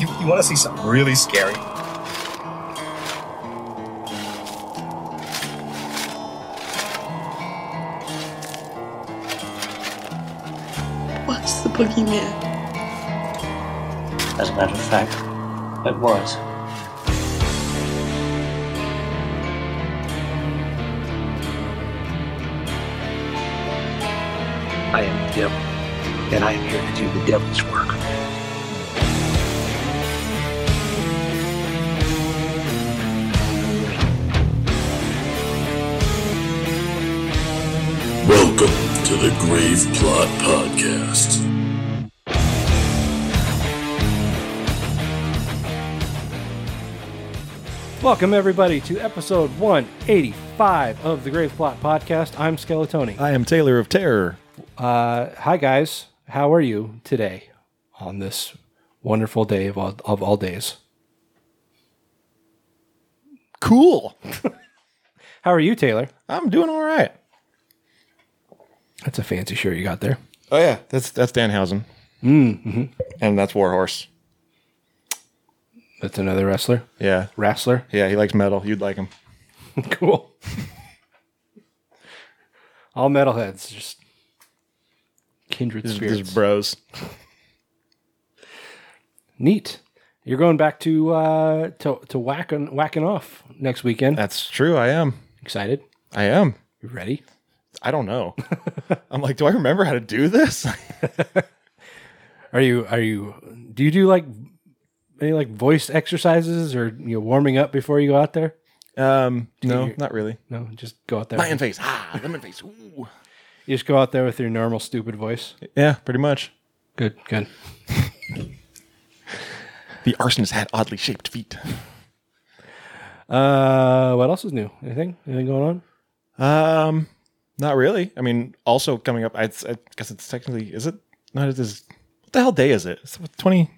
You, you want to see something really scary? What's the boogeyman? As a matter of fact, it was. I am the devil, and I am here to do the devil's work. Welcome to the Grave Plot Podcast. Welcome, everybody, to episode 185 of the Grave Plot Podcast. I'm Skeletoni. I am Taylor of Terror. Uh, hi, guys. How are you today on this wonderful day of all, of all days? Cool. How are you, Taylor? I'm doing all right. That's a fancy shirt you got there. Oh yeah, that's that's Danhausen. Mm-hmm. And that's Warhorse. That's another wrestler. Yeah, Wrestler. yeah, he likes metal. You'd like him. cool. all metalheads, just kindred spirits. bros. Neat. You're going back to uh, to to whacking whacking off next weekend. That's true. I am. Excited? I am. You ready? I don't know. I'm like, do I remember how to do this? Are you are you do you do like any like voice exercises or you know warming up before you go out there? um, no, you- not really. No, just go out there. Lion face. Ah, lemon face. Ooh. You just go out there with your normal stupid voice. Yeah, pretty much. Good, good. The arsonist had oddly shaped feet. Uh, what else is new? Anything? Anything going on? Um, not really. I mean, also coming up. I, I guess it's technically. Is it? Not. It is. What the hell day is it? It's twenty.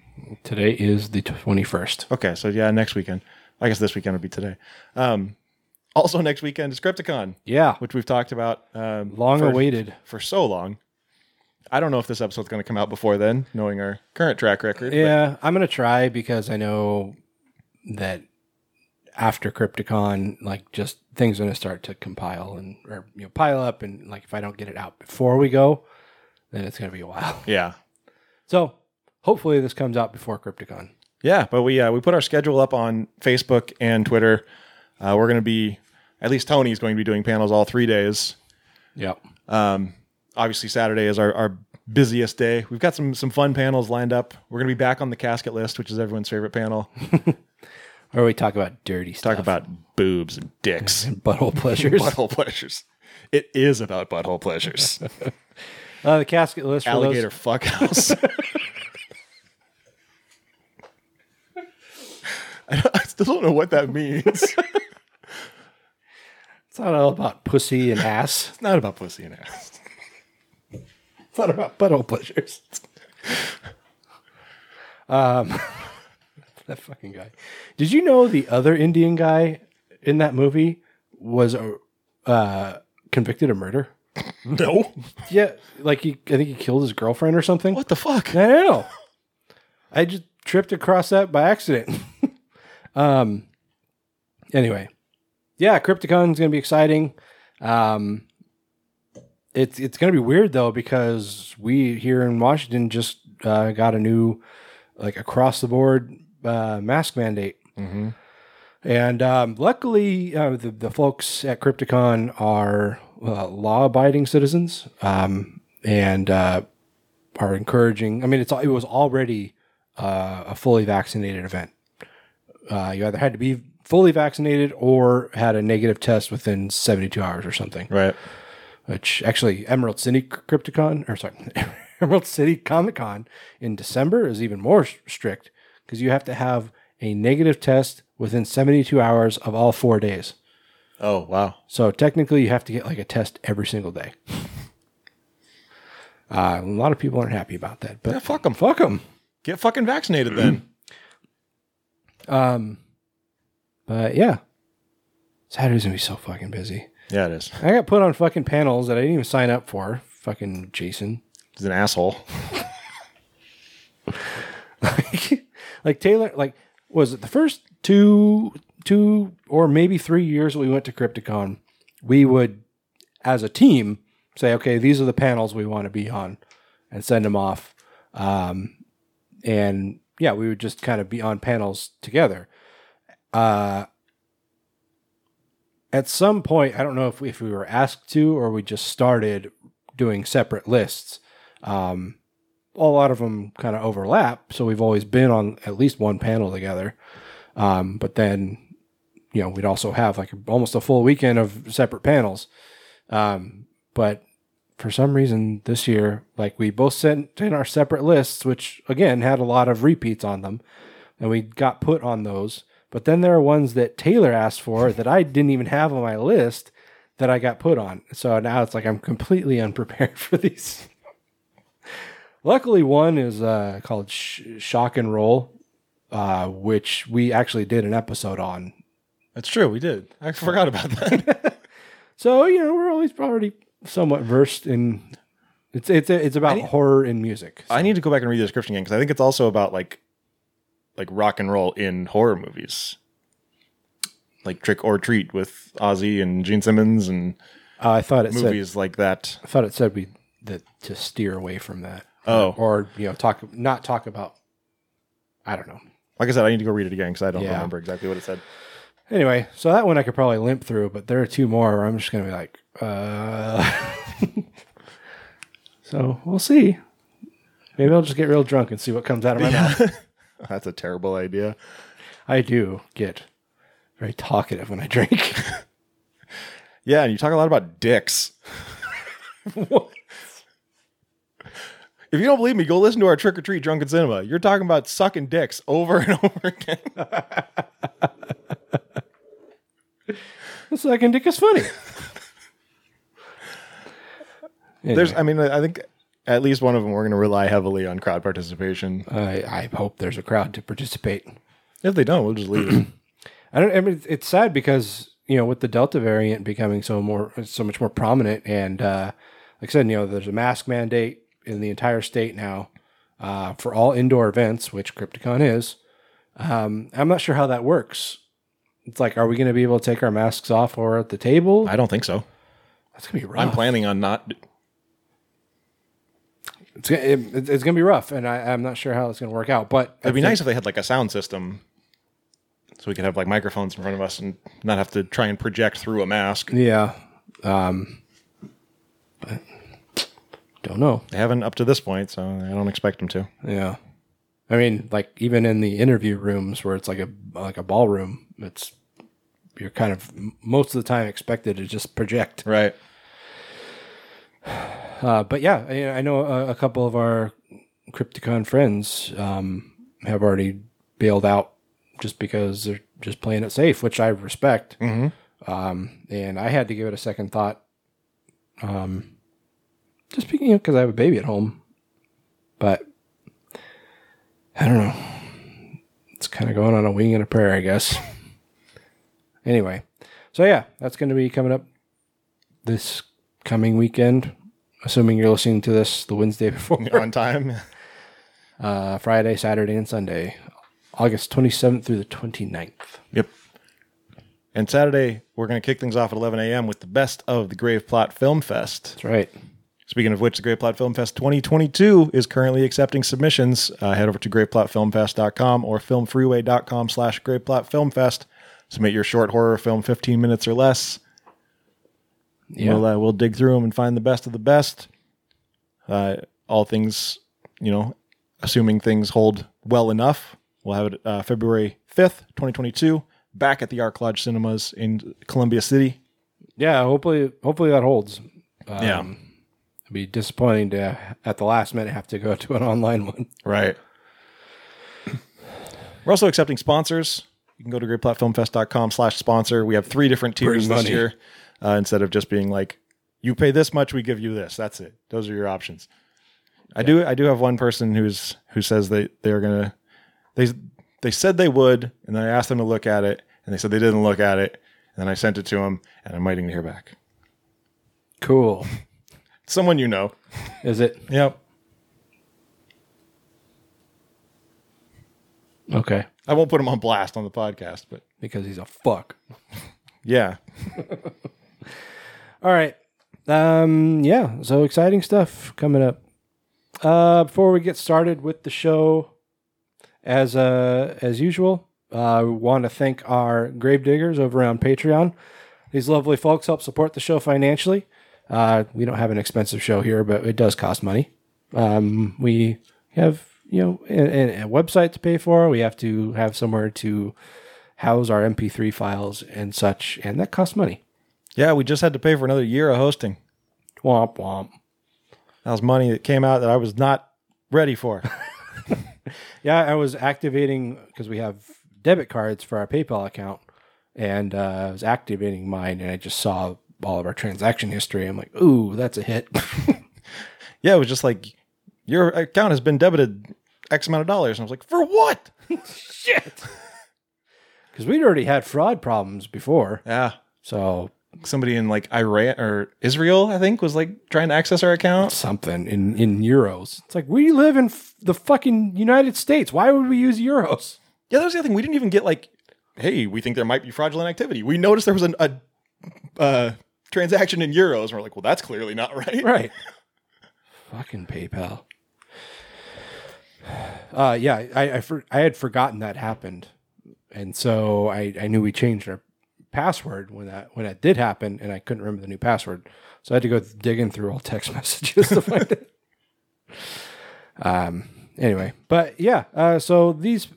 Today is the twenty first. Okay, so yeah, next weekend. I guess this weekend would be today. Um, also next weekend is Crypticon, Yeah, which we've talked about um, long for, awaited. for so long. I don't know if this episode's going to come out before then, knowing our current track record. but- Yeah, I'm gonna try because I know that after Crypticon, like just things are gonna start to compile and or you know pile up, and like if I don't get it out before we go, then it's gonna be a while. yeah, So hopefully this comes out before Crypticon. yeah. But we uh, we put our schedule up on Facebook and Twitter. Uh, we're going to be at least Tony's going to be doing panels all three days. Yep. Obviously, Saturday is our, our busiest day. We've got some some fun panels lined up. We're going to be back on the casket list, which is everyone's favorite panel. Where we talk about dirty stuff. Talk about boobs and dicks. And butthole pleasures. butthole pleasures. It is about butthole pleasures. Uh, the casket list Alligator those. fuck house. I, I still don't know what that means. It's not all about pussy and ass. It's not about pussy and ass. It's not about butthole pleasures. um, that fucking guy. Did you know the other Indian guy in that movie was uh, convicted of murder? No. Yeah, like he, I think he killed his girlfriend or something. What the fuck? I don't know. I just tripped across that by accident. um. Anyway, yeah, Crypticon's gonna be exciting. Um. It's it's gonna be weird though because we here in Washington just uh, got a new like across the board uh, mask mandate. And um, luckily, uh, the, the folks at Crypticon are uh, law abiding citizens um, and uh, are encouraging. I mean, it's it was already uh, a fully vaccinated event. Uh, you either had to be fully vaccinated or had a negative test within 72 hours or something. Right. Which actually, Emerald City Crypticon, or sorry, Emerald City Comic Con in December is even more strict because you have to have a negative test within 72 hours of all four days. Oh wow. So technically, you have to get like a test every single day. Uh, a lot of people aren't happy about that, but Yeah, fuck them. fuck them. Get fucking vaccinated then. Um, but yeah, Saturday's gonna be so fucking busy. yeah, it is. I got put on fucking panels that I didn't even sign up for. Fucking Jason. He's an asshole. like, like Taylor, like was it the first two, two or maybe three years we went to Crypticon, we would, as a team, say, okay, these are the panels we want to be on, and send them off. Um, and yeah, we would just kind of be on panels together. Uh, at some point, I don't know if we, if we were asked to or we just started doing separate lists. Um, a lot of them kind of overlap, so we've always been on at least one panel together. Um, but then, you know, we'd also have like almost a full weekend of separate panels. Um, but for some reason this year, like we both sent in our separate lists, which again had a lot of repeats on them, and we got put on those. But then there are ones that Taylor asked for that I didn't even have on my list that I got put on. So now it's like I'm completely unprepared for these. Luckily, one is uh, called Sh- Shock and Roll, uh, which we actually did an episode on. That's true. We did. I forgot about that. So you know we're always already somewhat versed in. It's it's it's about need- horror in music. So. I need to go back and read the description again because I think it's also about like like rock and roll in horror movies. Like Trick or Treat with Ozzy and Gene Simmons and Uh, I thought it said movies like that. I thought it said we that to steer away from that. Oh. or you know talk not talk about. I don't know. Like I said, I need to go read it again because I don't Yeah. remember exactly what it said. Anyway, so that one I could probably limp through, but there are two more where I'm just gonna be like, uh. so we'll see. Maybe I'll just get real drunk and see what comes out of my mouth. That's a terrible idea. I do get very talkative when I drink. Yeah, and you talk a lot about dicks. what? If you don't believe me, go listen to our Trick or Treat Drunken Cinema. You're talking about sucking dicks over and over again. the second dick is funny. There's, I mean, I think at least one of them we're going to rely heavily on crowd participation. I, I hope there's a crowd to participate. If they don't, we'll just leave it. I don't. I mean, it's sad because you know with the Delta variant becoming so more so much more prominent, and uh, like I said, you know, there's a mask mandate in the entire state now uh, for all indoor events, which Crypticon is. Um, I'm not sure how that works. It's like, are we going to be able to take our masks off or at the table? I don't think so. That's gonna be rough. I'm planning on not. It's it, it's gonna be rough, and I, I'm not sure how it's gonna work out. But It'd be nice if they had like a sound system, so we could have like microphones in front of us and not have to try and project through a mask. Yeah. Um, but don't know. They haven't up to this point, so I don't expect them to. Yeah. I mean, like even in the interview rooms where it's like a like a ballroom, it's you're kind of most of the time expected to just project. Right. Uh, but yeah, I, I know a, a couple of our Crypticon friends um, have already bailed out just because they're just playing it safe, which I respect. Mm-hmm. Um, and I had to give it a second thought. Um, just speaking because I have a baby at home, but I don't know. It's kind of going on a wing and a prayer, I guess. anyway, so yeah, that's going to be coming up this coming weekend. Assuming you're listening to this the Wednesday before, On time. uh, Friday, Saturday, and Sunday, August 27th through the 29th. Yep. And Saturday, we're going to kick things off at 11 a.m. with the best of the Grave Plot Film Fest. That's right. Speaking of which, the Grave Plot Film Fest 2022 is currently accepting submissions. Uh, head over to graveplotfilmfest.com or filmfreeway.com slash graveplotfilmfest. Submit your short horror film, 15 minutes or less. Yeah. We'll, uh, we'll dig through them and find the best of the best. Uh, all things, you know, assuming things hold well enough, we'll have it uh, February 5th, 2022, back at the Ark Lodge Cinemas in Columbia City. yeah, hopefully, hopefully that holds. Yeah. Um, It'd be disappointing to at the last minute have to go to an online one. Right. We're also accepting sponsors. You can go to graveplotfilmfest.com slash sponsor. We have three different tiers Bring this money. year. Uh, instead of just being like, you pay this much, we give you this. That's it. Those are your options. I do I do have one person who's who says they they're gonna they they said they would, and then I asked them to look at it, and they said they didn't look at it, and then I sent it to them, and I'm waiting to hear back. Cool. Someone you know. Is it? Yep. Okay. I won't put him on blast on the podcast, but Because he's a fuck. yeah. All right. Um, yeah, so exciting stuff coming up. Uh, before we get started with the show, as uh, as usual, uh, want to thank our gravediggers over on Patreon. These lovely folks help support the show financially. Uh, we don't have an expensive show here, but it does cost money. Um, we have you know a, a website to pay for. We have to have somewhere to house our MP3 files and such, and that costs money. Yeah, we just had to pay for another year of hosting. Womp womp. That was money that came out that I was not ready for. Yeah, I was activating because we have debit cards for our PayPal account, and uh, I was activating mine, and I just saw all of our transaction history. I'm like, ooh, that's a hit. yeah, it was just like your account has been debited X amount of dollars. And I was like, for what? Shit. Because we'd already had fraud problems before, Yeah. so Somebody in like Iran or Israel, I think, was like trying to access our account. something in in euros. It's like we live in f- the fucking United States. Why would we use euros? Yeah, that was the other thing. We didn't even get like, hey, we think there might be fraudulent activity. We noticed there was an, a uh, transaction in euros. And we're like, well, that's clearly not right. Right. Fucking PayPal. Uh, yeah, I I, for, I had forgotten that happened, and so I, I knew we changed our password when that when that did happen, and I couldn't remember the new password, so I had to go digging through all text messages to find it. Um. Anyway, but yeah. Uh. So these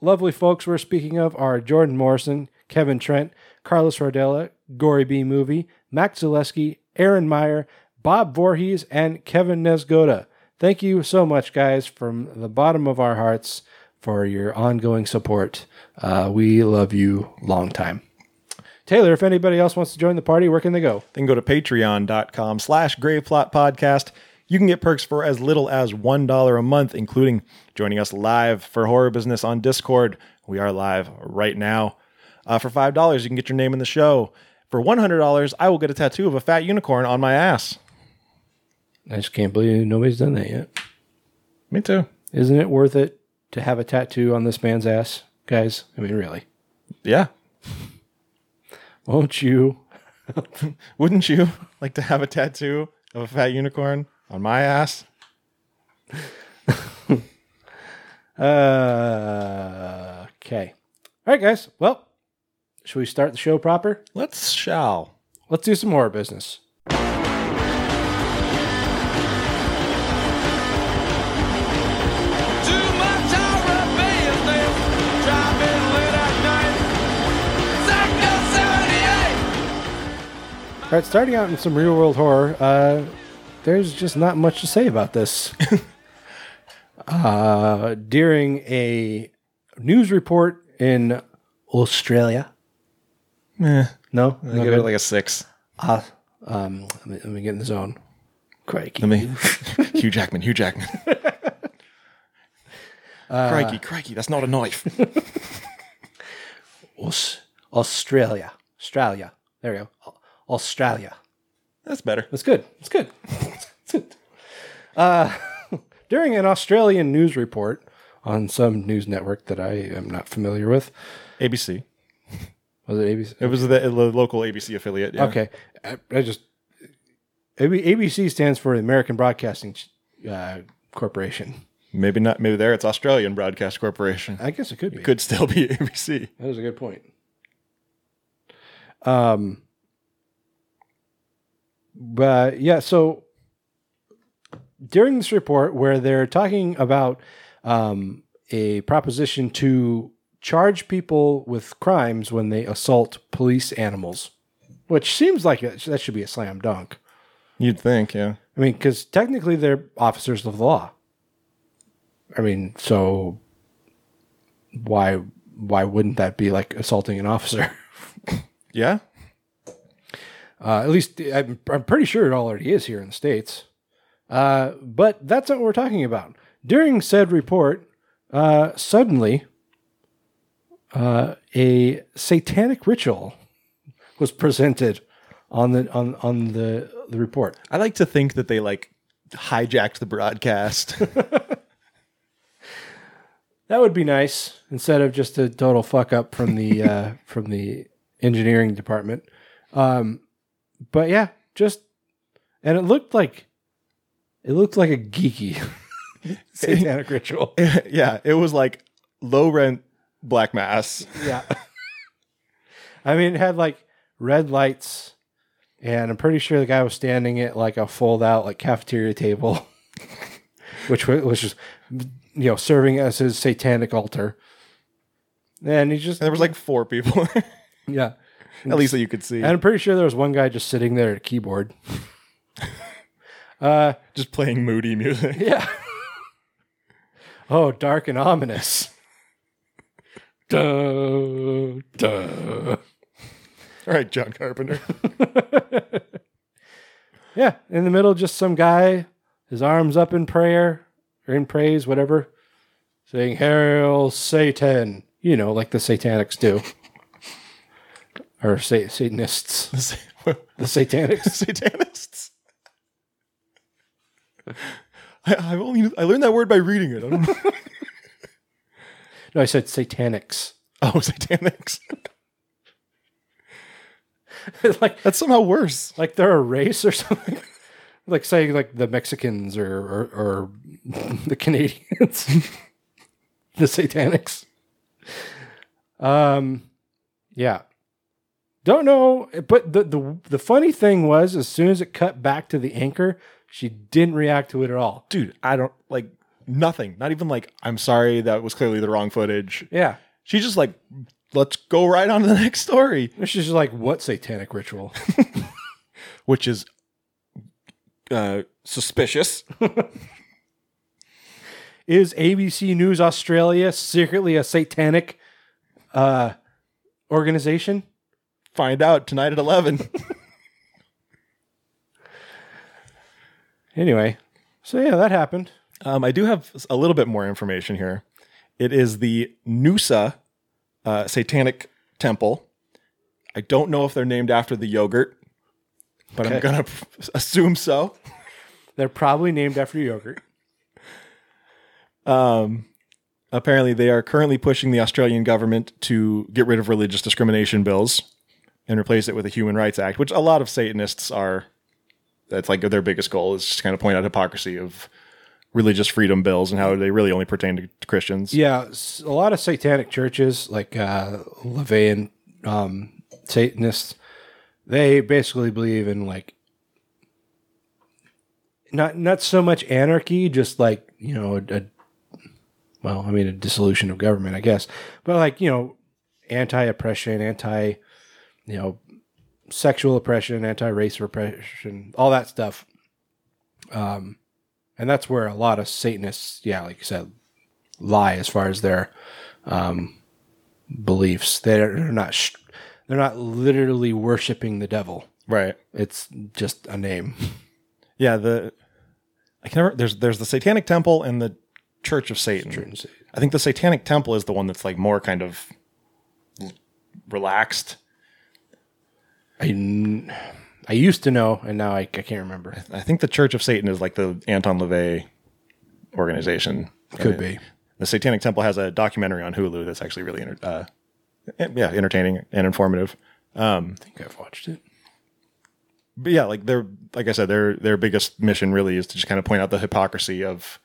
lovely folks we're speaking of are Jordan Morrison, Kevin Trent, Carlos Rodella, Gory B Movie, Max Zaleski, Aaron Meyer, Bob Voorhees, and Kevin Nesgoda. Thank you so much, guys, from the bottom of our hearts for your ongoing support. Uh, we love you long time. Taylor, if anybody else wants to join the party, where can they go? They can go to patreon.com slash graveplot podcast. You can get perks for as little as $1 a month, including joining us live for Horror Business on Discord. We are live right now. Uh, for $5, you can get your name in the show. For $100, I will get a tattoo of a fat unicorn on my ass. I just can't believe nobody's done that yet. Me too. Isn't it worth it to have a tattoo on this man's ass, guys? I mean, really. Yeah. Won't you? Wouldn't you like to have a tattoo of a fat unicorn on my ass? Uh, okay. All right, guys. Well, should we start the show proper? Let's shall. Let's do some horror business. All right, starting out in some real world horror, uh, there's just not much to say about this. uh, during a news report in Australia. Eh, No? I give it like a six. Uh, um, let, me, let me get in the zone. Crikey. Let me. Hugh Jackman. Hugh Jackman. crikey, crikey. That's not a knife. Aus- Australia. Australia. There we go. Au- Australia. That's better. That's good. That's good. That's good. Uh, during an Australian news report on some news network that I am not familiar with, ABC. was it ABC? It was the, the local ABC affiliate. Yeah. Okay, I, I just ABC stands for the American Broadcasting uh, Corporation. Maybe not. Maybe there it's Australian Broadcast Corporation. I guess it could be. Could still be ABC. That is a good point. Um, but yeah, so during this report, where they're talking about um, a proposition to charge people with crimes when they assault police animals, which seems like it, that should be a slam dunk. You'd think, yeah. I mean, because technically they're officers of the law. I mean, so why why wouldn't that be like assaulting an officer? Yeah. Uh, at least I'm, I'm pretty sure it already is here in the states. Uh, but that's not what we're talking about. During said report, uh, suddenly uh, a satanic ritual was presented on the on on the the report. I like to think that they like hijacked the broadcast. That would be nice instead of just a total fuck up from the uh, from the engineering department. Um, but yeah, just and it looked like it looked like a geeky satanic ritual. yeah, it was like low rent black mass. Yeah. I mean, it had like red lights, and I'm pretty sure the guy was standing at like a fold out like cafeteria table, which was just you know serving as his satanic altar. And he just There was like four people, yeah. At least that you could see, And I'm pretty sure there was one guy just sitting there at a keyboard. uh, just playing moody music. yeah. oh, dark and ominous. Duh, duh. All right, John Carpenter. Yeah, in the middle, just some guy, his arms up in prayer or in praise, whatever, saying "Hail Satan," you know, like the Satanics do, or sa- Satanists, the Satanics. Satanists. I, I've only I learned that word by reading it. I don't know. No, I said Satanics. oh, satanics. like, That's somehow worse. like they're a race or something. like saying like the Mexicans or or, or the Canadians, the Satanics. Um, yeah, don't know. But the the the funny thing was, as soon as it cut back to the anchor, she didn't react to it at all. Dude, I don't like nothing. Not even like I'm sorry that was clearly the wrong footage. Yeah, She's just like, let's go right on to the next story, she's just like, "What satanic ritual?" which is uh suspicious. Is ABC News Australia secretly a satanic uh organization? Find out tonight at 11. Anyway, so yeah, that happened. Um, I do have a little bit more information here. It is the Noosa uh, Satanic Temple. I don't know if they're named after the yogurt, but I'm gonna assume so. They're probably named after yogurt. Um, apparently, they are currently pushing the Australian government to get rid of religious discrimination bills and replace it with a Human Rights Act, which a lot of Satanists are. That's like their biggest goal is to kind of point out hypocrisy of religious freedom bills and how they really only pertain to, to Christians. Yeah, a lot of satanic churches, like uh, LaVeyan um, Satanists, they basically believe in like not not so much anarchy, just like you know, a, a well, I mean, a dissolution of government, I guess, but like you know, anti-oppression, anti, you know, sexual oppression, anti-race repression, all that stuff. Um, and that's where a lot of Satanists, yeah, like you said, lie as far as their um, beliefs. They're, they're not sh- they're not literally worshiping the devil. Right. It's just a name. Yeah, the I can never there's there's the Satanic Temple and the Church of Satan. I think the Satanic Temple is the one that's like more kind of relaxed. I, I used to know, and now I, I can't remember. I think the Church of Satan is like the Anton LaVey organization. Could be. The Satanic Temple has a documentary on Hulu that's actually really enter- uh, yeah, entertaining and informative. I think I've watched it. but yeah, like their like I said, their their biggest mission really is to just kind of point out the hypocrisy of,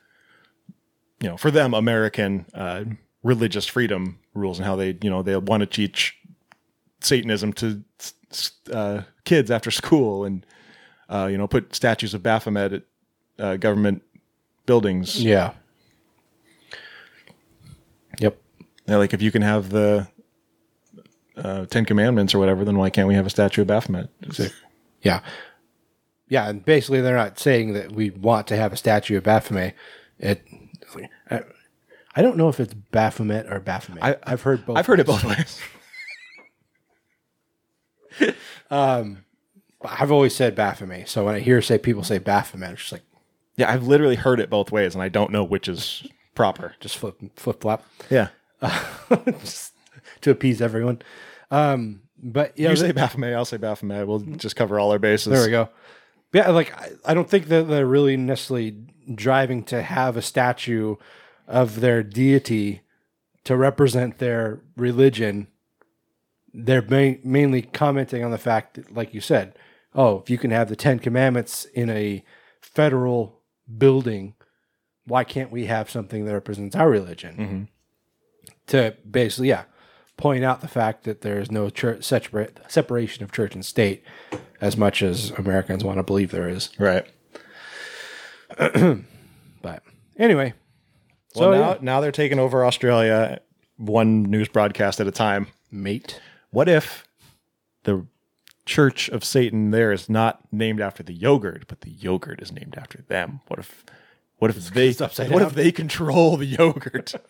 you know, for them American uh, religious freedom rules and how they you know they want to teach Satanism to uh, kids after school and uh, you know put statues of Baphomet at uh, government buildings. Yeah. Yep. Yeah, like if you can have the uh, Ten Commandments or whatever, then why can't we have a statue of Baphomet? Yeah. Yeah, and basically they're not saying that we want to have a statue of Baphomet. It, I, I don't know if it's Baphomet or Baphomet. I, I've heard both. I've heard it both ways. I've always said Baphomet. So when I hear say people say Baphomet, it's just like Yeah, I've literally heard it both ways, and I don't know which is proper. just flip flip flop Yeah, just to appease everyone. Um, but yeah, you say Baphomet, I'll say Baphomet. We'll just cover all our bases. There we go. Yeah, like I, I don't think that they're really necessarily driving to have a statue of their deity to represent their religion, they're ma- mainly commenting on the fact that, like you said, oh, if you can have the Ten Commandments in a federal building, why can't we have something that represents our religion? Mm-hmm. To basically, yeah, point out the fact that there is no church separate, separation of church and state, as much as Americans want to believe there is. Right. But anyway, Well, so now, yeah, now they're taking over Australia one news broadcast at a time. mate. What if the Church of Satan there is not named after the yogurt, but the yogurt is named after them? What if what if they upside what down. if they control the yogurt?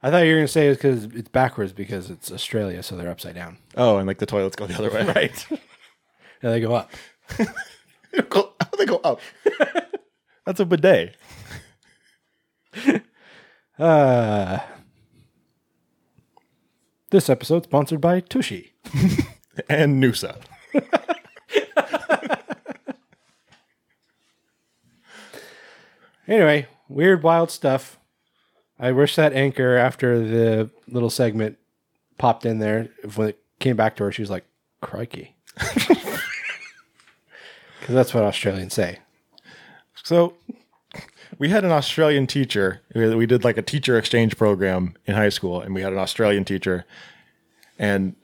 I thought you were going to say it's because it's backwards because it's Australia, so they're upside down. oh, and like the toilets go the other way. Right. Yeah, they go up. go, they go up. That's a bidet. Uh, this episode sponsored by Tushy. And Noosa. Anyway, weird, wild stuff. I wish that anchor after the little segment popped in there. When it came back to her, she was like, "Crikey," because that's what Australians say. So we had an Australian teacher. We did like a teacher exchange program in high school, and we had an Australian teacher. And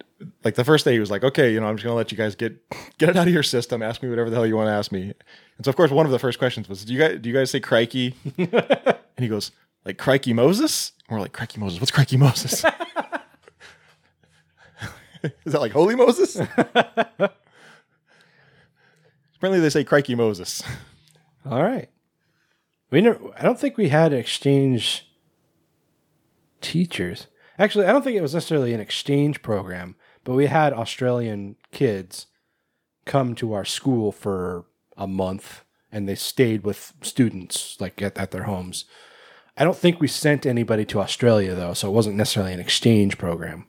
like the first day, he was like, "Okay, you know, I'm just gonna let you guys get get it out of your system. Ask me whatever the hell you want to ask me." And so, of course, one of the first questions was, "Do you guys do you guys say crikey?" and he goes, "Like crikey Moses?" And we're like, "Crikey Moses? What's crikey Moses?" Is that like holy Moses? Apparently, they say crikey Moses. All right. We never, I don't think we had exchange teachers. Actually, I don't think it was necessarily an exchange program, but we had Australian kids come to our school for a month and they stayed with students like at, at their homes. I don't think we sent anybody to Australia though, so it wasn't necessarily an exchange program.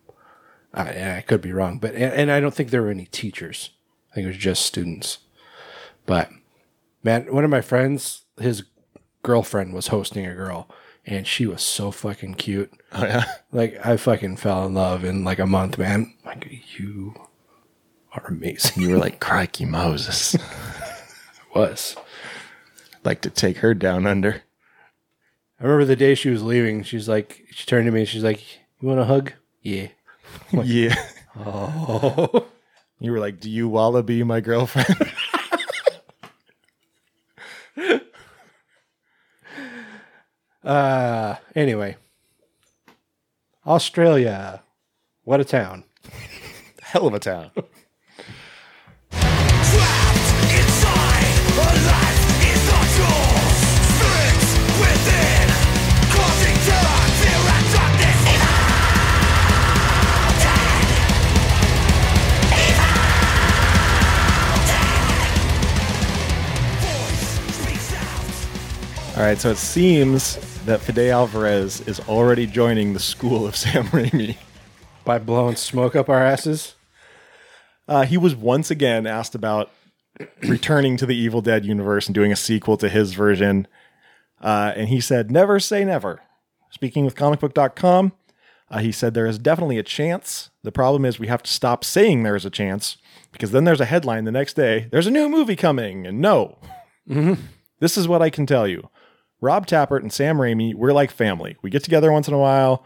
I, I could be wrong, but and, and I don't think there were any teachers. I think it was just students. But man, one of my friends, his girlfriend was hosting a girl, and she was so fucking cute. Oh yeah. Like I fucking fell in love in like a month, man. Like you are amazing. You were like crikey Moses. I was. like to take her down under. I remember the day she was leaving. She's like, she turned to me and she's like, "You want a hug?" Yeah. yeah. Oh. You were like, "Do you wanna be my girlfriend?" Uh. Anyway, Australia. What a town. Hell of a town. Trapped inside a life is not yours. Spirits within, causing terror, fear, and darkness. Voice speaks out. All right, so it seems that Fede Alvarez is already joining the school of Sam Raimi. By blowing smoke up our asses. Uh, he was once again asked about returning to the Evil Dead universe and doing a sequel to his version. Uh, and he said, never say never. Speaking with comicbook.com, uh, he said there is definitely a chance. The problem is we have to stop saying there is a chance because then there's a headline the next day there's a new movie coming. And no, this is what I can tell you Rob Tapert and Sam Raimi, we're like family. We get together once in a while.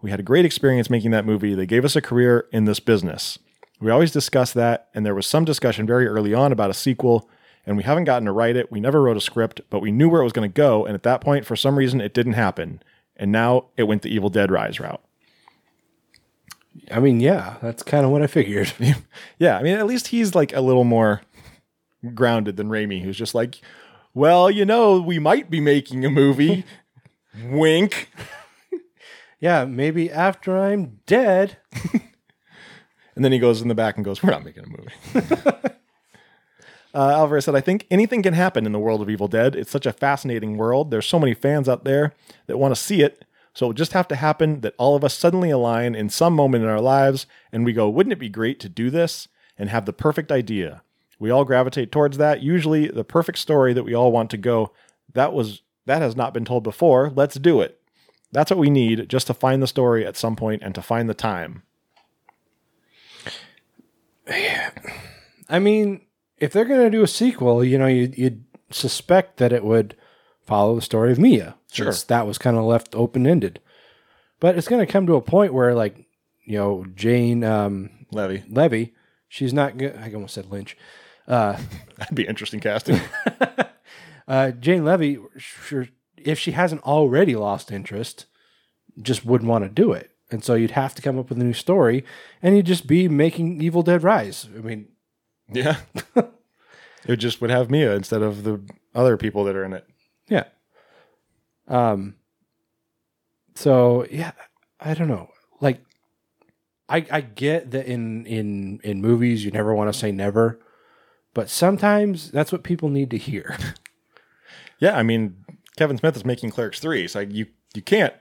We had a great experience making that movie. They gave us a career in this business. We always discuss that, and there was some discussion very early on about a sequel, and we haven't gotten to write it. We never wrote a script, but we knew where it was going to go, and at that point, for some reason, it didn't happen. And now it went the Evil Dead Rise route. I mean, yeah, that's kind of what I figured. Yeah, I mean, at least he's like a little more grounded than Raimi, who's just like, well, you know, we might be making a movie. Wink. yeah, maybe after I'm dead. And then he goes in the back and goes, We're not making a movie. uh, Alvarez said, I think anything can happen in the world of Evil Dead. It's such a fascinating world. There's so many fans out there that want to see it. So it'll just have to happen that all of us suddenly align in some moment in our lives and we go, Wouldn't it be great to do this and have the perfect idea? We all gravitate towards that. Usually the perfect story that we all want to go, that was that has not been told before. Let's do it. That's what we need just to find the story at some point and to find the time. I mean, if they're going to do a sequel, you know, you'd, you'd suspect that it would follow the story of Mia. Sure. since that was kind of left open ended. But it's going to come to a point where, like, you know, Jane um, Levy. Levy, she's not good. I almost said Lynch. That'd be interesting casting. Uh, Jane Levy, sure, if she hasn't already lost interest, just wouldn't want to do it. And so you'd have to come up with a new story, and you'd just be making Evil Dead Rise. I mean, yeah. it just would have Mia instead of the other people that are in it. Yeah. Um. So yeah, I don't know. Like, I I get that in in in movies you never want to say never, but sometimes that's what people need to hear. Yeah, I mean, Kevin Smith is making Clerks 3, so you you can't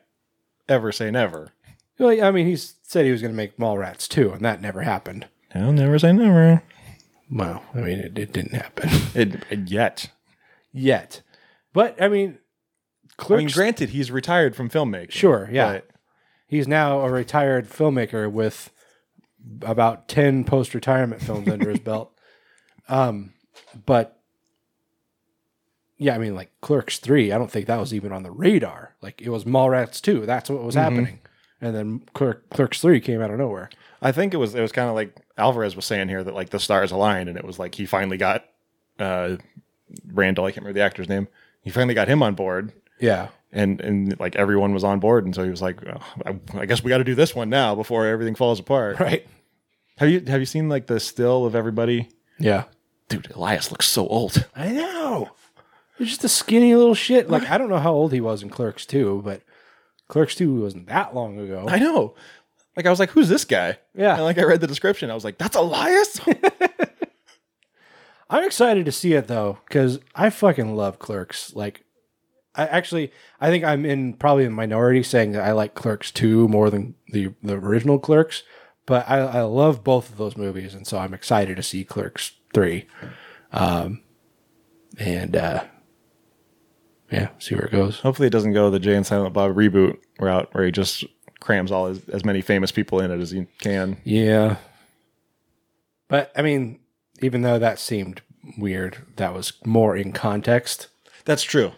ever say never. well, I mean, he said he was going to make Mallrats too, and that never happened. I'll never say never. Well, I mean, it, it didn't happen It, it- yet. yet. But I mean, Clerks. I mean, granted, he's retired from filmmaking. Sure, yeah. but- He's now a retired filmmaker with about 10 post retirement films under his belt. Um, but yeah, I mean, like Clerks 3, I don't think that was even on the radar. Like it was Mallrats 2. That's what was happening. And then Clerk, Clerks 3 came out of nowhere. I think it was it was kind of like Alvarez was saying here that like the stars aligned and it was like he finally got uh Randall, I can't remember the actor's name. He finally got him on board Yeah. and and like everyone was on board and so he was like oh, I, I guess we got to do this one now before everything falls apart. Right. Have you have you seen like the still of everybody? Yeah. Dude, Elias looks so old. I know. He's just a skinny little shit. Like, I don't know how old he was in Clerks 2, but Clerks 2 wasn't that long ago. I know. Like I was like, who's this guy? Yeah. And like I read the description, I was like, that's Elias. I'm excited to see it though, because I fucking love Clerks. Like, I actually, I think I'm in probably the minority saying that I like Clerks two more than the the original Clerks, but I, I love both of those movies, and so I'm excited to see Clerks three, um, and uh, yeah, see where it goes. Hopefully, it doesn't go the Jay and Silent Bob reboot route where he just crams all his, as many famous people in it as he can. Yeah, but I mean, even though that seemed weird, that was more in context. That's true.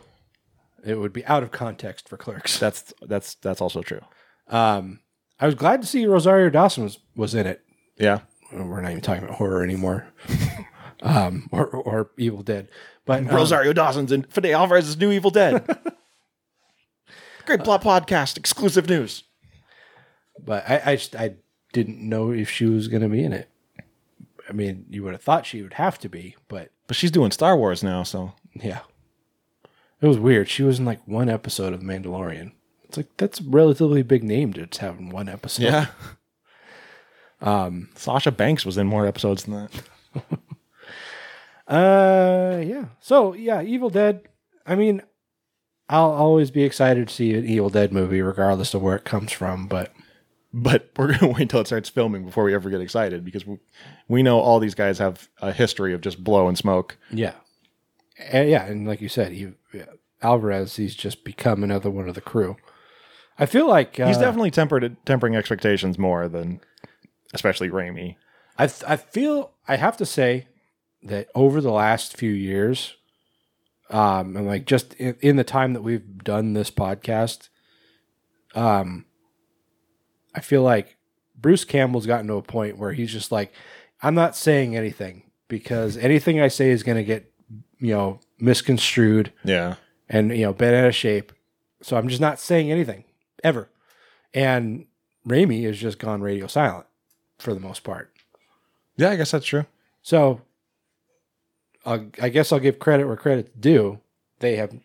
It would be out of context for Clerks. That's that's that's also true. Um, I was glad to see Rosario Dawson was, was in it. Yeah. We're not even talking about horror anymore, um, or, or Evil Dead. But um, Rosario Dawson's in Fede Alvarez's new Evil Dead. Great plot podcast, exclusive news. but I, I just I didn't know if she was going to be in it. I mean, you would have thought she would have to be, but But she's doing Star Wars now, so yeah, it was weird. She was in like one episode of Mandalorian. It's like that's a relatively big name to just have in one episode. yeah. Um, Sasha Banks was in more episodes than that. Uh, yeah. So yeah, Evil Dead. I mean, I'll always be excited to see an Evil Dead movie, regardless of where it comes from. But But we're gonna wait until it starts filming before we ever get excited because we, we know all these guys have a history of just blow and smoke. yeah, and, yeah, and like you said, he, Alvarez, he's just become another one of the crew. I feel like uh, He's definitely tempered tempering expectations more than, especially Raimi. I th- I feel I have to say that over the last few years, um, and like just in, in the time that we've done this podcast, um, I feel like Bruce Campbell's gotten to a point where he's just like, I'm not saying anything because anything I say is going to get, you know, misconstrued Yeah. and you know bent out of shape. So I'm just not saying anything ever. And Raimi has just gone radio silent for the most part. Yeah, I guess that's true. So I'll, I guess I'll give credit where credit's due. They have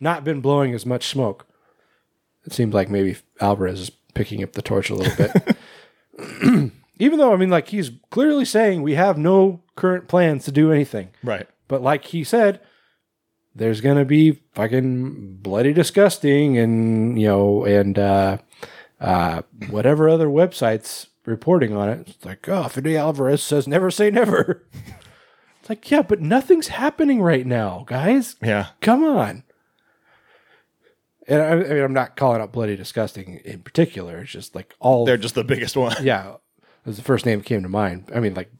not been blowing as much smoke. It seems like maybe Alvarez is picking up the torch a little bit. Even though, I mean, like he's clearly saying we have no current plans to do anything. Right. But like he said, there's gonna be fucking bloody disgusting and you know and uh, uh, whatever other websites reporting on it. It's like, oh, Fede Alvarez says never say never. like, yeah, but nothing's happening right now, guys. Yeah. Come on. And I, I mean, I'm not calling out bloody disgusting in particular. It's just like all They're just the biggest one. yeah, It was the first name that came to mind. I mean, like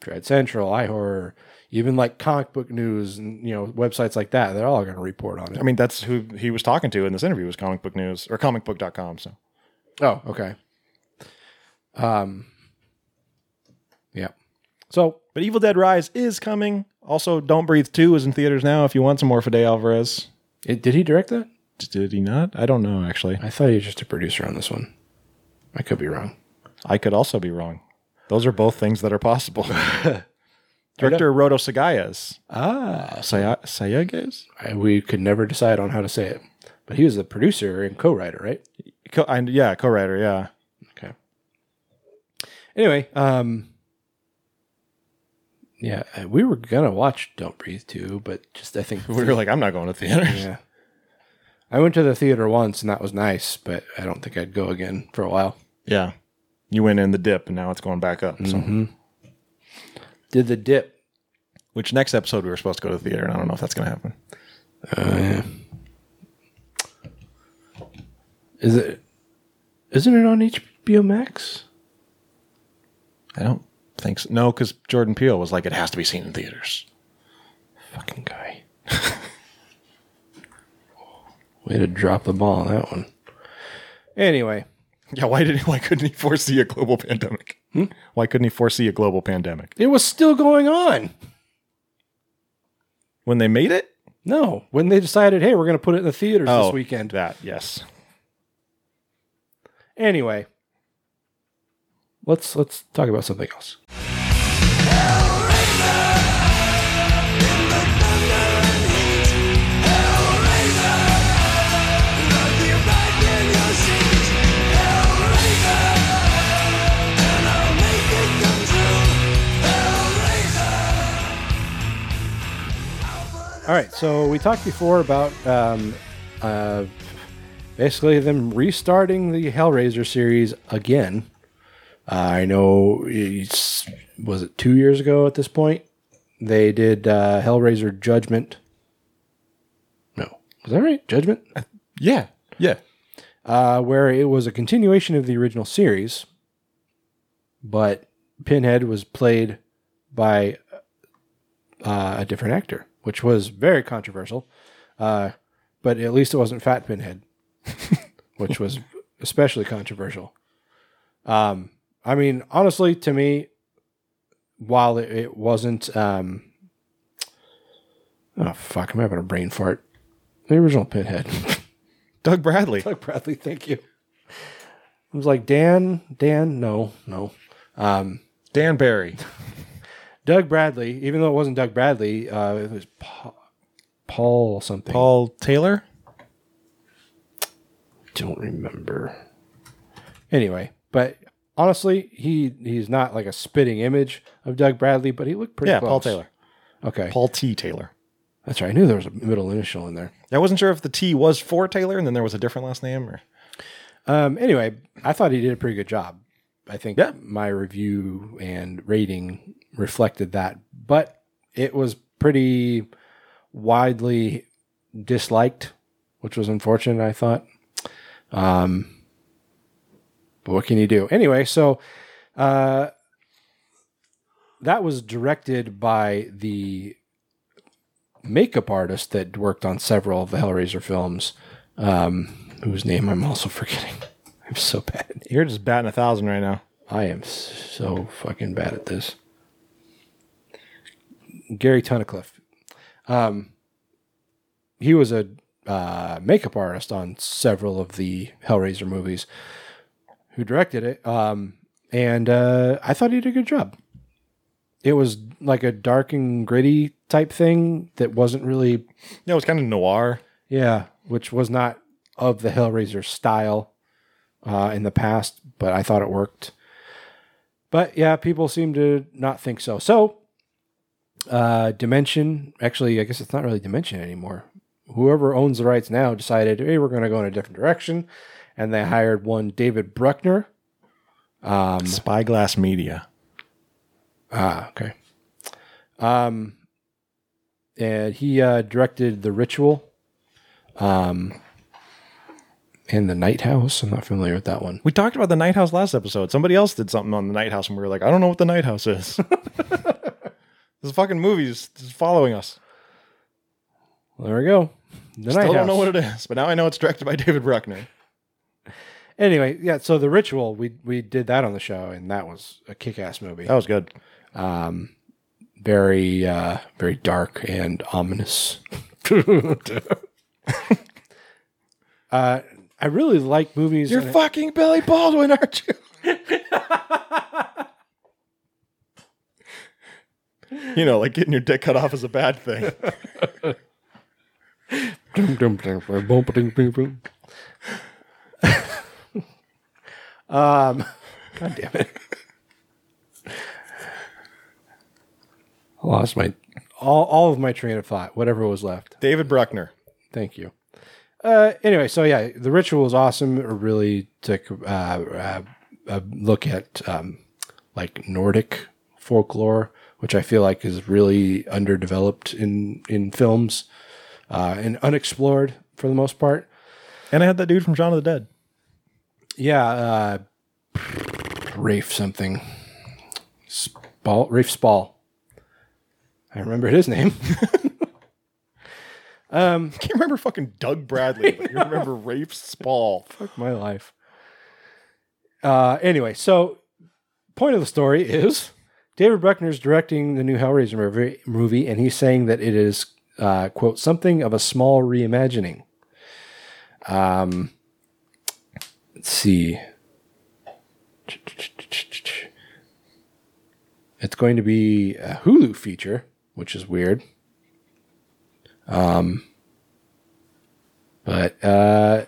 Dread Central, iHorror, even like comic book news and you know websites like that. They're all going to report on it. I mean, that's who he was talking to in this interview was comic book news or comicbook.com. So oh, okay. Um, yeah. So But Evil Dead Rise is coming. Also, Don't Breathe 2 is in theaters now if you want some more Fede Alvarez. it, did he direct that? Did he not? I don't know, actually. I thought he was just a producer on this one. I could be wrong. I could also be wrong. Those are both things that are possible. Director Rodo Sagayas. Ah, Saya- Sayagues? We could never decide on how to say it, but he was the producer and co-writer, right? Co- and yeah, co-writer, yeah. Okay. Anyway, um, yeah, uh, we were gonna watch Don't Breathe too, but just I think We were like, I'm not going to theater. yeah. I went to the theater once and that was nice, but I don't think I'd go again for a while. Yeah. You went in the dip and now it's going back up. So, Did the dip? which next episode we were supposed to go to the theater, and I don't know if that's going to happen. Uh, yeah. Is it? Isn't it on HBO Max? I don't think so. No, because Jordan Peele was like, it has to be seen in theaters. Fucking guy. Way to drop the ball on that one. Anyway, Yeah, why didn't why couldn't he foresee a global pandemic? Hmm? Why couldn't he foresee a global pandemic it was still going on. when they made it? No, when they decided, hey, we're going to put it in the theaters this oh, weekend. That yes. Anyway, let's let's talk about something else. All right, so we talked before about um, uh, basically them restarting the Hellraiser series again. Uh, I know it's was it two years ago at this point they did uh, Hellraiser Judgment. No, was that right? Judgment, Yeah. Yeah. uh, where it was a continuation of the original series, but Pinhead was played by uh, a different actor, which was very controversial. Uh, but at least it wasn't Fat Pinhead, which was especially controversial. Um, I mean, honestly, to me, while it, it wasn't, um, oh fuck, I'm having a brain fart. The original Pinhead. Doug Bradley. Doug Bradley, thank you. I was like, Dan, Dan, no, no. Um, Dan Barry. Doug Bradley, even though it wasn't Doug Bradley, uh, it was Paul, Paul something. Paul Taylor. don't remember. Anyway, but honestly, he he's not like a spitting image of Doug Bradley, but he looked pretty Yeah, close. Paul Taylor. Okay, Paul T. Taylor. that's right. I knew there was a middle initial in there. I wasn't sure if the T was for Taylor and then there was a different last name or Um, anyway, I thought he did a pretty good job. I think Yeah. my review and rating reflected that, but it was pretty widely disliked, which was unfortunate. I thought. Um, but what can you do? Anyway, so uh, that was directed by the makeup artist that worked on several of the Hellraiser films, um, whose name I'm also forgetting. I'm so bad. you're just batting a thousand right now. I am so fucking bad at this. Gary Tunnicliffe. Um, he was a uh, makeup artist on several of the Hellraiser movies who directed it. Um, and uh, I thought he did a good job. It was like a dark and gritty type thing that wasn't really Yeah, it was kind of noir. yeah, which was not of the Hellraiser style uh, in the past, but I thought it worked. But yeah, people seem to not think so. So, uh, Dimension, actually, I guess it's not really Dimension anymore. Whoever owns the rights now decided, hey, we're going to go in a different direction. And they hired one David Bruckner. Spyglass Media. Ah, okay. Um, and he uh, directed The Ritual. Um, and the Night House. I'm not familiar with that one. We talked about the Night House last episode. Somebody else did something on the Night House, and we were like, I don't know what the Night House is. this fucking movie is is following us. Well, there we go. The Still Night don't know what it is, but now I know it's directed by David Bruckner. Anyway, yeah. So the Ritual, we we did that on the show, and that was a kick-ass movie. That was good. Very, uh, very dark and ominous. uh, I really like movies. You're and I- fucking Billy Baldwin, aren't you? you know, like getting your dick cut off is a bad thing. Um, God damn it! I lost my all all of my train of thought. Whatever was left. David Bruckner. Thank you. Uh, anyway, so yeah, the ritual is awesome. It really took uh, uh, a look at um, like Nordic folklore, which I feel like is really underdeveloped in in films uh, and unexplored for the most part. And I had that dude from Shaun of the Dead. Yeah, uh, Rafe something, Spall, Rafe Spall. I remember his name. I can't remember fucking Doug Bradley, but you remember Rafe Spall. Fuck my life. Uh, anyway, so point of the story is David Bruckner is directing the new Hellraiser movie and he's saying that it is uh, quote something of a small reimagining. Um, let's see. It's going to be a Hulu feature, which is weird. Um, but uh,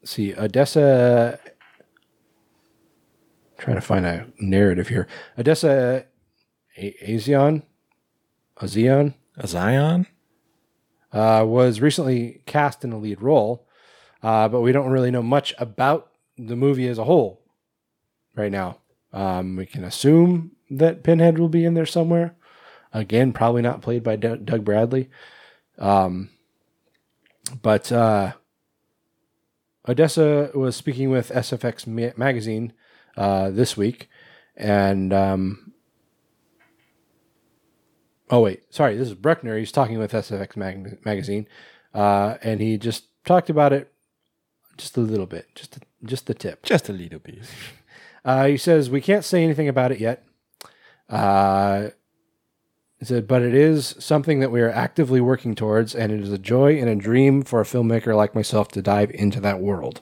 let's see, Odessa. Trying to find a narrative here. Odessa A- Azion, Azion, A Zion? uh, was recently cast in a lead role, uh, but we don't really know much about the movie as a whole right now. Um, we can assume that Pinhead will be in there somewhere. Again, probably not played by Doug Doug Bradley. Um, but uh, Odessa was speaking with SFX ma- magazine uh, this week, and um, oh wait, sorry, this is Bruckner. He's talking with SFX mag- magazine, uh, and he just talked about it just a little bit, just a, just the tip. Just a little bit. Uh, he says we can't say anything about it yet. Uh, he said, but it is something that we are actively working towards, and it is a joy and a dream for a filmmaker like myself to dive into that world.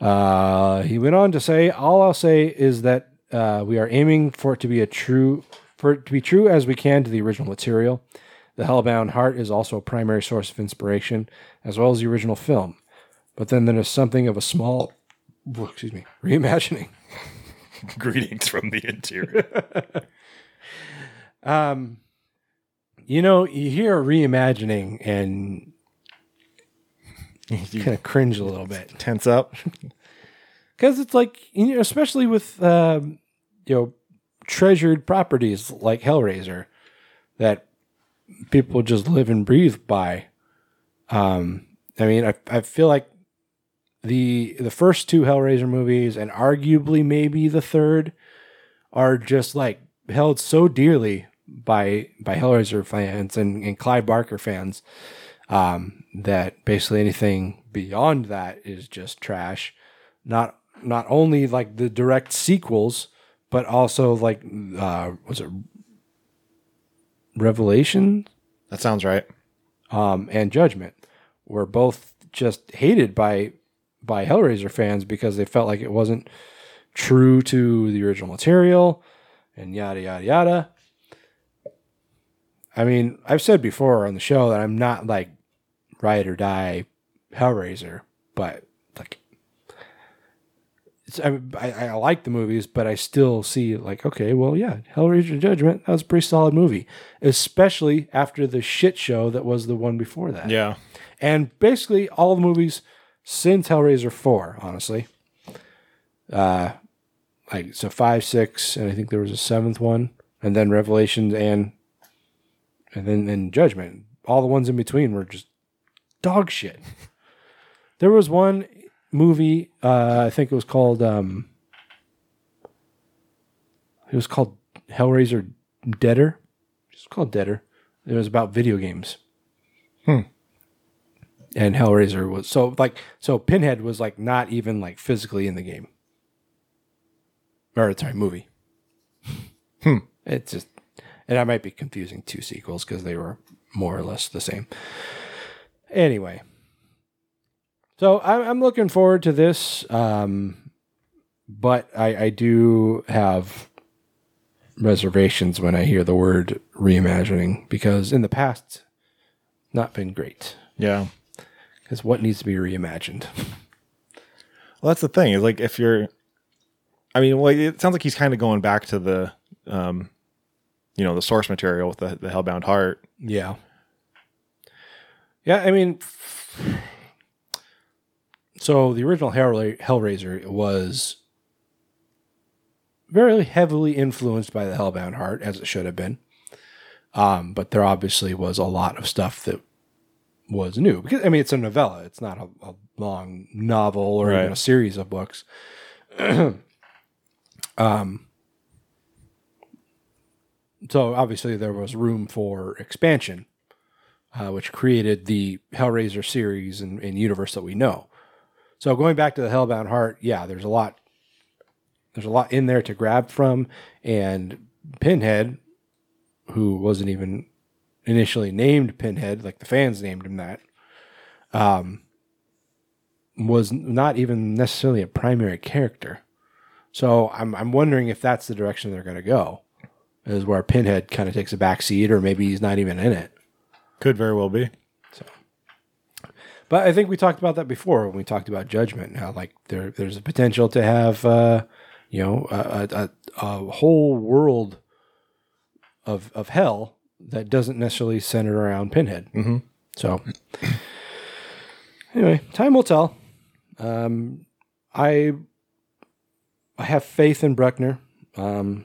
Uh, he went on to say, "All I'll say is that uh, we are aiming for it to be a true, for it to be true as we can to the original material. The Hellbound Heart is also a primary source of inspiration, as well as the original film. But then there is something of a small, excuse me, reimagining." Greetings from the interior. Um, you know, you hear reimagining and you kind of cringe a little bit Tense up. because it's like, you know, especially with um, you know treasured properties like Hellraiser that people just live and breathe by. Um, I mean, I I feel like the the first two Hellraiser movies and arguably maybe the third are just like held so dearly by by Hellraiser fans and, and Clive Barker fans um, that basically anything beyond that is just trash. Not not only like the direct sequels, but also like uh, was it Revelation That sounds right. um, and Judgment were both just hated by by Hellraiser fans because they felt like it wasn't true to the original material and yada yada yada. I mean, I've said before on the show that I'm not like ride or die Hellraiser, but like it's, I, I, I like the movies, but I still see like, okay, well, yeah, Hellraiser Judgment, that was a pretty solid movie, especially after the shit show that was the one before that. Yeah. And basically all the movies since Hellraiser 4, honestly. Uh like so 5, 6, and I think there was a seventh one, and then Revelations and and then and Judgment. All the ones in between were just dog shit. There was one movie, uh, I think it was called um it was called Hellraiser Deader. It's called Deader. It was about video games. Hmm. And Hellraiser was so like so Pinhead was like not even like physically in the game. Or sorry, movie. Hmm. It's just and I might be confusing two sequels because they were more or less the same. Anyway, so I'm, I'm looking forward to this, um, but I, I do have reservations when I hear the word reimagining because in the past, not been great. Yeah. Because what needs to be reimagined? Well, that's the thing. Is like if you're, I mean, well, it sounds like he's kind of going back to the, um, you know, the source material with the, the Hellbound Heart. Yeah. Yeah, I mean, so the original Hellraiser was very heavily influenced by the Hellbound Heart, as it should have been. Um, but there obviously was a lot of stuff that was new because I mean it's a novella; it's not a, a long novel or even a series of books. um, so obviously there was room for expansion uh, which created the Hellraiser series and, and universe that we know. So going back to the Hellbound Heart, yeah, there's a lot. There's a lot in there to grab from, and Pinhead, who wasn't even initially named Pinhead, like the fans named him that, um, was not even necessarily a primary character. So I'm I'm wondering if that's the direction they're going to go, is where Pinhead kind of takes a back seat, or maybe he's not even in it. Could very well be. So, But I think we talked about that before when we talked about judgment. How like there there's a potential to have uh, you know a, a, a whole world of of hell that doesn't necessarily center around Pinhead. Mm-hmm. So anyway, time will tell. Um, I I have faith in Bruckner. Um,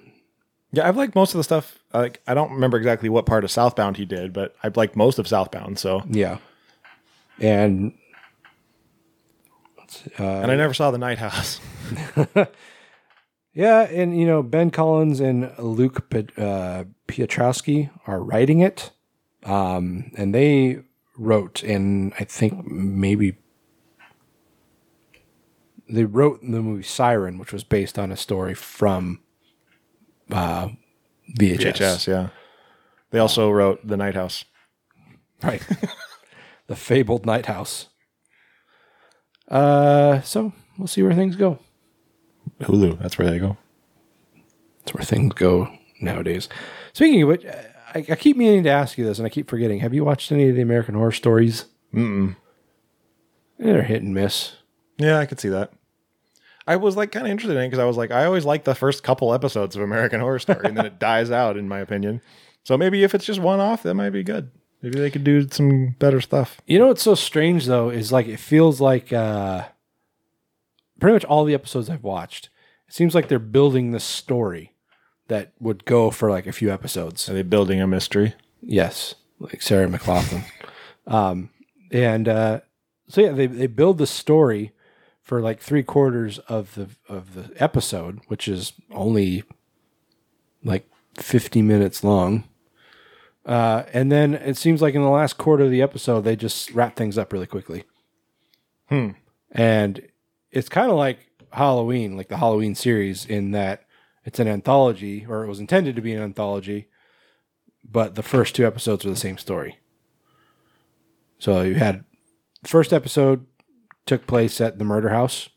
Yeah, I've liked most of the stuff. Like, I don't remember exactly what part of Southbound he did, but I've liked most of Southbound. So, yeah, and and I never saw the Night House. Yeah, and you know Ben Collins and Luke uh, Piotrowski are writing it, um, and they wrote, in, I think maybe they wrote the movie Siren, which was based on a story from uh, VHS. VHS, yeah. They also wrote the Night House. right? the fabled Night House. Uh, so we'll see where things go. Hulu. That's where they go. That's where things go nowadays. Speaking of which, I, I keep meaning to ask you this, and I keep forgetting. Have you watched any of the American Horror Stories? Mm-mm. They're hit and miss. Yeah, I could see that. I was like kind of interested in it because I was like, I always like the first couple episodes of American Horror Story, and then it dies out, in my opinion. So maybe if it's just one off, that might be good. Maybe they could do some better stuff. You know what's so strange though is like it feels like uh, pretty much all the episodes I've watched. It seems like they're building the story that would go for like a few episodes. Are they building a mystery? Yes, like Sarah McLachlan. um, and uh, so yeah, they they build the story for like three quarters of the of the episode, which is only like fifty minutes long. Uh, and then it seems like in the last quarter of the episode, they just wrap things up really quickly. Hmm. And it's kind of like Halloween, like the Halloween series, in that it's an anthology, or it was intended to be an anthology, but the first two episodes are the same story. So you had first episode took place at the murder house,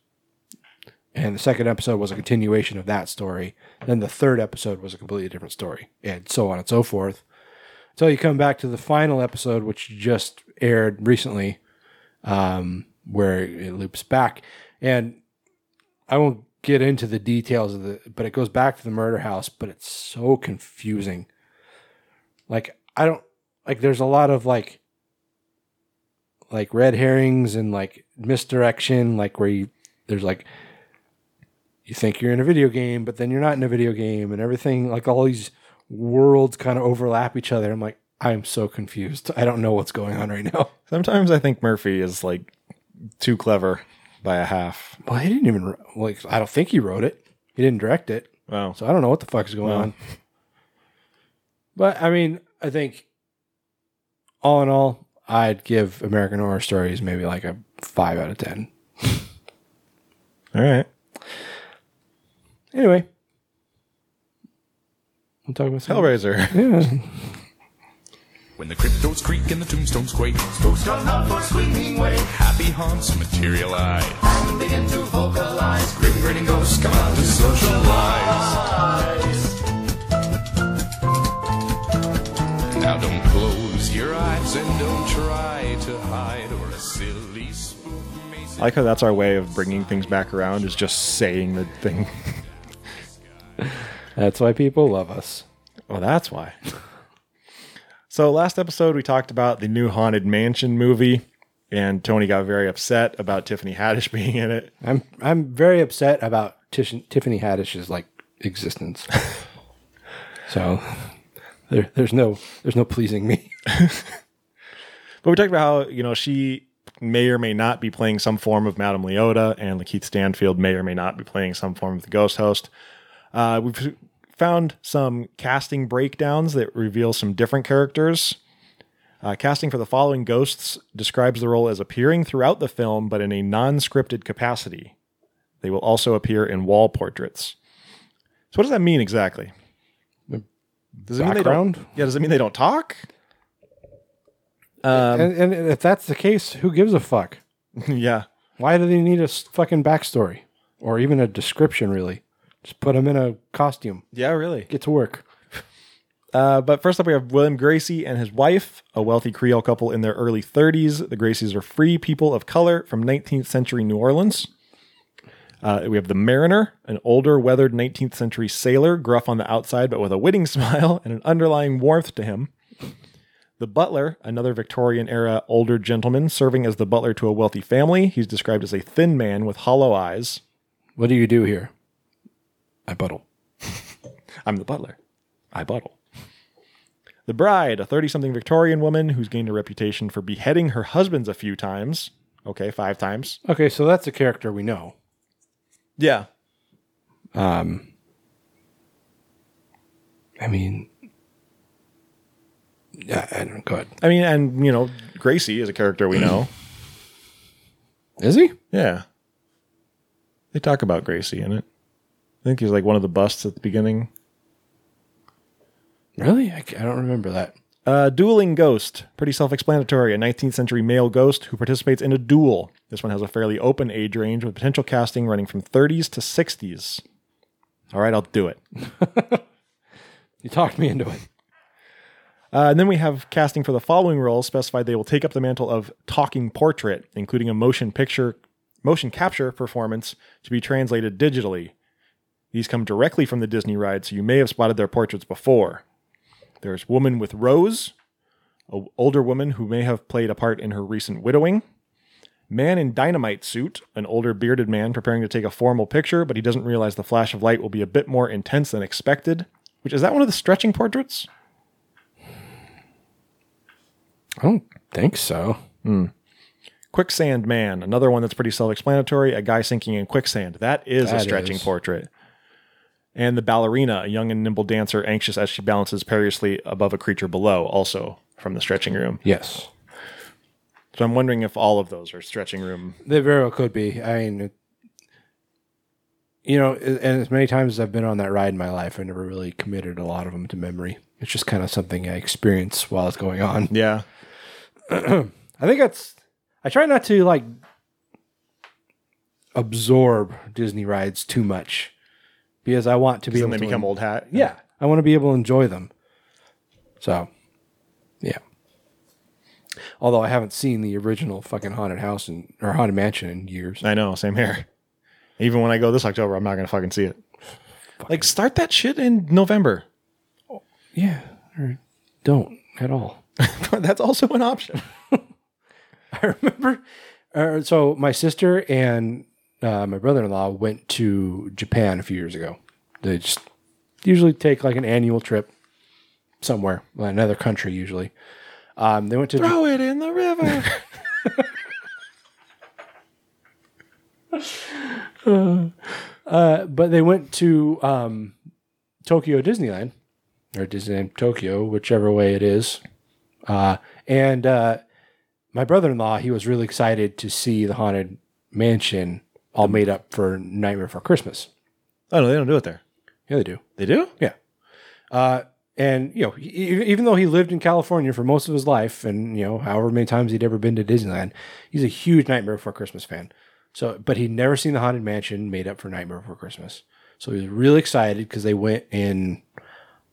and the second episode was a continuation of that story. Then the third episode was a completely different story, and so on and so forth. Until you come back to the final episode, which just aired recently, um, where it loops back, and I won't get into the details of the, but it goes back to the murder house, but it's so confusing. Like I don't like. There's a lot of like, like red herrings and like misdirection, like where you there's like you think you're in a video game, but then you're not in a video game, and everything like all these worlds kind of overlap each other. I'm like, I'm so confused. I don't know what's going on right now. Sometimes I think Murphy is like too clever by a half. Well, he didn't even like. I don't think he wrote it. He didn't direct it, Wow. so I don't know what the fuck is going on. But I mean, I think all in all, I'd give American Horror Stories maybe like a five out of ten. All right. Anyway, we'll talk about Hellraiser. Yeah. When the cryptos creak and the tombstones quake, spooks come out for screaming wake. Happy haunts materialize. And begin to vocalize. Grim grinning ghosts come out to socialize. Now don't close your eyes and don't try to hide or a silly spook may I like how that's our way of bringing things back around is just saying the thing. That's why people love us. Well, that's why. So last episode we talked about the new Haunted Mansion movie, and Tony got very upset about Tiffany Haddish being in it. I'm I'm very upset about Tish, Tiffany Haddish's like existence. so there, there's no there's no pleasing me. But we talked about how you know she may or may not be playing some form of Madame Leota, and Lakeith Stanfield may or may not be playing some form of the Ghost Host. Uh, we've found some casting breakdowns that reveal some different characters. Uh, casting for the following ghosts describes the role as appearing throughout the film, but in a non-scripted capacity. They will also appear in wall portraits. So, what does that mean exactly? Does it mean they don't? Yeah, does it mean they don't talk? and, and if that's the case, who gives a fuck? yeah. Why do they need a s- fucking backstory or even a description? Really, just put them in a costume. Yeah, really. Get to work. Uh, but first up, we have William Gracey and his wife, a wealthy Creole couple in their early 30s. The Graceys are free people of color from 19th century New Orleans. Uh, we have the Mariner, an older, weathered 19th century sailor, gruff on the outside, but with a winning smile and an underlying warmth to him. The butler, another Victorian era older gentleman, serving as the butler to a wealthy family. He's described as a thin man with hollow eyes. What do you do here? I buttle. I'm the butler. I buttle. The bride, a 30 something Victorian woman who's gained a reputation for beheading her husbands a few times. Okay, five times. Okay, so that's a character we know. Yeah. Um, I mean, yeah, I don't go ahead. I mean, and, you know, Gracey is a character we know. Is he? yeah. They talk about Gracey in it. I think he's like one of the busts at the beginning. Really? I don't remember that. Uh, dueling ghost, pretty self-explanatory. A 19th century male ghost who participates in a duel. This one has a fairly open age range with potential casting running from 30s to 60s. All right, I'll do it. You talked me into it. Uh, and then we have casting for the following roles specified they will take up the mantle of talking portrait, including a motion picture, motion capture performance to be translated digitally. These come directly from the Disney ride, so you may have spotted their portraits before. There's Woman with Rose, an older woman who may have played a part in her recent widowing. Man in dynamite suit, an older bearded man preparing to take a formal picture, but he doesn't realize the flash of light will be a bit more intense than expected. Which is that one of the stretching portraits? I don't think so. Hmm. Quicksand Man, another one that's pretty self-explanatory. A guy sinking in quicksand. That is a stretching is. portrait. And the ballerina, a young and nimble dancer, anxious as she balances perilously above a creature below, also from the stretching room. Yes. So I'm wondering if all of those are stretching room. They very well could be. I mean, you know, and as many times as I've been on that ride in my life, I never really committed a lot of them to memory. It's just kind of something I experience while it's going on. Yeah, I think that's. I try not to like absorb Disney rides too much because I want to be then able they to become old hat. Yeah, I want to be able to enjoy them. So, yeah. Although I haven't seen the original fucking haunted house and or haunted mansion in years. I know. Same here. Even when I go this October, I'm not going to fucking see it. Like, start that shit in November. Yeah, or don't at all. that's also an option. I remember. Uh, so my sister and uh, my brother in law went to Japan a few years ago. They just usually take like an annual trip somewhere, another country usually. Um, they went to throw J- it in the river. uh, but they went to um, Tokyo Disneyland or Disneyland Tokyo, whichever way it is. Uh, and uh, my brother in law, he was really excited to see the haunted mansion all made up for Nightmare Before Christmas. Oh no, they don't do it there. Yeah, they do. They do? Yeah. Uh, and you know, e- e- even though he lived in California for most of his life, and you know, however many times he'd ever been to Disneyland, he's a huge Nightmare Before Christmas fan. So, but he'd never seen the Haunted Mansion made up for Nightmare Before Christmas. So he was really excited because they went in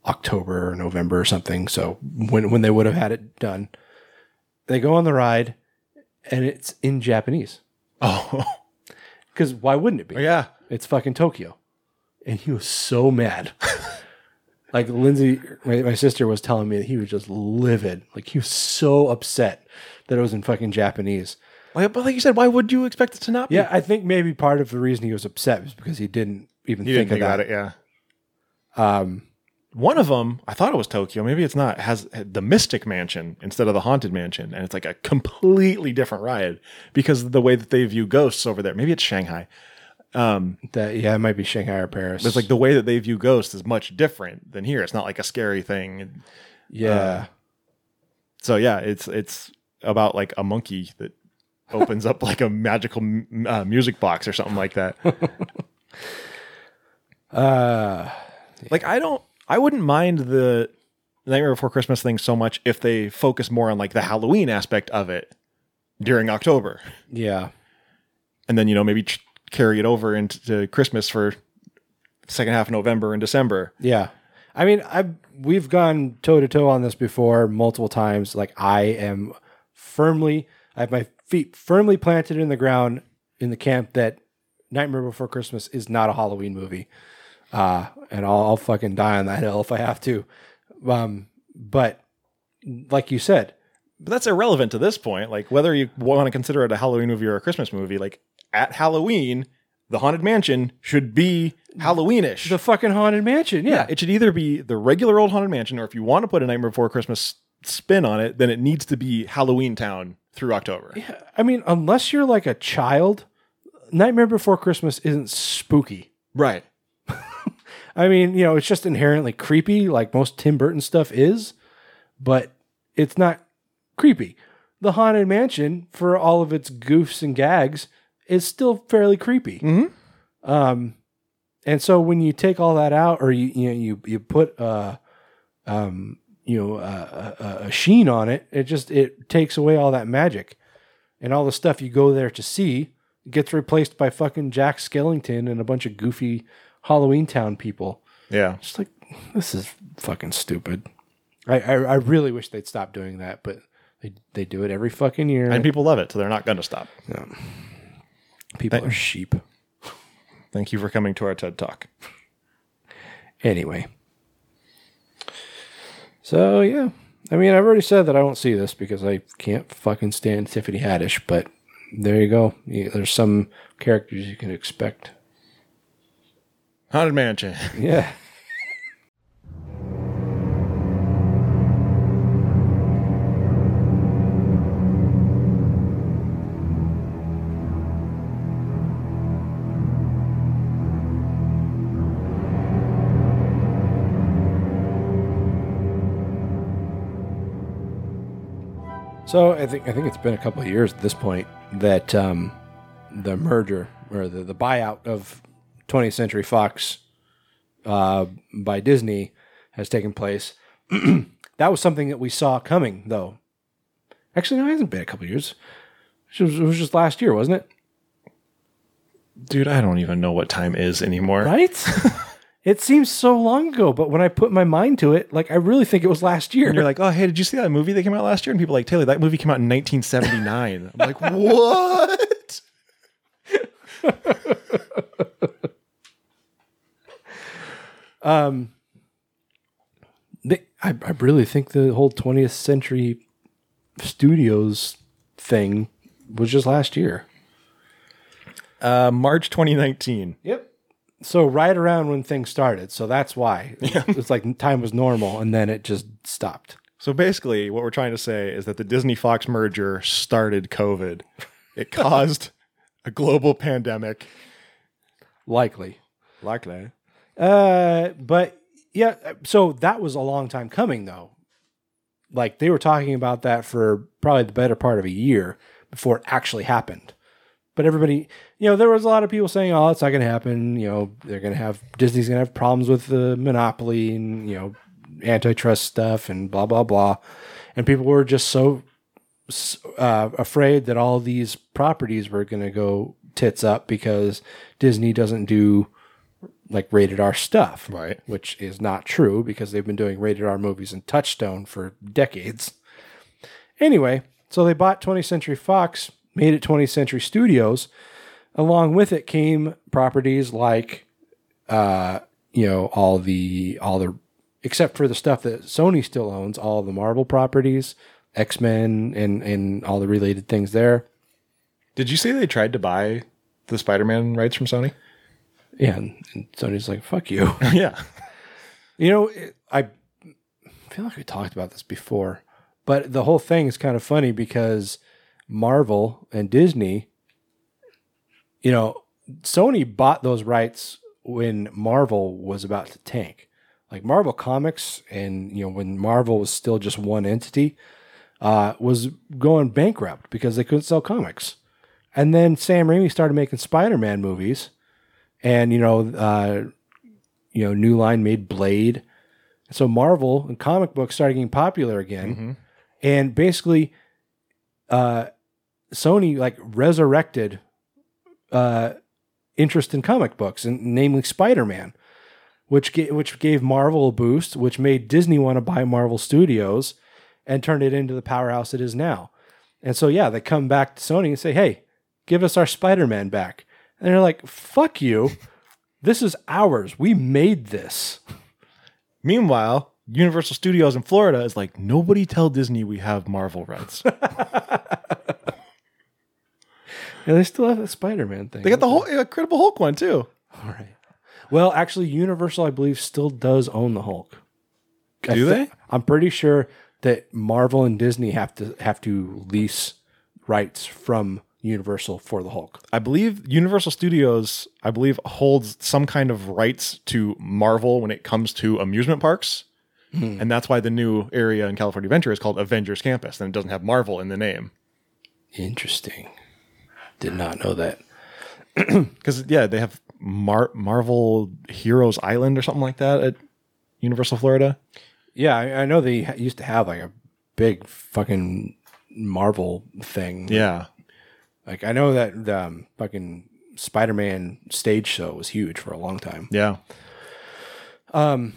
October or November or something. So when when they would have had it done, they go on the ride, and it's in Japanese. Oh, Because why wouldn't it be? yeah. It's fucking Tokyo. And he was so mad. like Lindsay, my, my sister was telling me that he was just livid. Like he was so upset that it was in fucking Japanese. Like, but like you said, why would you expect it to not be? Yeah, I think maybe part of the reason he was upset was because he didn't even You think, didn't think about it, yeah. Um, One of them, I thought it was Tokyo. Maybe it's not. Has the Mystic Mansion instead of the Haunted Mansion, and it's like a completely different ride because of the way that they view ghosts over there. Maybe it's Shanghai. Um, that yeah, it might be Shanghai or Paris. But it's like the way that they view ghosts is much different than here. It's not like a scary thing. yeah, So yeah, it's it's about like a monkey that opens up like a magical uh, music box or something like that. uh, Like I don't, I wouldn't mind the Nightmare Before Christmas thing so much if they focus more on like the Halloween aspect of it during October, yeah, and then you know maybe ch- carry it over into Christmas for second half of November and December. yeah. I mean, I we've gone toe to toe on this before multiple times. Like I am firmly, I have my feet firmly planted in the ground in the camp that Nightmare Before Christmas is not a Halloween movie, uh, and I'll, I'll fucking die on that hill if I have to. Um, but like you said, But that's irrelevant to this point. Like whether you want to consider it a Halloween movie or a Christmas movie, like at Halloween, the Haunted Mansion should be Halloweenish. the fucking haunted mansion, yeah, yeah, it should either be the regular old Haunted Mansion, or if you want to put a Nightmare Before Christmas spin on it, then it needs to be Halloween Town through October. Yeah, I mean, unless you're like a child, Nightmare Before Christmas isn't spooky. Right. I mean, you know, it's just inherently creepy, like most Tim Burton stuff is, but it's not creepy. The Haunted Mansion, for all of its goofs and gags, is still fairly creepy. Mhm. Um, and so when you take all that out, or you you know, you you put uh, um, you know, a, a, a sheen on it, it just it takes away all that magic, and all the stuff you go there to see gets replaced by fucking Jack Skellington and a bunch of goofy Halloween Town people. Yeah. Just like this is fucking stupid. I, I I really wish they'd stop doing that, but they they do it every fucking year. And people love it, so they're not going to stop. Yeah. People are sheep. Thank you for coming to our TED Talk. Anyway. So yeah. I mean I've already said that I won't see this because I can't fucking stand Tiffany Haddish, but there you go. There's some characters you can expect. Haunted Mansion. Yeah. So I think I think it's been a couple of years at this point that um, the merger or the, the buyout of 20th Century Fox uh, by Disney has taken place. that was something that we saw coming, though. Actually, no, it hasn't been a couple years. It was, it was just last year, wasn't it? Dude, I don't even know what time is anymore. Right? it seems so long ago, but when I put my mind to it, like I really think it was last year. And you're like, oh, hey, did you see that movie that came out last year? And people are like, Taylor, that movie came out in 1979. I'm like, what? Um, they, I, I really think the whole 20th Century Studios thing was just last year. Uh, March 2019. Yep. So right around when things started. So that's why it's like time was normal, and then it just stopped. So basically, what we're trying to say is that the Disney Fox merger started COVID. It caused a global pandemic. Likely. Likely. Uh, but yeah, so that was a long time coming, though. Like they were talking about that for probably the better part of a year before it actually happened. But everybody, you know, there was a lot of people saying, "Oh, it's not going to happen." You know, they're going to have Disney's going to have problems with the monopoly and you know antitrust stuff and blah blah blah, and people were just so uh, afraid that all these properties were going to go tits up because Disney doesn't do like rated R stuff, Right. Which is not true because they've been doing rated R movies in Touchstone for decades. Anyway, so they bought 20th Century Fox, made it 20th Century Studios. Along with it came properties like, uh, you know, all the all the except for the stuff that Sony still owns, all the Marvel properties, X Men, and and all the related things there. Did you say they tried to buy the Spider-Man rights from Sony? Yeah, and, and Sony's like, "Fuck you." yeah. You know, it, I feel like we talked about this before, but the whole thing is kind of funny because Marvel and Disney, you know, Sony bought those rights when Marvel was about to tank. Like Marvel Comics and, you know, when Marvel was still just one entity, uh, was going bankrupt because they couldn't sell comics. And then Sam Raimi started making Spider-Man movies and, you know, uh, you know, New Line made Blade. So Marvel and comic books started getting popular again. And basically, uh, Sony like resurrected uh, interest in comic books, and namely Spider-Man, which ga- which gave Marvel a boost, which made Disney want to buy Marvel Studios and turned it into the powerhouse it is now. And so yeah, they come back to Sony and say, "Hey, give us our Spider-Man back." And they're like, "Fuck you. This is ours. We made this." Meanwhile, Universal Studios in Florida is like, nobody tell Disney we have Marvel rights. And they still have the Spider-Man thing. they got the whole Incredible Hulk one too. All right. Well, actually, Universal, I believe, still does own the Hulk. Do thi- they? I'm pretty sure that Marvel and Disney have to have to lease rights from Universal for the Hulk. I believe Universal Studios, I believe, holds some kind of rights to Marvel when it comes to amusement parks. Hmm. And that's why the new area in California Adventure is called Avengers Campus, and it doesn't have Marvel in the name. Interesting. Did not know that. Because yeah, they have Mar- Marvel Heroes Island or something like that at Universal Florida. Yeah, I, I know they used to have like a big fucking Marvel thing. Yeah, Like I know that the um, fucking Spider-Man stage show was huge for a long time. yeah. Um,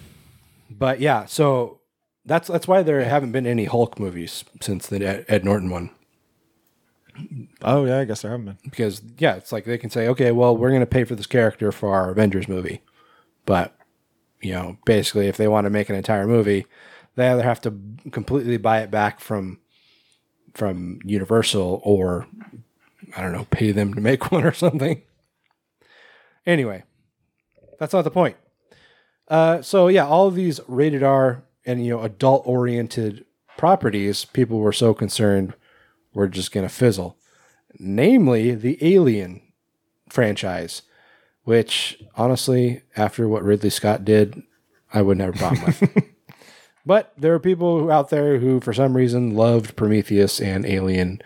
But yeah, so that's that's why there haven't been any Hulk movies since the Ed, Ed Norton one. Oh yeah, I guess there haven't been. Because yeah, it's like they can say, okay, well, we're going to pay for this character for our Avengers movie, but you know, basically, if they want to make an entire movie, they either have to completely buy it back from from Universal or I don't know, pay them to make one or something. Anyway, that's not the point. Uh, so yeah, all of these rated R and you know adult oriented properties, people were so concerned were just going to fizzle. Namely, the Alien franchise, which honestly, after what Ridley Scott did, I wouldn't have a problem with. but there are people out there who, for some reason, loved Prometheus and Alien.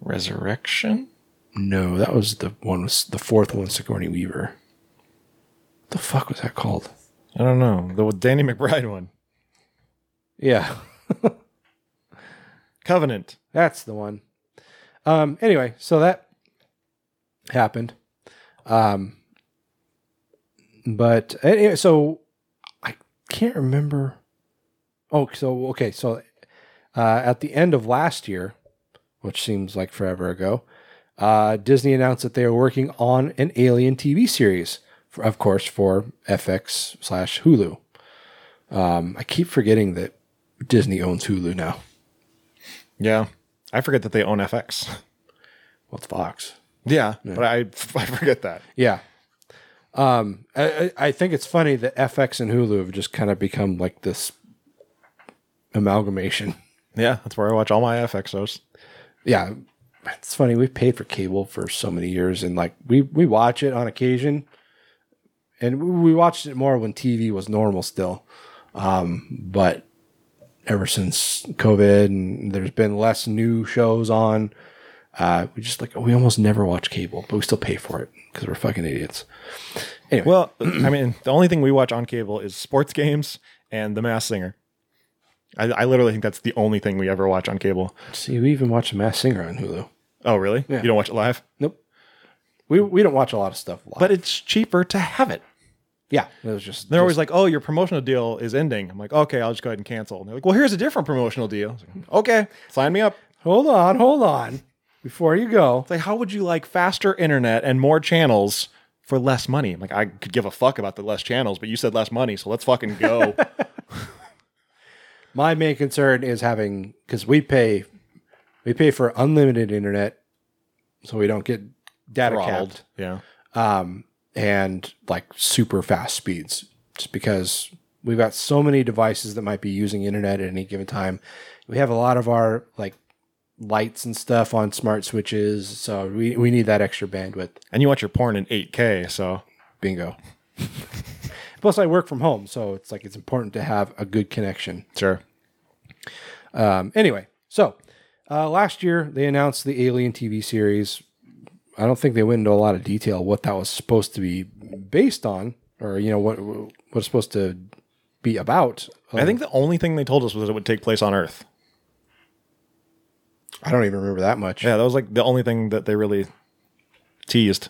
Resurrection. No, that was the one was the fourth one, Sigourney Weaver. What the fuck was that called? I don't know the Danny McBride one. Yeah, Covenant. that's the one. Um, anyway, so that happened. Um, but anyway, so I can't remember. Oh, so okay, so uh, at the end of last year, which seems like forever ago, uh, Disney announced that they are working on an Alien TV series, for, of course, for FX slash Hulu. Um, I keep forgetting that Disney owns Hulu now. Yeah, I forget that they own FX. Well, it's Fox. Yeah, but I I forget that. Yeah. Um, I, I I think it's funny that FX and Hulu have just kind of become like this amalgamation. Yeah, that's where I watch all my FX shows. Yeah. it's funny. We've paid for cable for so many years, and like we we watch it on occasion, and we- watched it more when TV was normal still. Um, but ever since COVID, and there's been less new shows on. Uh, we just like we almost never watch cable, but we still pay for it because we're fucking idiots. Anyway, Well, I mean, the only thing we watch on cable is sports games and The Masked Singer. I, I literally think that's the only thing we ever watch on cable. see, we even watch The Masked Singer on Hulu. Oh, really? Yeah. You don't watch it live? Nope, we we don't watch a lot of stuff live. But it's cheaper to have it. yeah, it was just They're always like, "Oh, your promotional deal is ending." I'm like, "Okay, I'll just go ahead and cancel." And they're like, "Well, here's a different promotional deal." Like, okay, sign me up. hold on, hold on, before you go. It's like, how would you like faster internet and more channels for less money? I'm like, I could give a fuck about the less channels, but you said less money, so let's fucking go. My main concern is having because we pay we pay for unlimited internet, so we don't get data Throttled. capped, Yeah. um, and like super fast speeds. Just because we've got so many devices that might be using internet at any given time, we have a lot of our like lights and stuff on smart switches, so we we need that extra bandwidth. And you watch your porn in 8K, so Bingo. Plus, I work from home, so it's like it's important to have a good connection. sure. Um, anyway, so uh, last year they announced the Alien TV series. I don't think they went into a lot of detail what that was supposed to be based on, or you know what what it's supposed to be about. I think the only thing they told us was that it would take place on Earth. I don't even remember that much. Yeah, that was like the only thing that they really teased.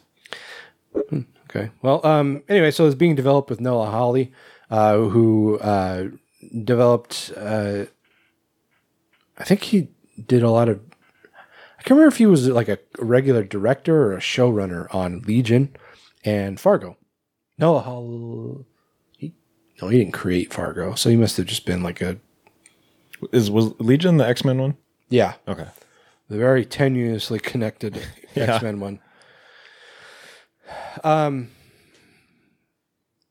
Okay. Well, um, anyway, so it's being developed with Noah Hawley, uh, who uh, developed. Uh, I think he did a lot of. I can't remember if he was like a regular director or a showrunner on Legion and Fargo. Noah Hawley. He, no, he didn't create Fargo, so he must have just been like a Is was Legion the X Men one? yeah, Okay. the very tenuously connected Yeah. X Men one. Um.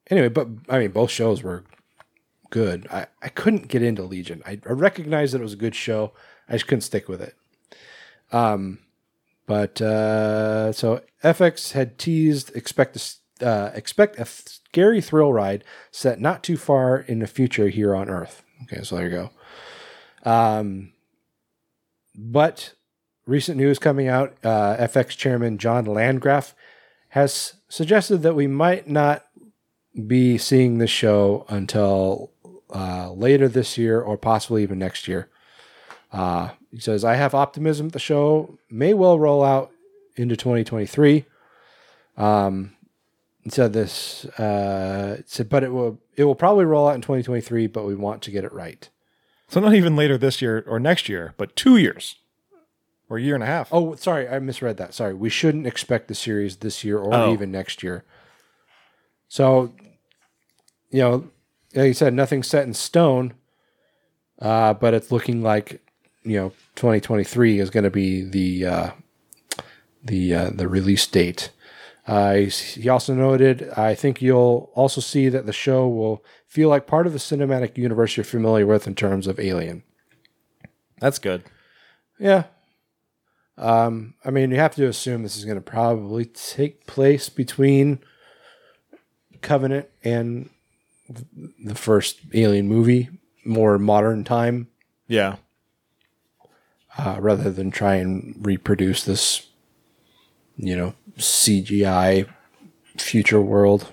Anyway, but I mean, both shows were good. I, I couldn't get into Legion. I, I recognized that it was a good show. I just couldn't stick with it. Um, but uh, so FX had teased expect a uh, expect a scary thrill ride set not too far in the future here on Earth. Okay, so there you go. Um, but recent news coming out uh, FX chairman John Landgraf has suggested that we might not be seeing this show until uh, later this year or possibly even next year. Uh, he says, I have optimism the show may well roll out into 2023. Um, he said this, uh, said, but it will, it will probably roll out in 2023, but we want to get it right. So not even later this year or next year, but two years or a year and a half. Oh, sorry, I misread that. Sorry, we shouldn't expect the series this year or Oh. even next year. So, you know, like you said, nothing's set in stone, uh, but it's looking like you know 2023 is going to be the uh, the uh, the release date. Uh, he's- he also noted, I think you'll also see that the show will feel like part of the cinematic universe you're familiar with in terms of Alien. That's good. Yeah. Um, I mean, you have to assume this is going to probably take place between Covenant and the first Alien movie, more modern time, Yeah. uh, rather than try and reproduce this, you know, CGI future world,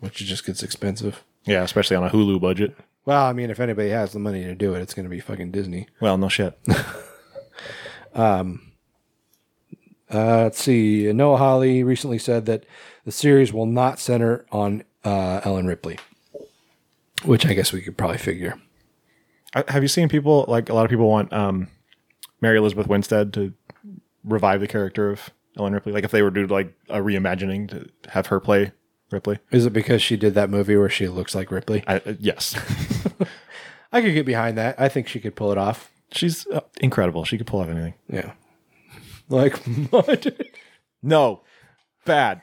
which just gets expensive. Yeah, especially on a Hulu budget. Well, I mean, if anybody has the money to do it, it's going to be fucking Disney. Well, no shit. Uh, let's see. Noah Hawley recently said that the series will not center on uh, Ellen Ripley, which I guess we could probably figure. Have you seen people like a lot of people want um, Mary Elizabeth Winstead to revive the character of Ellen Ripley? Like if they were to do like a reimagining to have her play Ripley? Is it because she did that movie where she looks like Ripley? I, uh, yes, I could get behind that. I think she could pull it off. she's uh, incredible. She could pull off anything. Yeah. Like mud. No, bad.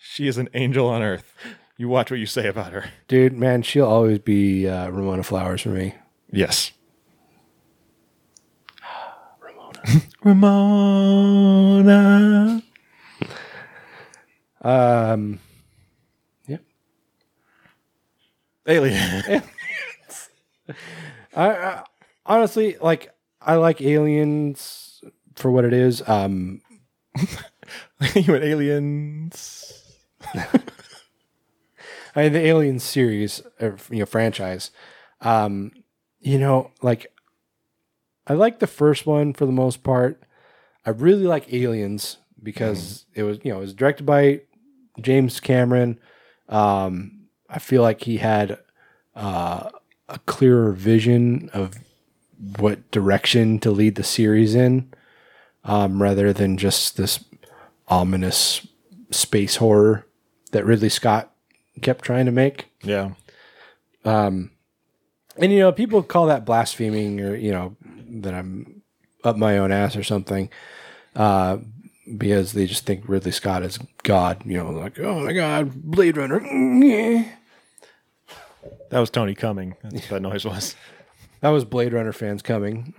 she is an angel on earth. You watch what you say about her. Dude, man, she'll always be uh, Ramona Flowers for me. Yes. Ramona. Ramona. Um, yeah. Alien. I, I honestly like. I like Aliens for what it is. Um, you went aliens. I mean, the Alien series, or, you know, franchise. Um, you know, like I like the first one for the most part. I really like Aliens because it was, you know, it was directed by James Cameron. Um, I feel like he had uh, a clearer vision of what direction to lead the series in, um, rather than just this ominous space horror that Ridley Scott kept trying to make. Yeah. And you know, people call that blaspheming or you know that I'm up my own ass or something, uh, because they just think Ridley Scott is God. You know, like oh my God, Blade Runner. That was Tony coming. That's what that noise was. That was Blade Runner fans coming.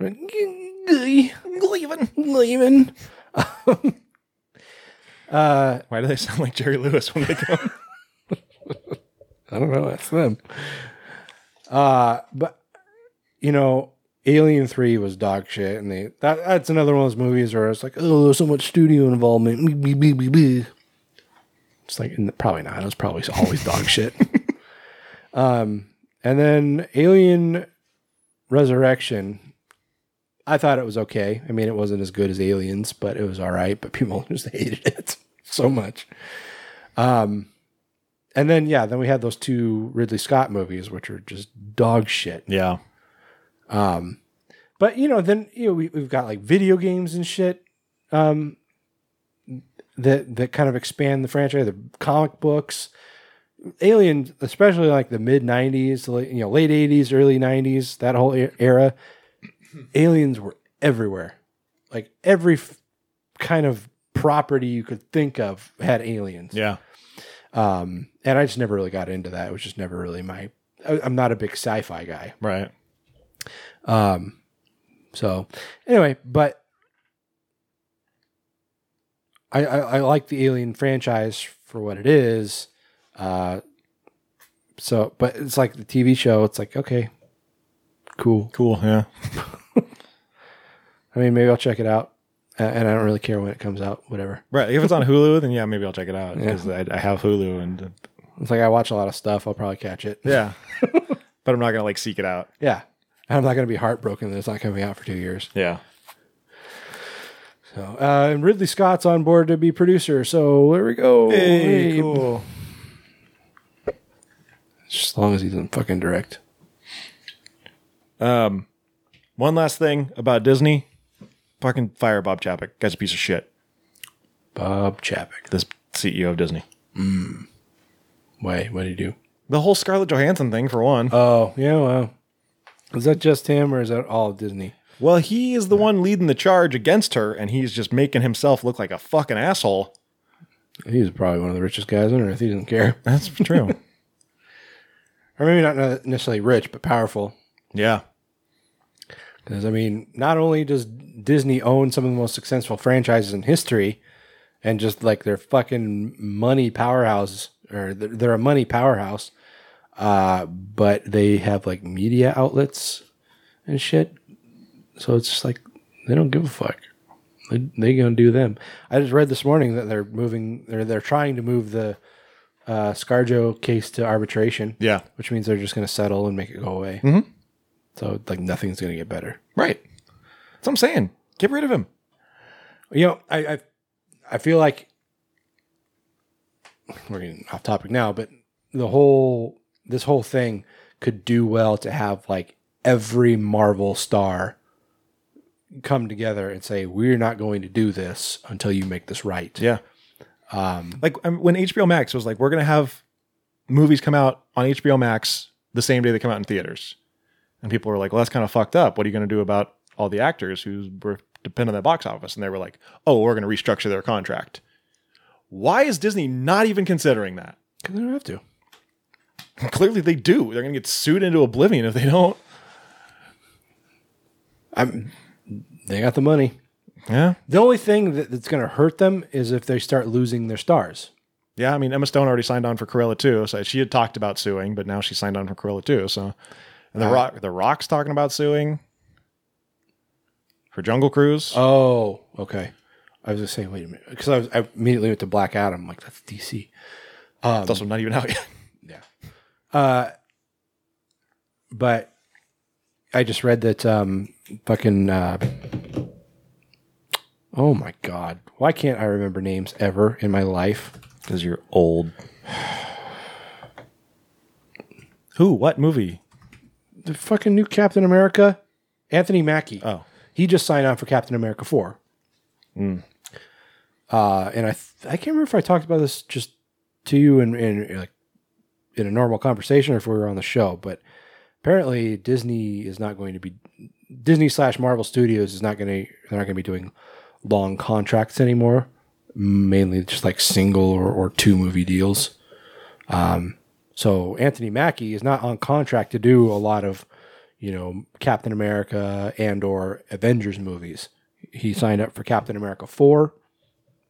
Leaving, leaving. Why do they sound like Jerry Lewis when they come? I don't know. That's them. Uh, but you know, Alien Three was dog shit, and they that that's another one of those movies where it's like, oh, there's so much studio involvement. Bee, bee, bee, bee. It's like probably not. It was probably always dog shit. Um, and then Alien Resurrection. I thought it was okay. I mean, it wasn't as good as Aliens, but it was all right. But people just hated it so much. Um, and then yeah, then we had those two Ridley Scott movies, which are just dog shit. Yeah. Um, but you know, then you know we, we've got like video games and shit um, that that kind of expand the franchise. The comic books, Alien, especially like the mid '90s, late, you know, late '80s, early '90s, that whole era. Aliens were everywhere. Like every f- kind of property you could think of had aliens. Yeah. Um, and I just never really got into that. It was just never really my. I- I'm not a big sci-fi guy. Right. Um. So anyway, but I, I, I like the Alien franchise for what it is. Uh, so, but it's like the TV show. It's like okay, cool. Cool. Yeah. I mean, maybe I'll check it out, and I don't really care when it comes out. Whatever. Right. If it's on Hulu, then yeah, maybe I'll check it out because I, I have Hulu and uh, It's like I watch a lot of stuff. I'll probably catch it. yeah. but I'm not gonna like seek it out. Yeah. And I'm not going to be heartbroken that it's not coming out for two years. Yeah. So, uh, and Ridley Scott's on board to be producer. So there we go. Hey, cool. Just as long as he doesn't fucking direct. Um, one last thing about Disney. Fucking fire Bob Chapek. Guy's a piece of shit. Bob Chapek. This CEO of Disney. Hmm. Wait, what did he do? The whole Scarlett Johansson thing, for one. Oh, yeah, well. Is that just him or is that all of Disney? well, he is the one leading the charge against her, and he's just making himself look like a fucking asshole. He's probably one of the richest guys on earth. He doesn't care. That's true. Or maybe not necessarily rich, but powerful. yeah. Because, I mean, not only does Disney own some of the most successful franchises in history and just like their fucking money powerhouse, or they're, a money powerhouse, uh, but they have like media outlets and shit. So it's just like they don't give a fuck. They they gonna do them. I just read this morning that they're moving. They're they're trying to move the uh, ScarJo case to arbitration. Yeah. which means they're just gonna settle and make it go away. Mm-hmm. So like nothing's gonna get better. Right. That's what I'm saying. Get rid of him. You know, I I, I feel like we're getting off topic now, but the whole this whole thing could do well to have like every Marvel star come together and say we're not going to do this until you make this right. Yeah. Um, like um, when HBO Max was like, we're going to have movies come out on HBO Max the same day they come out in theaters. And people were like, well, that's kind of fucked up. What are you going to do about all the actors who were dependent on that box office? And they were like, oh, we're going to restructure their contract. Why is Disney not even considering that? Because they don't have to. Clearly they do. They're going to get sued into oblivion if they don't. I'm, they got the money. Yeah. The only thing that, that's going to hurt them is if they start losing their stars. Yeah, I mean Emma Stone already signed on for Cruella too, so she had talked about suing, but now she signed on for Cruella too. So, and the Rock, the Rock's talking about suing for Jungle Cruise. Oh, okay. I was just saying, wait a minute, because I was I immediately went to Black Adam. Like that's DC. it's also not even out yet. Yeah. Uh but I just read that um fucking uh oh my god why can't I remember names ever in my life Because you're old. Who? What movie? The fucking new Captain America Anthony Mackie Oh, he just signed on for Captain America 4 uh and I th- I can't remember if I talked about this just to you in, in like in a normal conversation or if we were on the show but apparently Disney is not going to be Disney slash Marvel Studios is not going to they're not going to be doing long contracts anymore. Mainly just like single or, or two movie deals. Um, so Anthony Mackie is not on contract to do a lot of you know Captain America and or Avengers movies. He signed up for Captain America four,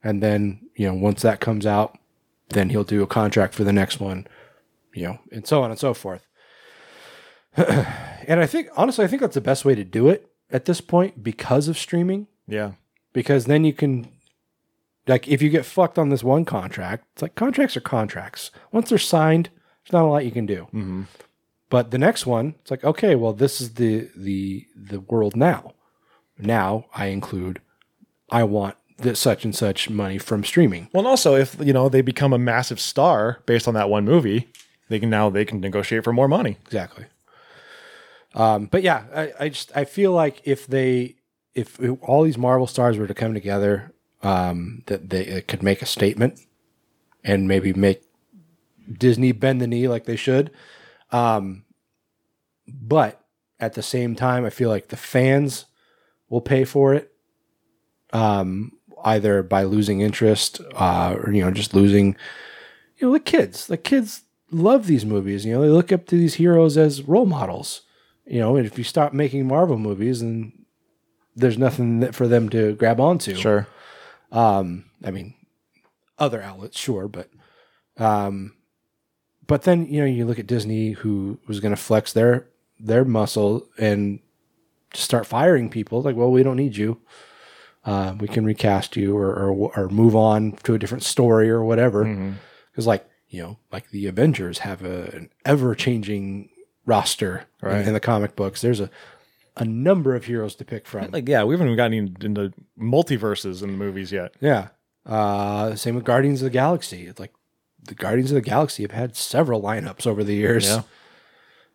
and then you know once that comes out, then he'll do a contract for the next one. You know, and so on and so forth. and I think honestly, I think that's the best way to do it at this point because of streaming. yeah. Because then you can, like, if you get fucked on this one contract, it's like contracts are contracts. Once they're signed, there's not a lot you can do. But the next one, it's like, okay, well, this is the the the world now. Now I include, I want this such and such money from streaming. Well, and also if you know they become a massive star based on that one movie, they can now they can negotiate for more money. Exactly. Um, but yeah, I, I just I feel like if they if all these Marvel stars were to come together, um, that they it could make a statement and maybe make Disney bend the knee like they should. Um, but at the same time, I feel like the fans will pay for it, um, either by losing interest, uh, or you know, just losing. You know, the kids, the kids love these movies. You know, they look up to these heroes as role models. You know, and if you stop making Marvel movies, then there's nothing that for them to grab onto. Sure. Um, I mean, other outlets, sure, but, um, but then you know you look at Disney, who was going to flex their their muscle and just start firing people. Like, well, we don't need you. Uh, we can recast you or, or or move on to a different story or whatever. Because, like you know, like the Avengers have a, an ever changing roster in- Right. in the comic books. There's a a number of heroes to pick from. Like yeah, we haven't even gotten in- into multiverses in the movies yet. Yeah. Uh, same with Guardians of the Galaxy. It's like the Guardians of the Galaxy have had several lineups over the years. Yeah.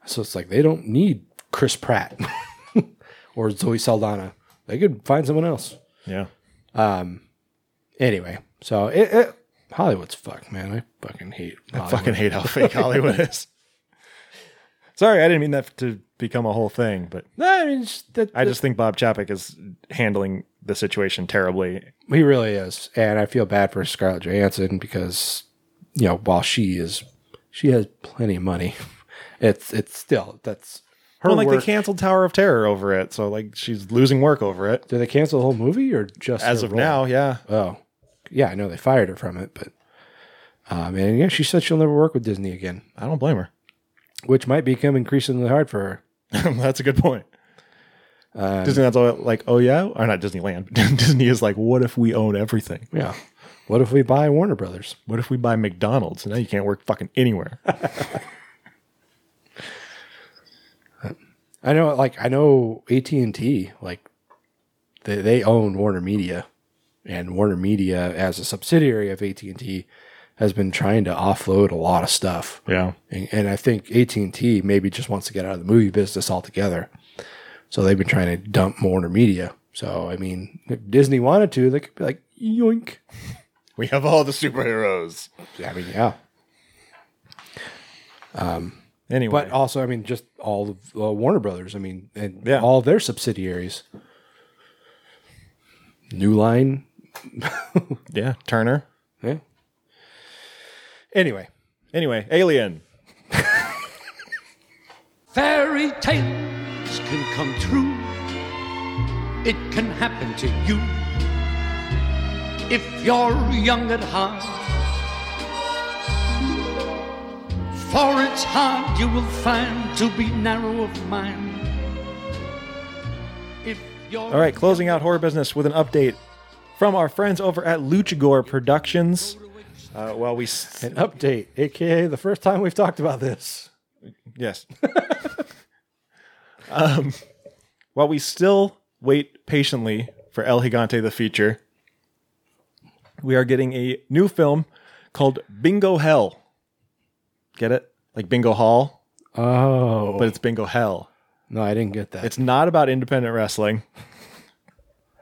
So it's like they don't need Chris Pratt or Zoe Saldana. They could find someone else. Yeah. Um. Anyway, so it, it Hollywood's fucked, man. I fucking hate. I fucking hate how fake Hollywood is. Sorry, I didn't mean that to become a whole thing, but No, I mean, that, I just think Bob Chapek is handling the situation terribly. he really is, and I feel bad for Scarlett Johansson because you know while she is she has plenty of money, it's it's still that's her Well, like work. they canceled Tower of Terror over it, so like she's losing work over it. Did they cancel the whole movie or just As of role? now, yeah. Oh, yeah, I know they fired her from it, but um, and yeah, she said she'll never work with Disney again, I don't blame her. which might become increasingly hard for her. That's a good point. Disneyland's all like, oh yeah, or not Disneyland. Disney is like, what if we own everything? Yeah. What if we buy Warner Brothers? What if we buy McDonald's? Now you can't work fucking anywhere. I know, like I know AT and T, like they they own Warner Media, and Warner Media as a subsidiary of AT and T has been trying to offload a lot of stuff. yeah. and, and I think AT and T maybe just wants to get out of the movie business altogether. So they've been trying to dump Warner Media. So I mean, if Disney wanted to, they could be like, yoink. We have all the superheroes. I mean, yeah. Um, Anyway, But also, I mean, just all of uh, Warner Brothers. I mean, and Yeah. all their subsidiaries. New Line. yeah, Turner. Yeah. Anyway, Anyway, Alien. Fairy tales can come true. It can happen to you if you're young at heart. For it's hard you will find to be narrow of mind. If you're All right, closing out horror business with an update from our friends over at Luchagore Productions. Uh, well, we s- An update, aka the first time we've talked about this. yes. um, while we still wait patiently for El Gigante the feature, we are getting a new film called Bingo Hell. Get it? Like Bingo Hall, Oh, but it's Bingo Hell. no, I didn't get that. It's not about independent wrestling,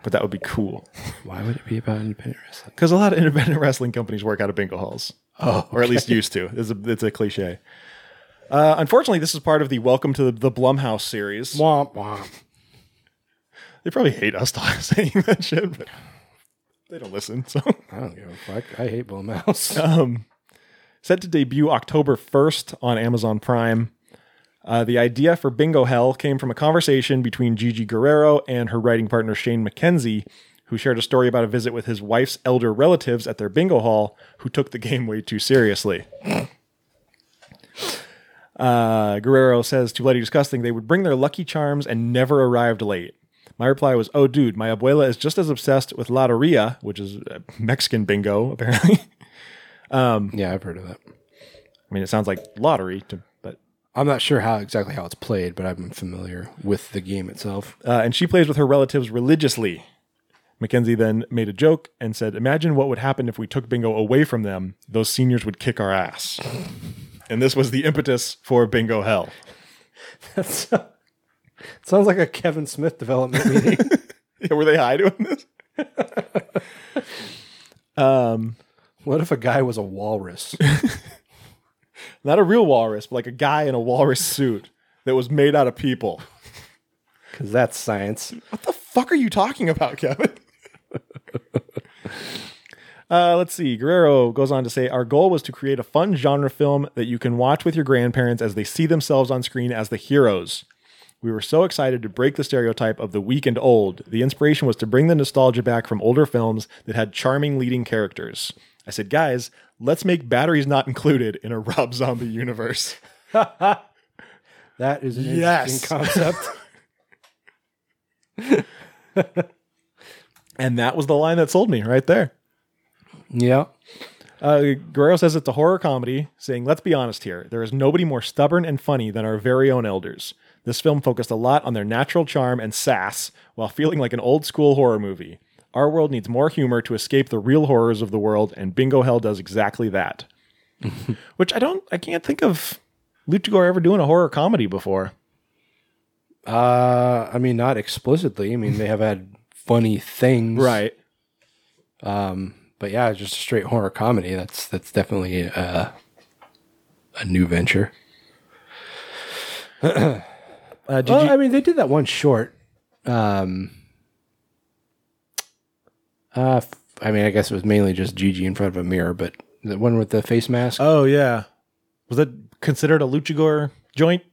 but that would be cool. Why would it be about independent wrestling? Because a lot of independent wrestling companies work out of bingo halls. Oh, or at least used to. It's a, it's a cliche. Uh, unfortunately, this is part of the Welcome to the, the Blumhouse series. Womp womp. They probably hate us talking saying that shit, but they don't listen. So, I don't give a fuck. I hate Blumhouse. um, set to debut October 1st on Amazon Prime. Uh, the idea for Bingo Hell came from a conversation between Gigi Guerrero and her writing partner Shane McKenzie, who shared a story about a visit with his wife's elder relatives at their bingo hall who took the game way too seriously. Uh, Guerrero says to Bloody Disgusting they would bring their lucky charms and never arrived late. My reply was, "Oh, dude, my abuela is just as obsessed with Loteria, which is uh, Mexican bingo, apparently. yeah, I've heard of that. I mean, it sounds like lottery, to, but I'm not sure how exactly how it's played, but I'm familiar with the game itself. uh, and she plays with her relatives religiously. McKenzie then made a joke and said, "Imagine what would happen if we took bingo away from them. Those seniors would kick our ass." and this was the impetus for Bingo Hell. Sounds like a Kevin Smith development meeting. Yeah, were they high doing this? um, what if a guy was a walrus? Not a real walrus, but like a guy in a walrus suit that was made out of people. Because that's science. What the fuck are you talking about, Kevin? uh, let's see. Guerrero goes on to say Our goal was to create a fun genre film that you can watch with your grandparents as they see themselves on screen as the heroes. We were so excited to break the stereotype of the weak and old. The inspiration was to bring the nostalgia back from older films that had charming leading characters. I said, guys, let's make batteries not included in a Rob Zombie universe. That is an Yes. interesting concept. And that was the line that sold me right there. yeah. Uh, Guerrero says it's a horror comedy, saying, Let's be honest here. There is nobody more stubborn and funny than our very own elders. This film focused a lot on their natural charm and sass while feeling like an old school horror movie. Our world needs more humor to escape the real horrors of the world, and Bingo Hell does exactly that. Which I don't, I can't think of Luchagore ever doing a horror comedy before. Uh, I mean, not explicitly. I mean, they have had funny things. Right? Um, but yeah, just a straight horror comedy. That's that's definitely uh, a new venture. Uh, did Well, you, I mean, they did that one short. Um, uh, f- I mean, I guess it was mainly just Gigi in front of a mirror, but the one with the face mask, oh, yeah. Was that considered a Luchagore joint?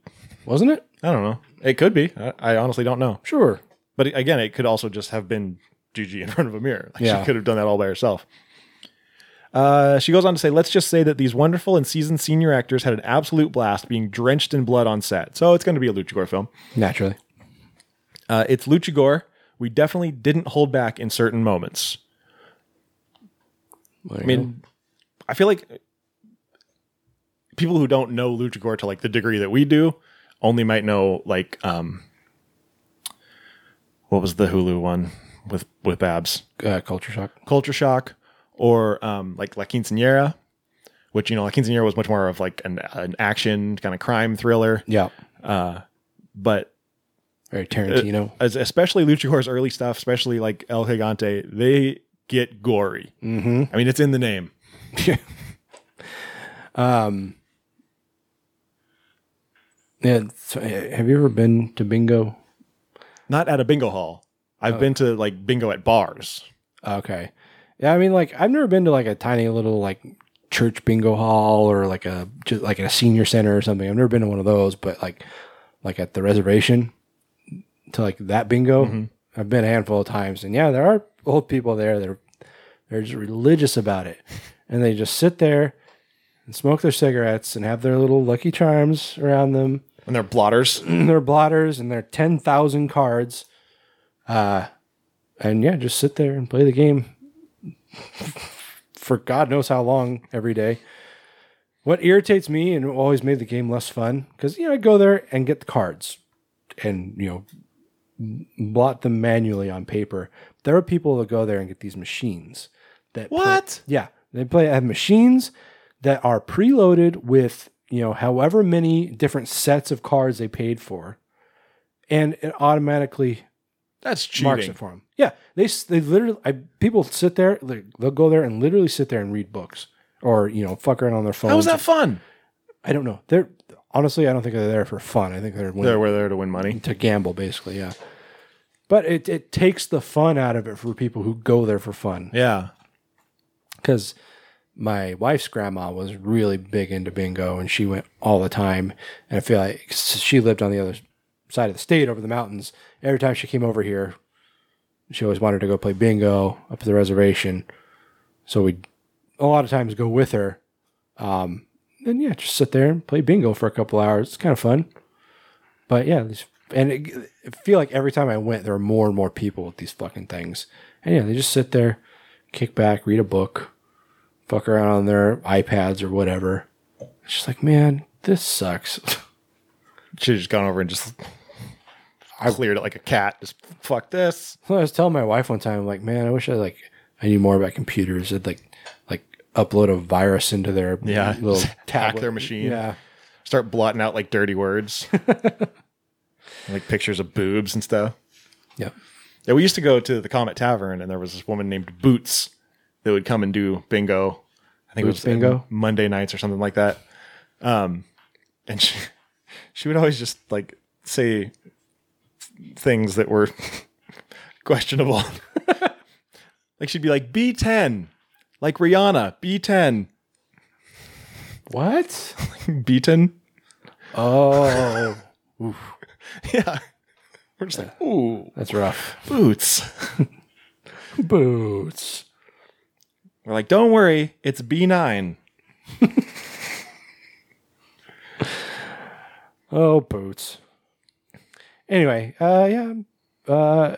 wasn't it? I don't know. It could be. I, I honestly don't know. Sure. But again, it could also just have been Gigi in front of a mirror. Like Yeah. She could have done that all by herself. Uh, she goes on to say, let's just say that these wonderful and seasoned senior actors had an absolute blast being drenched in blood on set. So it's going to be a Luchagore film. Naturally. Uh, it's Luchagore. We definitely didn't hold back in certain moments. I mean, I feel like people who don't know Luchagore to like the degree that we do only might know like um what was the Hulu one with with Babs? uh, culture shock. Culture Shock or um like La Quinceañera, which you know La Quinceañera was much more of like an an action kind of crime thriller, Yeah. but Very Tarantino. as especially Luchagore's early stuff, especially like El Gigante, they get gory. Mm-hmm. I mean, it's in the name. yeah. So, uh, have you ever been to bingo? Not at a bingo hall. I've been to like bingo at bars. Okay. Yeah, I mean, like I've never been to like a tiny little like church bingo hall or like a just like a senior center or something. I've never been to one of those, but like like at the reservation to like that bingo, I've been a handful of times, and yeah, there are old people there that are They're just religious about it. And they just sit there and smoke their cigarettes and have their little lucky charms around them And they're blotters. and their blotters and their 10,000 cards. Uh, and yeah, just sit there and play the game for God knows how long every day. What irritates me and always made the game less fun because, you know, I go there and get the cards and, you know, blot them manually on paper. There are people that go there and get these machines that play- What? yeah, they play have machines that are preloaded with you know however many different sets of cards they paid for, and it automatically That's cheating. marks it for them. Yeah, they they literally I, people sit there like, they'll go there and literally sit there and read books or you know fuck around on their phones. How is that fun? I don't know. They're honestly I don't think they're there for fun. I think they're winning They're, we're there to win money. to gamble basically. Yeah. But it, it takes the fun out of it for people who go there for fun Yeah. because my wife's grandma was really big into bingo and she went all the time. And I feel like she lived on the other side of the state over the mountains. Every time she came over here, she always wanted to go play bingo up at the reservation. So we'd a lot of times go with her. Um, and yeah, just sit there and play bingo for a couple hours. It's kind of fun. But yeah, these, and it, I feel like every time I went, there were more and more people with these fucking things. And yeah, they just sit there, kick back, read a book, fuck around on their iPads or whatever. It's just like, man, this sucks. Should have just gone over and just I cleared it like a cat. Just fuck this. I was telling my wife one time, I'm like, man, I wish I like I knew more about computers. I'd like like upload a virus into their Yeah, little hack their machine. Yeah, Start blotting out like dirty words. like pictures of boobs and stuff. yeah. Yeah, we used to go to the Comet Tavern, and there was this woman named Boots that would come and do bingo. I think Boots it was bingo? Monday nights or something like that. Um, and she she would always just like say things that were questionable. like she'd be like B ten, like Rihanna B ten, What? beaten. Oh, Yeah, we're just like ooh that's rough. boots. Boots. We're like, don't worry, it's B nine. Oh, boots. Anyway, uh, yeah, I'm, uh,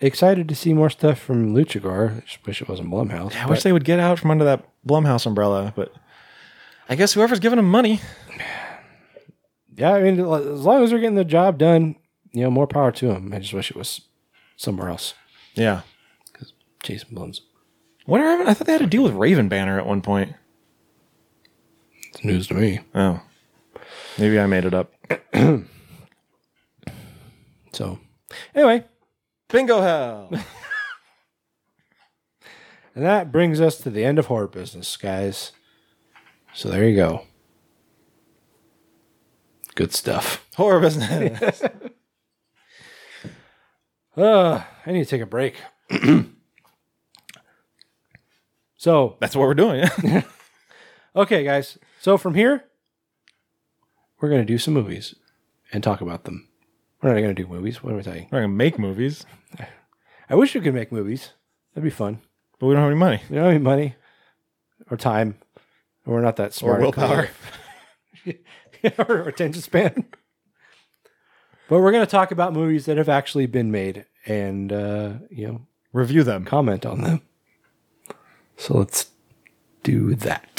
excited to see more stuff from Luchagore. I just wish it wasn't Blumhouse. Yeah, I wish they would get out from under that Blumhouse umbrella, but I guess whoever's giving them money. yeah, I mean, as long as they're getting the job done, you know, more power to them. I just wish it was somewhere else. Yeah. Because Jason Blum's What are, I thought they had a deal with Raven Banner at one point. it's news to me. Oh. Maybe I made it up. So, anyway, Bingo hell. and that brings us to the end of horror business, guys. So there you go. Good stuff. Horror business. Uh, I need to take a break. so, That's what we're doing. Okay, guys. So from here, we're going to do some movies and talk about them. We're not going to do movies. What am I saying? We're not going to make movies, I wish we could make movies. That'd be fun. but we don't have any money. We don't have any money or time. Or we're not that smart. or willpower. or attention span. But we're going to talk about movies that have actually been made and, uh, you know, Review them. comment on them. So let's do that.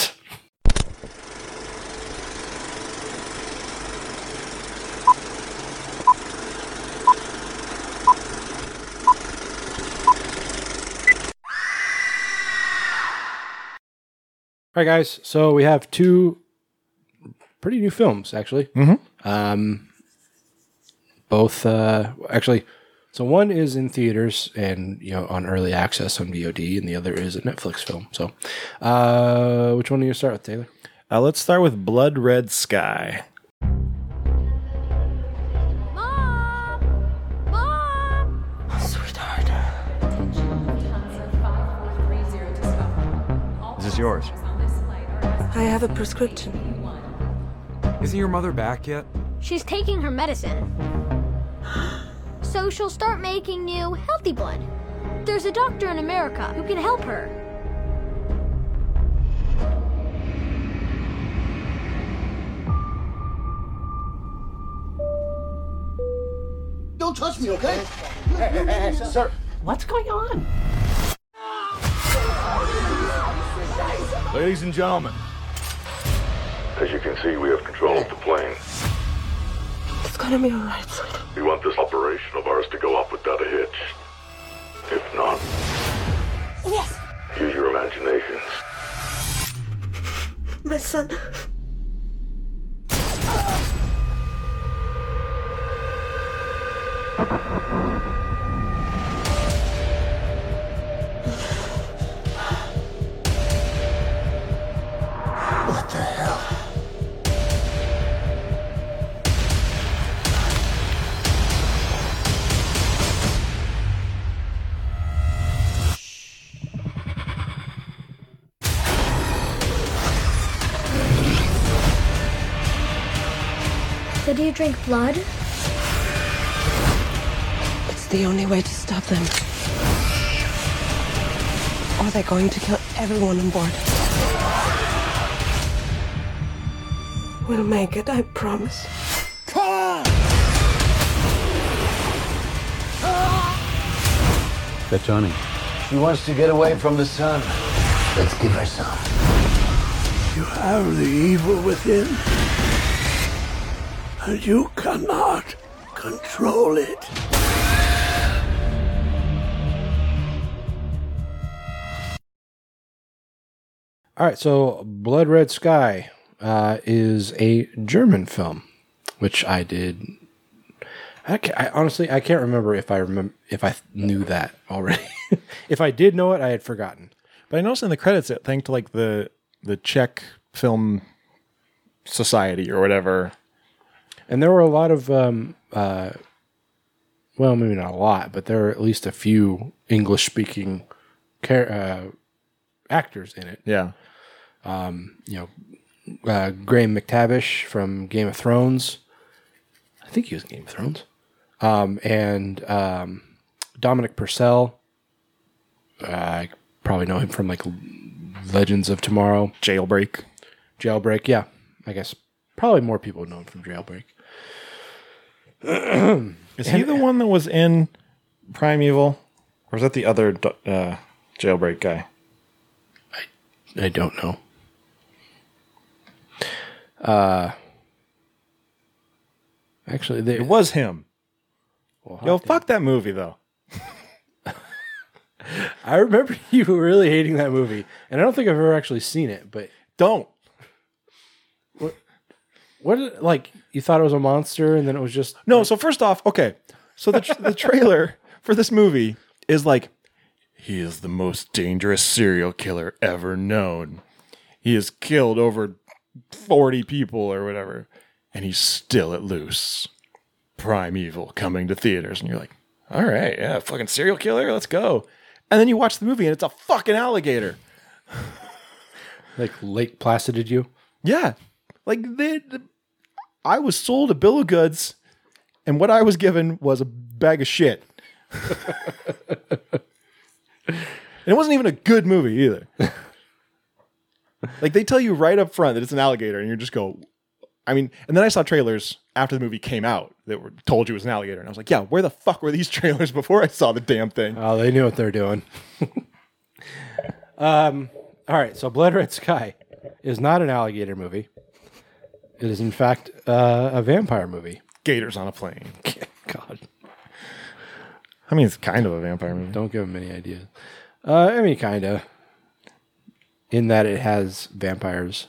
All right, guys. So we have two pretty new films, actually. Um, both uh, actually. So one is in theaters and you know on early access on VOD, and the other is a Netflix film. So, uh, which one do you start with, Taylor? Uh, let's start with Blood Red Sky. Mom! Mom! Is this yours? I have a prescription. Isn't your mother back yet? She's taking her medicine. so she'll start making new healthy blood. There's a doctor in America who can help her. Don't touch me, okay? Hey, hey, hey, sir. What's going on? Ladies and gentlemen, as you can see, we have control of the plane. It's gonna be alright, sweetie. We want this operation of ours to go off without a hitch. If not, Yes! use your imaginations. My son. Drink blood? It's the only way to stop them. Or they're going to kill everyone on board. We'll make it, I promise. Come on! That Johnny. She wants to get away from the sun. Let's give her some. You have the evil within, and you cannot control it. All right, so Blood Red Sky uh, is a German film, which I did. I, I honestly I can't remember if I remember if I knew that already. if I did know it, I had forgotten. But I noticed in the credits it thanked like the the Czech Film Society or whatever. And there were a lot of, um, uh, well, maybe not a lot, but there were at least a few English speaking char- uh, actors in it. Yeah. Um, you know, uh, Graham McTavish from Game of Thrones. I think he was in Game of Thrones. Um, and um, Dominic Purcell. Uh, I probably know him from like Legends of Tomorrow. Jailbreak. Jailbreak, yeah. I guess probably more people know him from Jailbreak. Is he the one that was in Primeval, or is that the other uh, Jailbreak guy? I don't know. Uh, actually, they, It was him. Well, Yo, fuck that movie though. I remember you really hating that movie, and I don't think I've ever actually seen it. But Don't. what? What? Like you thought it was a monster, and then it was just No, so first off, okay. So the, the trailer for this movie is like, he is the most dangerous serial killer ever known. He has killed over 40 people or whatever, and he's still at loose. Primeval coming to theaters. And you're like, all right, yeah, fucking serial killer, let's go. And then you watch the movie and it's a fucking alligator. like Lake Placided you. Yeah. Like they, I was sold a bill of goods, and what I was given was a bag of shit. and it wasn't even a good movie either. like they tell you right up front that it's an alligator, and you just go. I mean, and then I saw trailers after the movie came out that were told you it was an alligator, and I was like, "Yeah, where the fuck were these trailers before I saw the damn thing?" Oh, they knew what they're doing. um. All right. So, Blood Red Sky is not an alligator movie. It is, in fact, uh, a vampire movie. Gators on a plane. God, I mean, it's kind of a vampire movie. don't give him any ideas. Uh, I mean, kind of. In that it has vampires.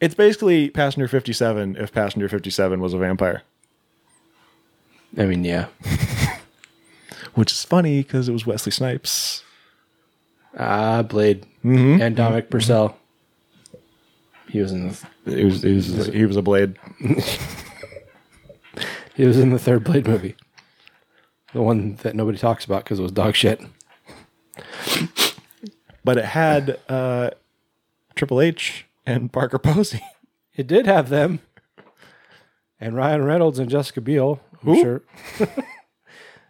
It's basically Passenger Fifty Seven if Passenger Fifty Seven was a vampire. I mean, yeah. which is funny because it was Wesley Snipes. Ah, Blade Mhm. and Dominic Purcell. He was in the He was he was, he was a blade. he was in the third Blade movie, the one that nobody talks about because it was dog shit. but it had uh, Triple H and Parker Posey. It did have them, and Ryan Reynolds and Jessica Biel. I'm Who? sure,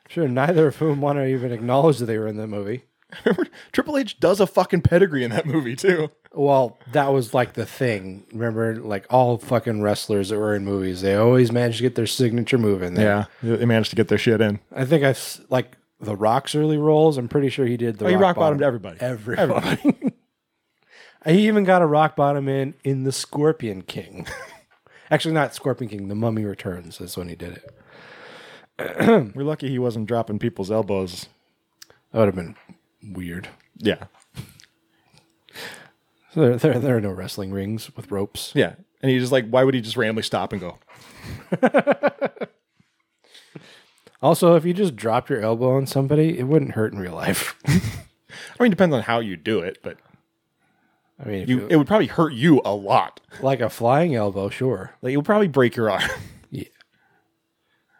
sure neither of whom want to even acknowledge that they were in that movie. Triple H does a fucking pedigree in that movie too. Well, that was like the thing. Remember, like all fucking wrestlers that were in movies, they always managed to get their signature move in there. Yeah, they managed to get their shit in. I think I've like the Rock's early roles. I'm pretty sure he did the. Oh, he rock bottom bottomed everybody. Everybody. he even got a rock bottom in in the Scorpion King. Actually, not Scorpion King. The Mummy Returns is when he did it. We're lucky he wasn't dropping people's elbows. That would have been weird. Yeah, So there, there, there are no wrestling rings with ropes. yeah. And he just like, why would he just randomly stop and go? Also, if you just dropped your elbow on somebody, it wouldn't hurt in real life. I mean, it depends on how you do it, but I mean, if you, you, it would probably hurt you a lot. like a flying elbow, sure. Like it would probably break your arm.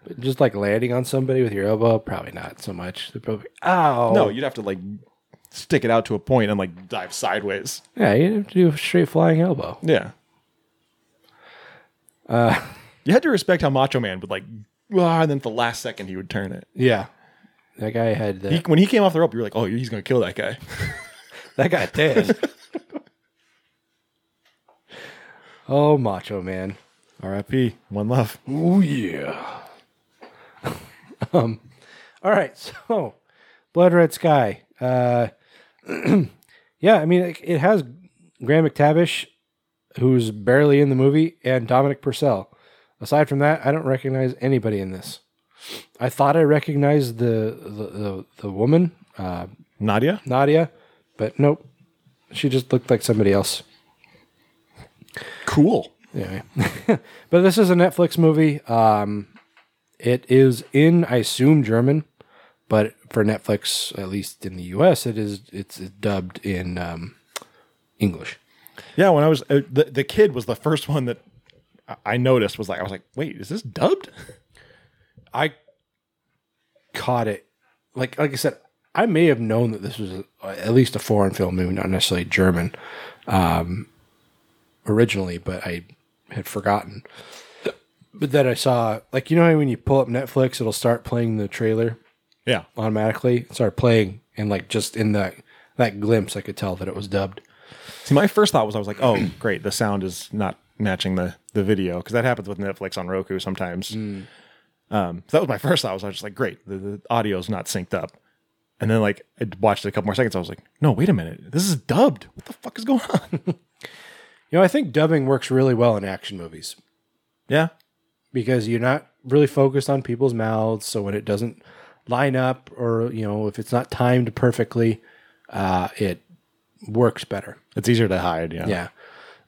But just like landing on somebody with your elbow, probably not so much. They're probably, ow. No, you'd have to like stick it out to a point and like dive sideways. Yeah, you have to do a straight flying elbow. Yeah. Uh, You had to respect how Macho Man would like, ah, and then at the last second he would turn it. yeah. That guy had the, He, when he came off the rope, you were like, oh, he's going to kill that guy. that guy did. oh, Macho Man. R.I.P. One love. Oh yeah. um, all right. So, Blood Red Sky. Uh, yeah, I mean, it, it has Graham McTavish, who's barely in the movie, and Dominic Purcell. Aside from that, I don't recognize anybody in this. I thought I recognized the the the, the woman, uh, Nadia? Nadia, but nope. She just looked like somebody else. Cool. Anyway, but this is a Netflix movie. Um, it is in, I assume, German, but for Netflix, at least in the U.S., it is it's dubbed in um, English. Yeah, when I was, uh, the, the kid was the first one that I- noticed was like, I was like, wait, is this dubbed? I caught it. Like like I said, I may have known that this was a, at least a foreign film movie, not necessarily German, um, originally, but I had forgotten. But then I saw, like you know, when you pull up Netflix, it'll start playing the trailer Yeah. automatically. Started playing, and like just in that that glimpse, I could tell that it was dubbed. See, my first thought was, I was like, oh, great, the sound is not matching the, the video because that happens with Netflix on Roku sometimes. Um, so that was my first thought. Was I was just like, great, the, the audio is not synced up. And then like I watched it a couple more seconds. I was like, no, wait a minute, this is dubbed. What the fuck is going on? You know, I think dubbing works really well in action movies. yeah, because you're not really focused on people's mouths. So when it doesn't line up, or you know, if it's not timed perfectly, uh, it works better. it's easier to hide. Yeah, Yeah.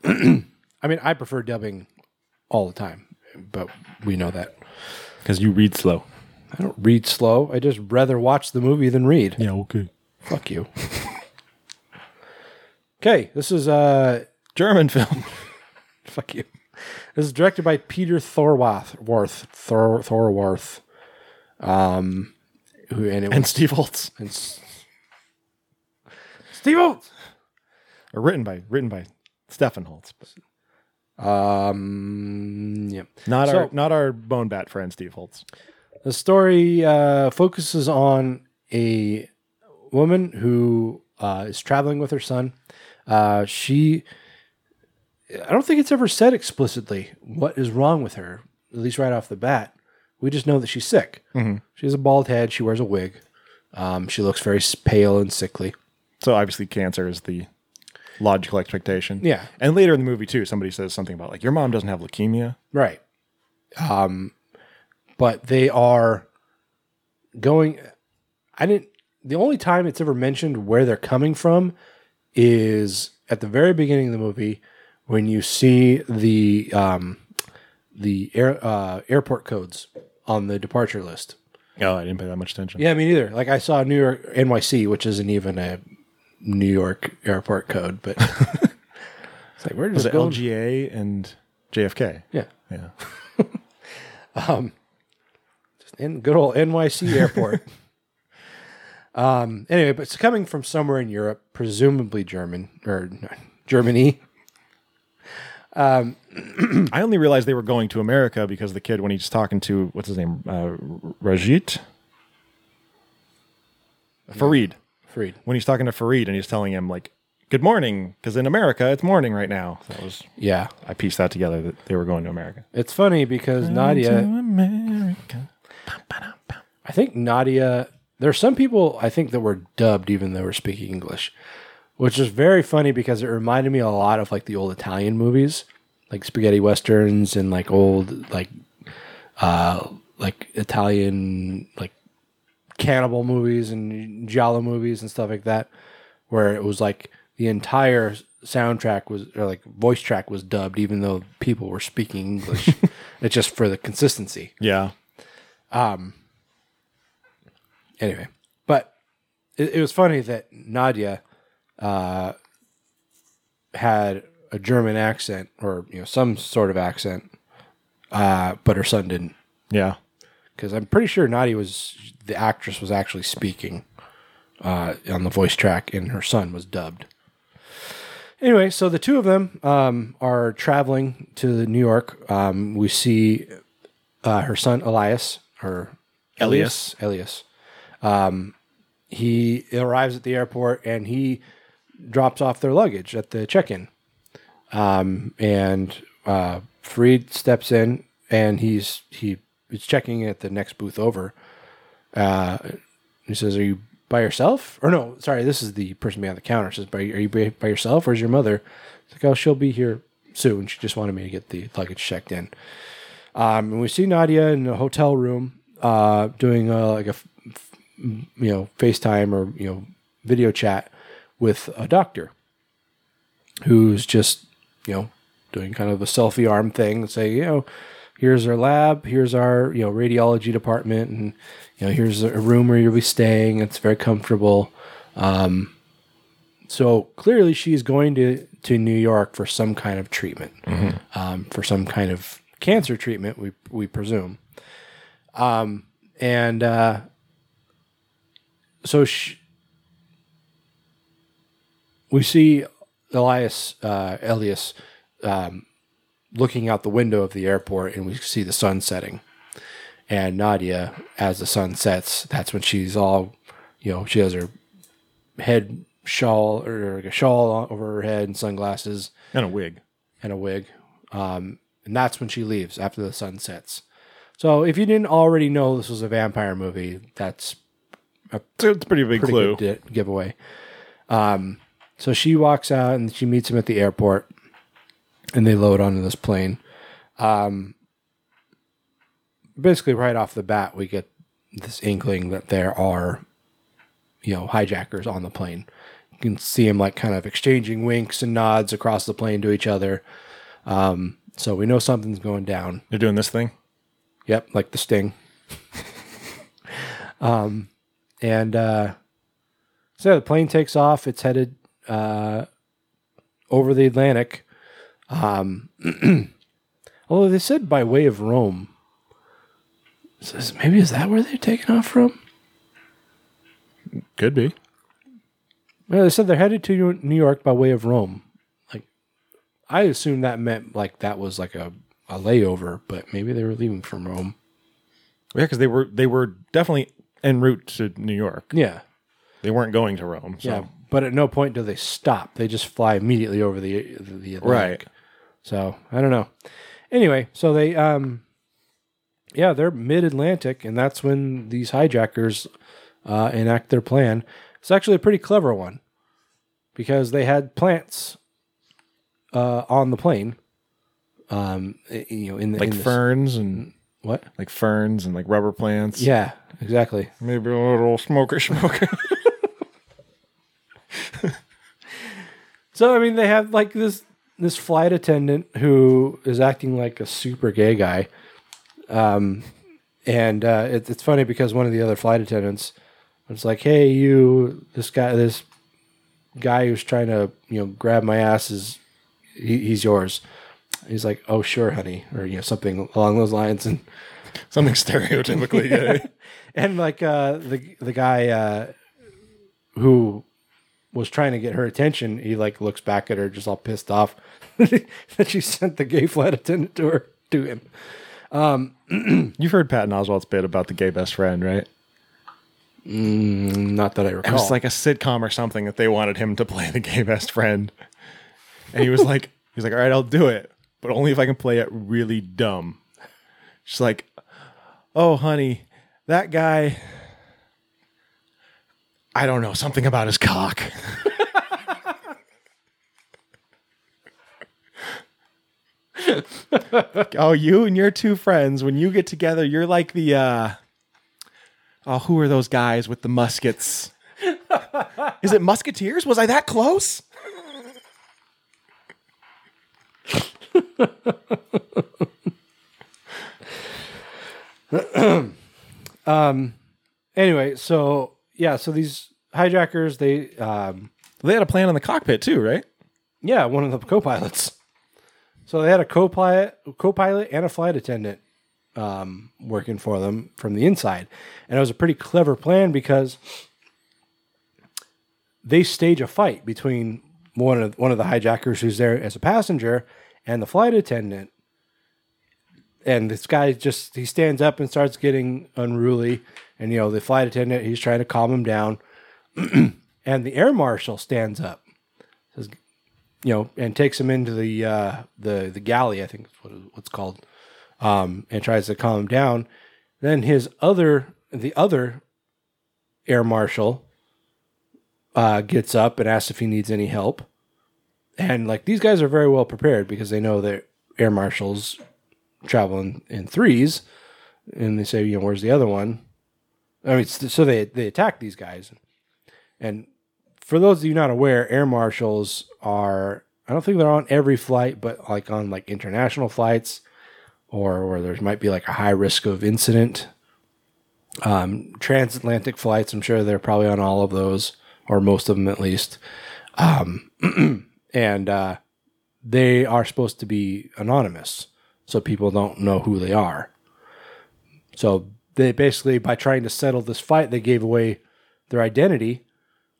I mean, I prefer dubbing all the time, but we know that because you read slow. I don't read slow. I just rather watch the movie than read. Yeah, okay. Fuck you. okay, this is a German film. fuck you. This is directed by Peter Thorwarth. Worth Thor Thorwarth. Um, who and it and was- Steve Holtz, and S- Steve Holtz. or written by written by Stefan Holtz, but Um, yeah. not So- our not our bone bat friend Steve Holtz. The story uh, focuses on a woman who uh, is traveling with her son. Uh, she, I don't think it's ever said explicitly what is wrong with her, at least right off the bat. We just know that she's sick. Mhm. She has a bald head. She wears a wig. Um, she looks very pale and sickly. So obviously, cancer is the logical expectation. Yeah. and later in the movie too, somebody says something about like your mom doesn't have leukemia. Right. Um, but they are going. I didn't. The only time it's ever mentioned where they're coming from is at the very beginning of the movie when you see the um, the air, uh, airport codes on the departure list. Oh, I didn't pay that much attention. Yeah, me neither. Like I saw New York NYC, which isn't even a New York airport code, but it's like where does it? LGA and JFK? Yeah. yeah. um, just in good old NYC airport. um, anyway, but it's coming from somewhere in Europe, presumably German or Germany. Um, I only realized they were going to America because the kid when he's talking to what's his name, uh, Rajit, Farid. Fareed. when he's talking to Farid and he's telling him like, "Good morning," because in America it's morning right now. That was Yeah. I pieced that together that they were going to America. It's funny because Nadia, America. I think Nadia, there are some people I think that were dubbed even though they were speaking English, which is very funny because it reminded me a lot of like the old Italian movies, like spaghetti westerns and like old like uh like Italian like cannibal movies and giallo movies and stuff like that, where it was like the entire soundtrack was or like voice track was dubbed even though people were speaking English. it's just for the consistency. Yeah, Um. Anyway, but it, it was funny that Nadia uh, had a German accent or you know some sort of accent, uh, but her son didn't. yeah. Because I'm pretty sure Nadia was the actress was actually speaking uh, on the voice track, and her son was dubbed. Anyway, so the two of them um, are traveling to New York. Um, we see uh, her son Elias, or Elias, Elias. Um, he arrives at the airport and he drops off their luggage at the check-in. Um, and uh, Farid steps in and he's he is checking at the next booth over. Uh, he says, "Are you by yourself?" Or no, sorry, this is the person behind the counter. Says, "Are you, by yourself, or is your mother?" Like, "Oh, she'll be here soon. She just wanted me to get the luggage checked in." Um, and we see Nadia in a hotel room, uh, doing uh, like a, you know, FaceTime or you know, video chat with a doctor, who's just you know doing kind of a selfie arm thing, and say, you know, here's our lab, here's our you know radiology department, and you know here's a room where you'll be staying. It's very comfortable. Um, so clearly, she's going to to New York for some kind of treatment, um, for some kind of cancer treatment. We we presume. Um, and uh, so she, we see Elias uh, Elias um, looking out the window of the airport, and we see the sun setting. And Nadia, as the sun sets, that's when she's all, you know, she has her head shawl or like a shawl over her head and sunglasses And a wig. and a wig. Um, and that's when she leaves after the sun sets. So if you didn't already know this was a vampire movie, that's a It's pretty big pretty clue. di- giveaway. Um, so she walks out and she meets him at the airport, and they load onto this plane. Um, basically, right off the bat, we get this inkling that there are, you know, hijackers on the plane. You can see them like kind of exchanging winks and nods across the plane to each other. Um, so we know something's going down. They're doing this thing. Yep, like the sting. um, and uh, so the plane takes off. It's headed uh, over the Atlantic. Um, although they said by way of Rome. So is- maybe is that where they're taking off from? Could be. Well, they said they're headed to New York by way of Rome. Like, I assumed that meant like that was like a, a layover, but maybe they were leaving from Rome. Yeah, because they were they were definitely en route to New York. Yeah. They weren't going to Rome. So. Yeah, but at no point do they stop. They just fly immediately over the the Atlantic. Right. So I don't know. Anyway, so they um, yeah, they're mid Atlantic, and that's when these hijackers uh, enact their plan. It's actually a pretty clever one because they had plants uh, on the plane. Um, you know, in the like in the- ferns and what? like ferns and like rubber plants. Yeah, exactly. Maybe a little smoker smoker. So I mean, they have like this this flight attendant who is acting like a super gay guy, um, and uh, it, it's funny because one of the other flight attendants was like, "Hey, you, this guy, this guy who's trying to you know grab my ass is he, he's yours." He's like, "Oh, sure, honey," or you know something along those lines, and Something stereotypically gay. and like uh, the the guy uh, who was trying to get her attention, he like looks back at her just all pissed off that she sent the gay flight attendant to her to him. Um, You've heard Patton Oswalt's bit about the gay best friend, right? Mm, not that I recall. It was like a sitcom or something that they wanted him to play the gay best friend. And he was like, he was like, all right, I'll do it, but only if I can play it really dumb. She's like, oh, honey, that guy, I don't know, something about his cock. oh, you and your two friends, when you get together, you're like the, uh, oh, who are those guys with the muskets? Is it musketeers? Was I that close? um. Anyway, so yeah, so these hijackers, they um, they had a plan in the cockpit too, right? Yeah, one of the co-pilots. So they had a co-pilot, co-pilot, and a flight attendant um, working for them from the inside, and it was a pretty clever plan because they stage a fight between one of one of the hijackers who's there as a passenger and the flight attendant. And this guy just he stands up and starts getting unruly, and you know the flight attendant he's trying to calm him down, and the air marshal stands up, says, you know, and takes him into the uh, the the galley, I think what's called, um, and tries to calm him down. Then his other the other air marshal uh, gets up and asks if he needs any help, and like these guys are very well prepared because they know that air marshals travel in, in threes, and they say, you know, where's the other one? I mean, so they they attack these guys, and for those of you not aware, air marshals are I don't think they're on every flight, but like on like international flights or where there might be like a high risk of incident. Um, transatlantic flights, I'm sure they're probably on all of those or most of them at least. Um, and uh, they are supposed to be anonymous, so people don't know who they are. So they basically, by trying to settle this fight, they gave away their identity.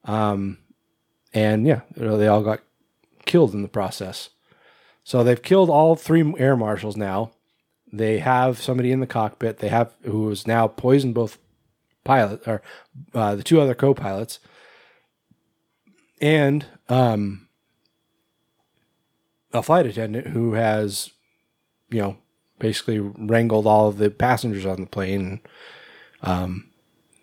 Um, and yeah, you know, they all got killed in the process. So they've killed all three air marshals now. They have somebody in the cockpit. They have who has now poisoned both pilot or uh, the two other co-pilots, and um, a flight attendant who has, you know, basically wrangled all of the passengers on the plane. Um,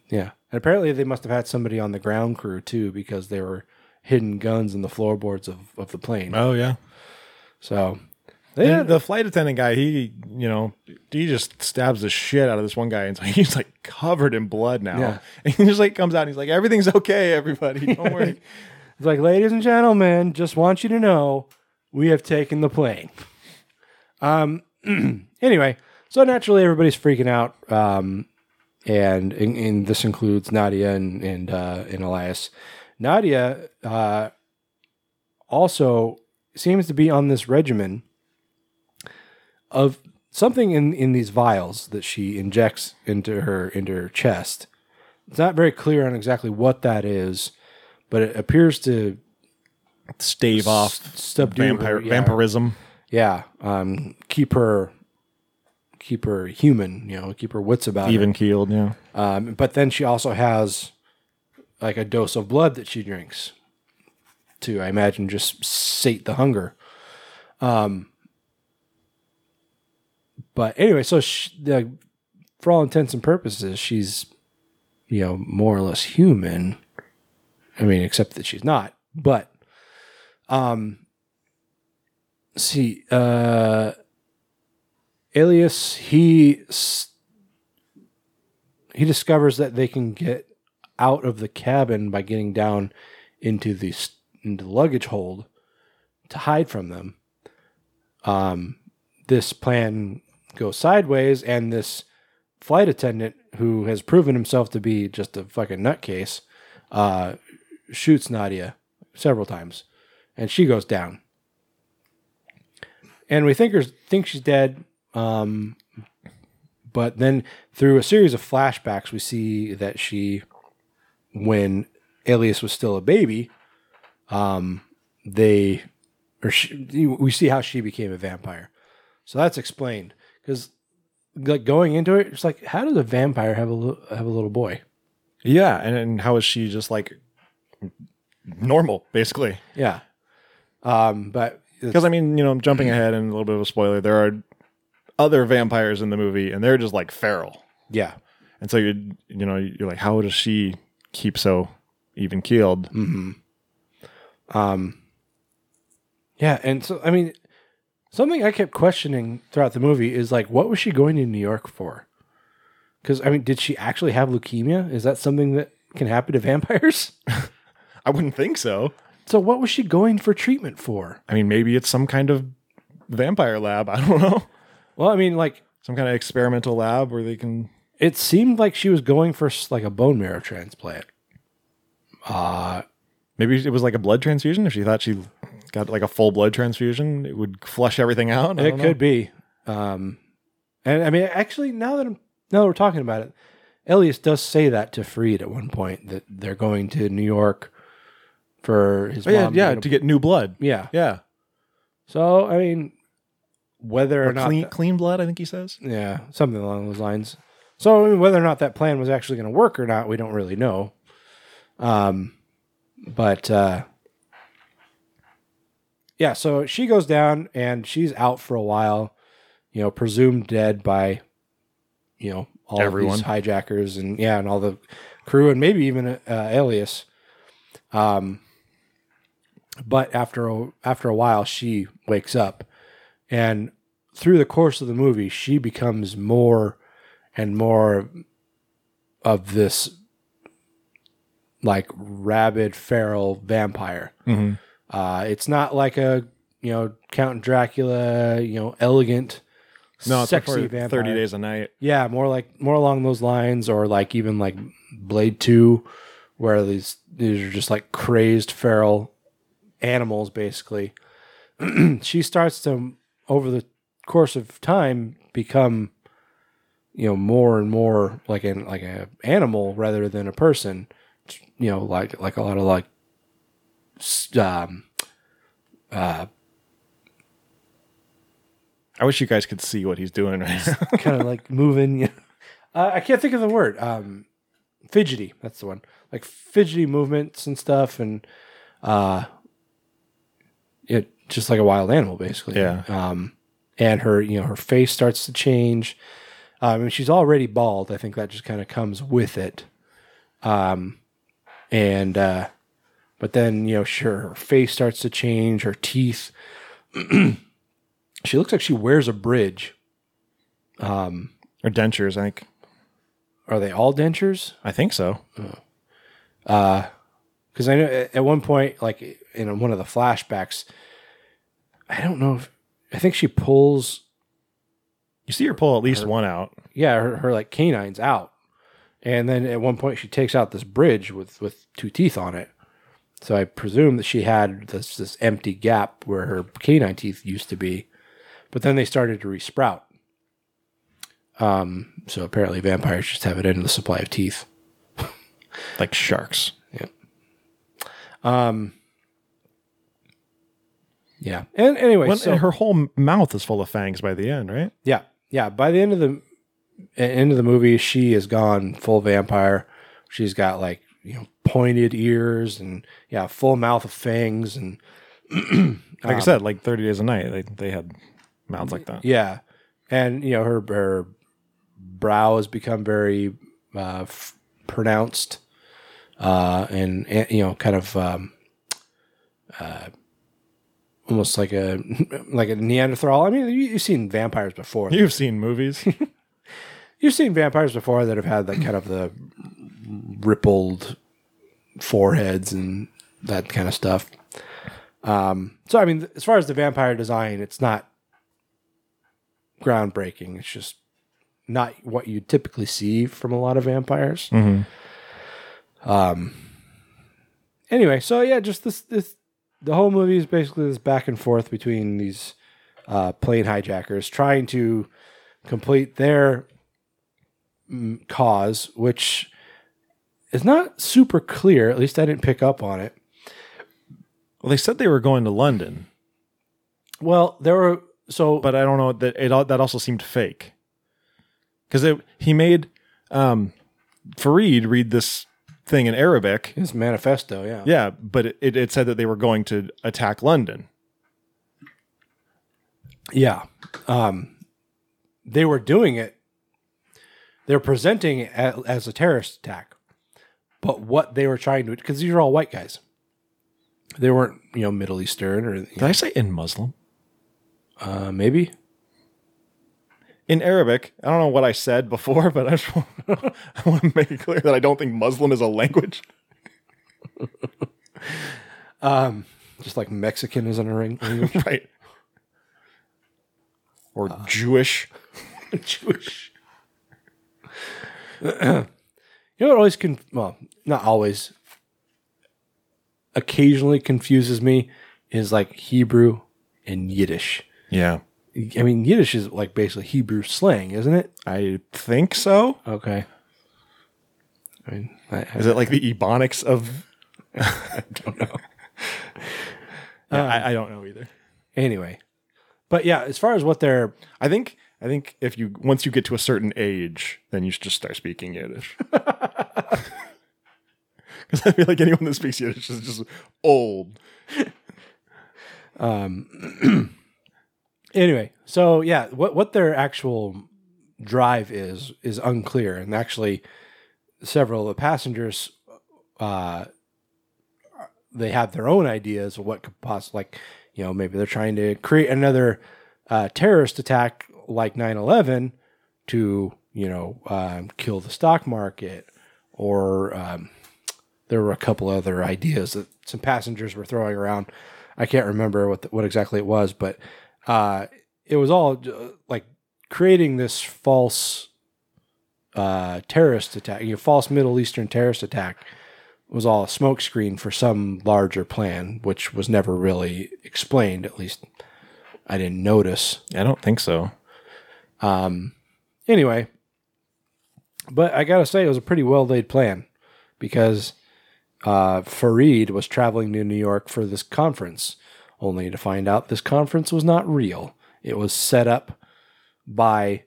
yeah, and apparently they must have had somebody on the ground crew too because there were hidden guns in the floorboards of, of the plane. Oh yeah. So yeah, the flight attendant guy, he you know, he just stabs the shit out of this one guy, and so he's like covered in blood now. Yeah. And he just like comes out, and he's like, "Everything's okay, everybody. Don't worry." It's like, ladies and gentlemen, just want you to know we have taken the plane. Um. anyway, so naturally everybody's freaking out. Um, and, and, and this includes Nadia and and uh, and Elias. Nadia uh, also seems to be on this regimen of something in, in these vials that she injects into her into her chest. It's not very clear on exactly what that is, but it appears to stave off subdue vampire- her, yeah. vampirism. Yeah, um, keep her keep her human. You know, keep her wits about her. Even keeled, yeah. Um, but then she also has like a dose of blood that she drinks to, I imagine, just sate the hunger. Um, but anyway, so she, the, for all intents and purposes, she's, you know, more or less human. I mean, except that she's not. But, um, see, uh, Elias, he he discovers that they can get out of the cabin by getting down into the into the luggage hold to hide from them. Um, this plan goes sideways, and this flight attendant, who has proven himself to be just a fucking nutcase, uh, shoots Nadia several times, and she goes down. And we think her think she's dead. Um, but then through a series of flashbacks, we see that she, when Elias was still a baby, um, they, or she, we see how she became a vampire. So that's explained because, like going into it, it's like, how does a vampire have a li- have a little boy? Yeah, and, and how is she just like normal, basically? Yeah. Um, but Because I mean, you know, I'm jumping ahead and a little bit of a spoiler. There are other vampires in the movie, and they're just like feral. yeah, And so you you know you're like, how does she keep so even keeled? Mm-hmm. Um, yeah, and so I mean, something I kept questioning throughout the movie is like, what was she going to New York for? Because I mean, did she actually have leukemia? Is that something that can happen to vampires? I wouldn't think so. so, what was she going for treatment for? I mean, maybe it's some kind of vampire lab. I don't know. Well, I mean, like Some kind of experimental lab where they can. it seemed like she was going for like a bone marrow transplant. Uh, Maybe it was like a blood transfusion. If she thought she got like a full blood transfusion, it would flush everything out. It could be. Um, and I mean, actually, now that I'm now that we're talking about it, Elias does say that to Freed at one point that they're going to New York for his Oh, yeah, yeah, to get new blood. yeah. Yeah, So I mean, whether or, or not clean that- clean blood. I think he says. yeah, something along those lines. So I mean, whether or not that plan was actually going to work or not, we don't really know. Um, but uh, yeah, so she goes down and she's out for a while. You know, presumed dead by you know all Everyone. these hijackers and yeah, and all the crew and maybe even uh, Elias. Um, but after a, after a while, she wakes up, and through the course of the movie, she becomes more and more of this like rabid feral vampire. Mhm. Uh, it's not like a you know Count Dracula, you know, elegant, No, it's sexy vampire. Thirty Days of Night. Yeah, more like more along those lines, or like even like Blade Two, where these these are just like crazed feral animals, basically. she starts to over the course of time become, you know, more and more like an like a animal rather than a person. You know, like like a lot of like, um, uh, I wish you guys could see what he's doing right now. kind of like moving. You know. uh, I can't think of the word. Um, fidgety. That's the one. Like fidgety movements and stuff, and uh, it just like a wild animal, basically. Yeah. Um, and her, you know, her face starts to change. Um, I mean, she's already bald. I think that just kind of comes with it. Um, and uh, but then you know, sure, her face starts to change. Her teeth. she looks like she wears a bridge. Um, or dentures, I think. are they all dentures? I think so. Uh, because I know at, at one point, like in one of the flashbacks, I don't know if I think she pulls. You see her pull at least Her- one out. Yeah, her, her like canines out, and then at one point she takes out this bridge with with two teeth on it. So I presume that she had this this empty gap where her canine teeth used to be, but then they started to resprout. Um, so apparently vampires just have an endless supply of teeth. Like sharks. Yeah. Um. Yeah. And anyway, Well, so and her whole mouth is full of fangs by the end, right? yeah, yeah. By the end of the end of the movie, she is gone full vampire. She's got like you know pointed ears and yeah, full mouth of fangs and Like I um, said, like Thirty Days of Night, they they had mouths like that. Yeah, and you know her her brow has become very uh, f- pronounced, uh, and, and you know kind of um, uh, almost like a like a Neanderthal. I mean, you, you've seen vampires before. You've seen movies. You've seen vampires before that have had that kind of the rippled foreheads and that kind of stuff. Um, so I mean, as far as the vampire design, it's not groundbreaking. It's just not what you typically see from a lot of vampires. Mhm. Um. Anyway, so yeah, just this this the whole movie is basically this back and forth between these uh, plane hijackers trying to complete their mm, cause, which is not super clear. At least I didn't pick up on it. Well, they said they were going to London, Well, there were so but I don't know that it al- that also seemed fake because he made um, Farid read this thing in Arabic. His manifesto, yeah. Yeah, but it, it, it said that they were going to attack London. Yeah. Um, they were doing it. They're presenting it as, as a terrorist attack, but what they were trying to because these are all white guys. They weren't, you know, Middle Eastern or Did I say in Muslim? uh, maybe. In Arabic, I don't know what I said before, but I just want, I want to make it clear that I don't think Muslim is a language. Um, just like Mexican isn't a ring- language. right. Or Jewish. Jewish. you know what always con- well, not always. Occasionally confuses me is like Hebrew and Yiddish. Yeah. I mean, Yiddish is like basically Hebrew slang, isn't it? I think so. Okay. I mean, I, Is it like the Ebonics of. I don't know. Yeah, Um, I, I don't know either. Anyway, but yeah, as far as what they're, I think I think if you once you get to a certain age, then you should just start speaking Yiddish. Because I feel like anyone that speaks Yiddish is just old. um, anyway, so yeah, what what their actual drive is is unclear, and actually, several of the passengers, uh, they have their own ideas of what could possibly, like, you know, maybe they're trying to create another uh, terrorist attack like 9-11 to you know um, kill the stock market or um, there were a couple other ideas that some passengers were throwing around. I can't remember what the, what exactly it was but uh, it was all uh, like creating this false uh, terrorist attack you know, false middle eastern terrorist attack was all a smokescreen for some larger plan which was never really explained at least i didn't notice I don't think so. um, anyway, but I gotta say, it was a pretty well laid plan because uh, Farid was traveling to New York for this conference, only to find out this conference was not real. It was set up by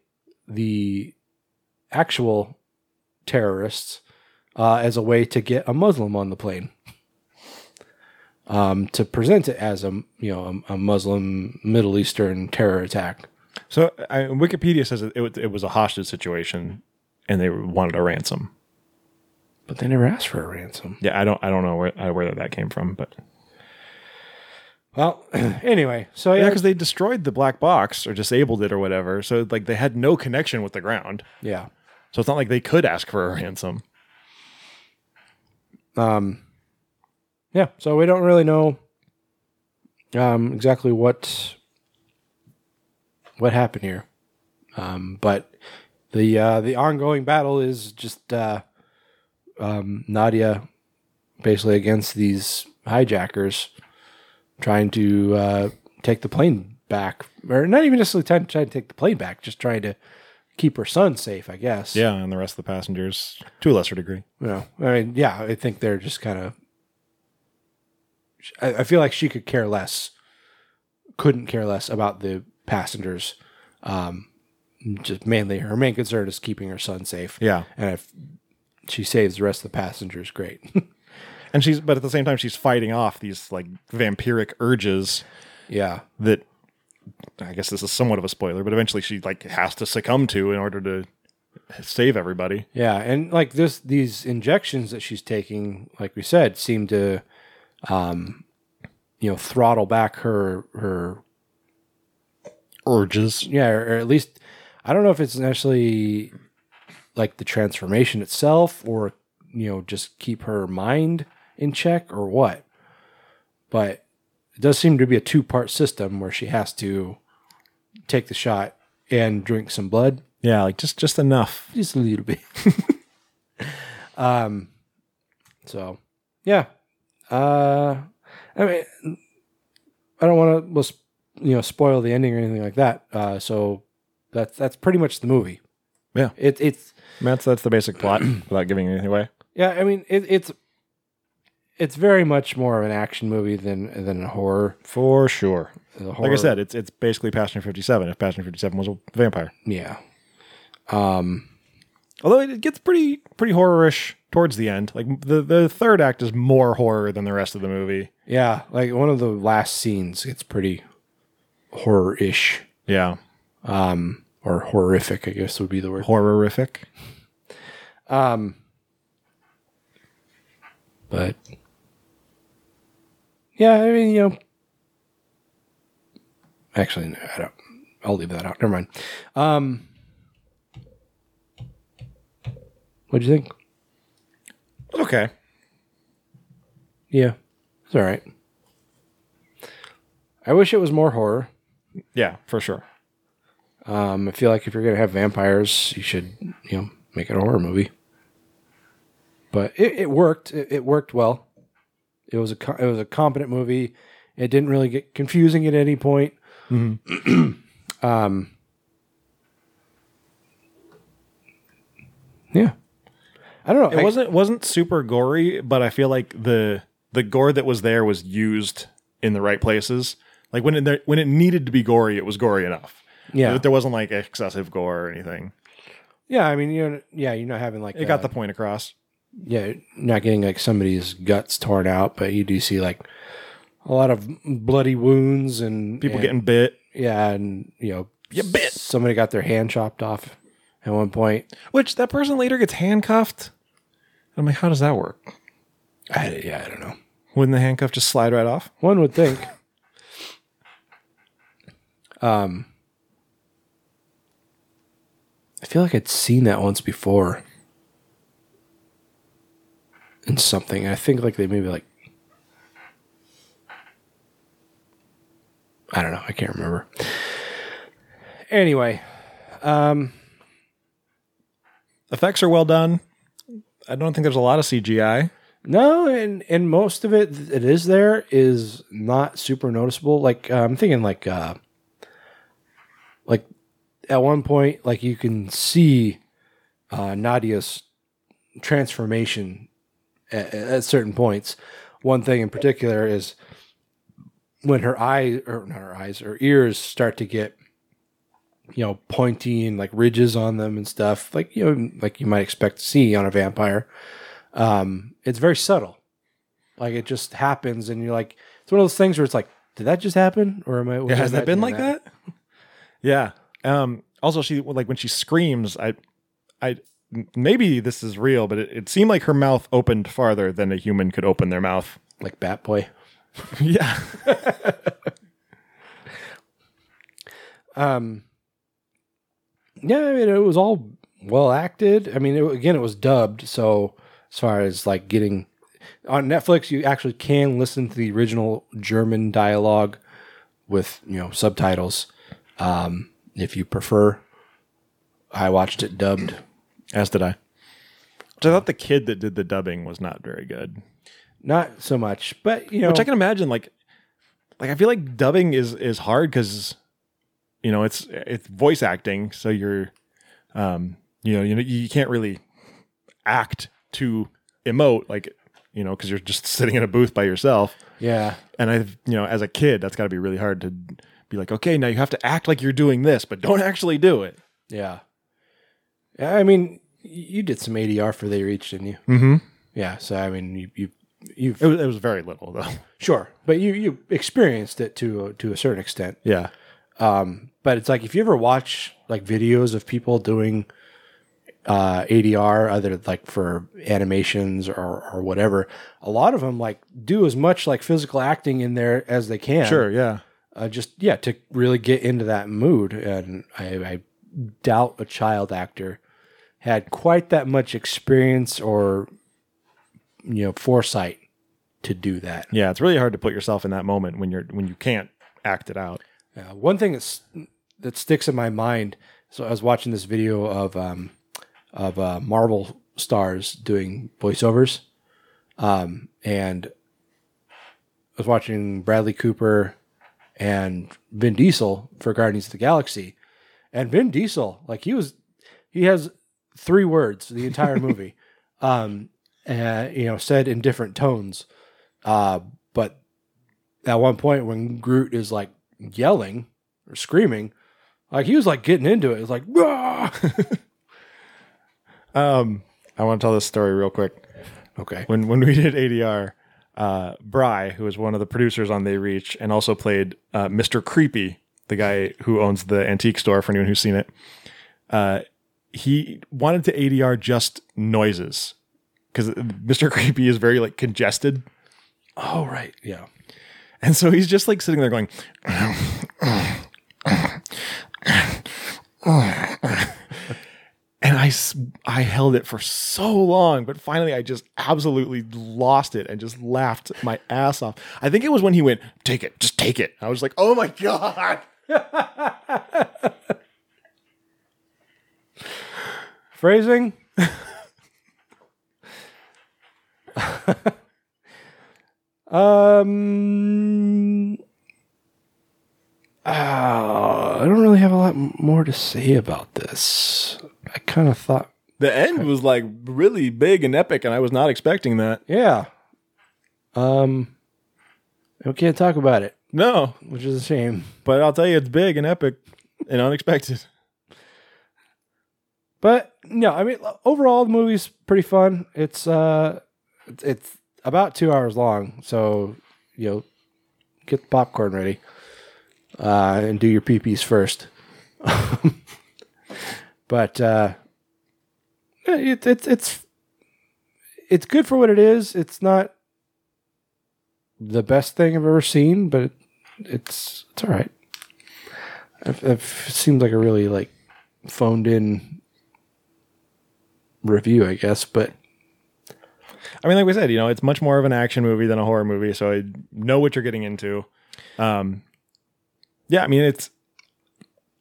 the actual terrorists uh, as a way to get a Muslim on the plane. Um, to present it as a you know a, a Muslim Middle Eastern terror attack. So I, Wikipedia says it, it, it was a hostage situation, and they wanted a ransom. But they never asked for a ransom. Yeah, I don't I don't know where uh, where that came from, but Well, anyway, so yeah, yeah, because they destroyed the black box or disabled it or whatever. So like they had no connection with the ground. yeah, So it's not like they could ask for a ransom. um, yeah. So we don't really know um, exactly what what happened here, um, but the uh, the ongoing battle is just uh, um, Nadia basically against these hijackers trying to uh, take the plane back, or not even necessarily trying, to take the plane back, just trying to keep her son safe, I guess. Yeah, and the rest of the passengers to a lesser degree. You know, I mean, yeah, I think they're just kind of. I, I feel like she could care less, couldn't care less about the passengers. Um, just mainly her main concern is keeping her son safe. Yeah. and if she saves the rest of the passengers, great. And she's but at the same time she's fighting off these like vampiric urges yeah, that I guess this is somewhat of a spoiler, but eventually she like has to succumb to in order to save everybody. yeah, and like this, these injections that she's taking, like we said, seem to, um, you know, throttle back her her Urges. yeah, or, or at least I don't know if it's necessarily like the transformation itself or you know just keep her mind in check or what. But it does seem to be a two part system where she has to take the shot and drink some blood, Yeah, like just just enough. just a little bit. um, so yeah, uh, I mean, I don't want to you know spoil the ending or anything like that. Uh, so that's that's pretty much the movie. Yeah. It, it's That's that's the basic plot without giving anything away. yeah. I mean, it, it's it's very much more of an action movie than than a horror. For sure. The Like I said, it's it's basically Passenger 57 if Passenger 57 was a vampire. yeah. Um, Although it gets pretty pretty horror-ish towards the end. Like the the third act is more horror than the rest of the movie. Yeah, like one of the last scenes, it's pretty horror-ish. Yeah, Um, or horrific, I guess would be the word. horrific. Um, but yeah, I mean, you know, actually, no, I don't. I'll leave that out. Never mind. Um, what'd you think? Okay. Yeah, it's all right. I wish it was more horror. Yeah, for sure. Um, I feel like if you're gonna have vampires, you should, you know, make it a horror movie. But it, it worked. It, it worked well. It was a it was a competent movie. It didn't really get confusing at any point. um, yeah, I don't know. It I- wasn't wasn't super gory, but I feel like the the gore that was there was used in the right places. Like when it when it needed to be gory, it was gory enough. Yeah. But there wasn't like excessive gore or anything. Yeah, I mean, you're yeah, you're not having like It got uh, the point across. Yeah, not getting like somebody's guts torn out, but you do see like a lot of bloody wounds and People and- getting bit, Yeah, and you know, You bit. Somebody got their hand chopped off at one point. which that person later gets handcuffed. I'm like, how does that work? I, yeah, I don't know. Wouldn't the handcuff just slide right off? One would think. um, I feel like I'd seen that once before in something. I think like they maybe like I don't know. I can't remember. Anyway, um, Effects are well done. I don't think there's a lot of CGI. No, and and most of it that is there is not super noticeable. Like uh, I'm thinking, like uh, like at one point, like you can see uh, Nadia's transformation at, at certain points. One thing in particular is when her eyes, or not her eyes, her ears start to get you know pointy and like ridges on them and stuff, like you know, like you might expect to see on a vampire um, it's very subtle. Like it just happens, and you're like, it's one of those things where it's like, did that just happen, or am I? Yeah, has that been like that? Yeah. Um, also, she like when she screams, I, I maybe this is real, but it, it seemed like her mouth opened farther than a human could open their mouth. Like Bat Boy. yeah. Um, yeah, I mean, it was all well acted. I mean, it, again, it was dubbed, so as far as like getting on Netflix, you actually can listen to the original German dialogue with you know subtitles um, if you prefer. I watched it dubbed. As did I. Which I thought the kid that did the dubbing was not very good. Not so much, but you know, Which I can imagine, like, like I feel like dubbing is is hard because, you know, it's it's voice acting, so you're, um, you know, you know, you can't really act to emote, like, you know, because you're just sitting in a booth by yourself. yeah, And I, you know, as a kid, that's got to be really hard to be like, okay, now you have to act like you're doing this, but don't actually do it. yeah, yeah. I mean, you did some ADR for They Reach, didn't you? Mm-hmm. Yeah. So I mean, you you you It was, it was very little though. sure, but you you experienced it to to a certain extent. Yeah. Um, but it's like if you ever watch like videos of people doing uh, ADR, either like for animations or or whatever, a lot of them like do as much like physical acting in there as they can. Sure. Yeah. uh, just yeah to really get into that mood and I, I doubt a child actor had quite that much experience or you know foresight to do that Yeah. It's really hard to put yourself in that moment when you're when you can't act it out. uh, one thing that's that sticks in my mind so i was watching this video of um of uh, marvel stars doing voiceovers um and i was watching bradley cooper and Vin Diesel for Guardians of the Galaxy. And Vin Diesel, like he was, he has three words the entire movie, um, uh, you know, said in different tones. Uh, but at one point when Groot is like yelling or screaming, like he was like getting into it. It's like! Um, I want to tell this story real quick. Okay. When when we did ADR, uh, Bry, who was one of the producers on They Reach, and also played uh, Mr. Creepy, the guy who owns the antique store. For anyone who's seen it, uh, he wanted to ADR just noises because Mr. Creepy is very like congested. Oh right, yeah. And so he's just like sitting there going, and I I held it for so long, but finally I just absolutely lost it and just laughed my ass off. I think it was when he went, take it, just take it. I was like, oh my God. Phrasing. um, uh, I don't really have a lot more to say about this. I kind of thought, The end was like really big and epic, and I was not expecting that. yeah. Um, we can't talk about it, No, which is a shame. but I'll tell you, it's big and epic and unexpected. But no, I mean overall the movie's pretty fun. It's uh it's, about 2 hours long, so you know get the popcorn ready. Uh and do your peepees first. but uh it, it's it's it's good for what it is. It's not the best thing I've ever seen, but it's it's all right. It, it seems like a really like phoned in review, I guess. But I mean, like we said, you know, it's much more of an action movie than a horror movie, so I know what you're getting into. Um, yeah, I mean, it's.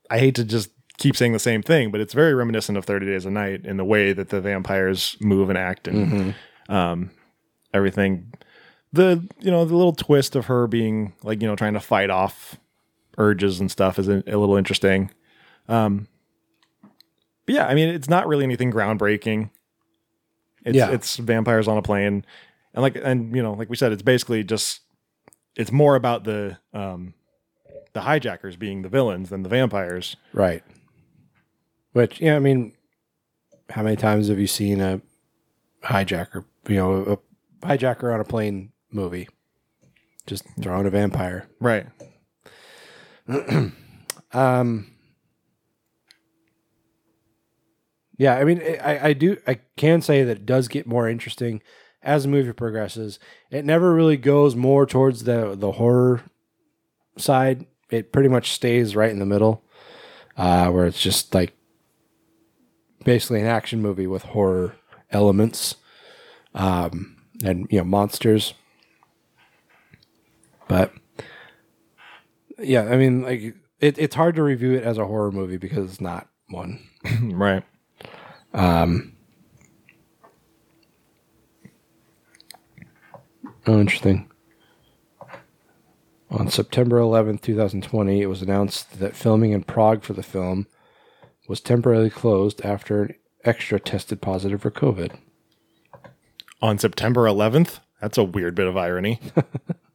I hate to just keep saying the same thing, but it's very reminiscent of Thirty Days of Night in the way that the vampires move and act and um, everything. The you know the little twist of her being like you know trying to fight off urges and stuff is a, a little interesting. Um, but yeah, I mean, it's not really anything groundbreaking. It's Yeah. it's vampires on a plane, and like and you know, like we said, it's basically just it's more about the um the hijackers being the villains than the vampires. right, which yeah, I mean, how many times have you seen a hijacker? You know, a hijacker on a plane movie, just throwing a vampire. Right. Um. Yeah, I mean, I, I do, I can say that it does get more interesting as the movie progresses. It never really goes more towards the the horror side. It pretty much stays right in the middle, uh, where it's just like basically an action movie with horror elements, um, and you know monsters. But yeah, I mean, like it, it's hard to review it as a horror movie because it's not one. right. Um. Oh, interesting. On September 11th, 2020, it was announced that filming in Prague for the film was temporarily closed after an extra tested positive for COVID. On September 11th, that's a weird bit of irony.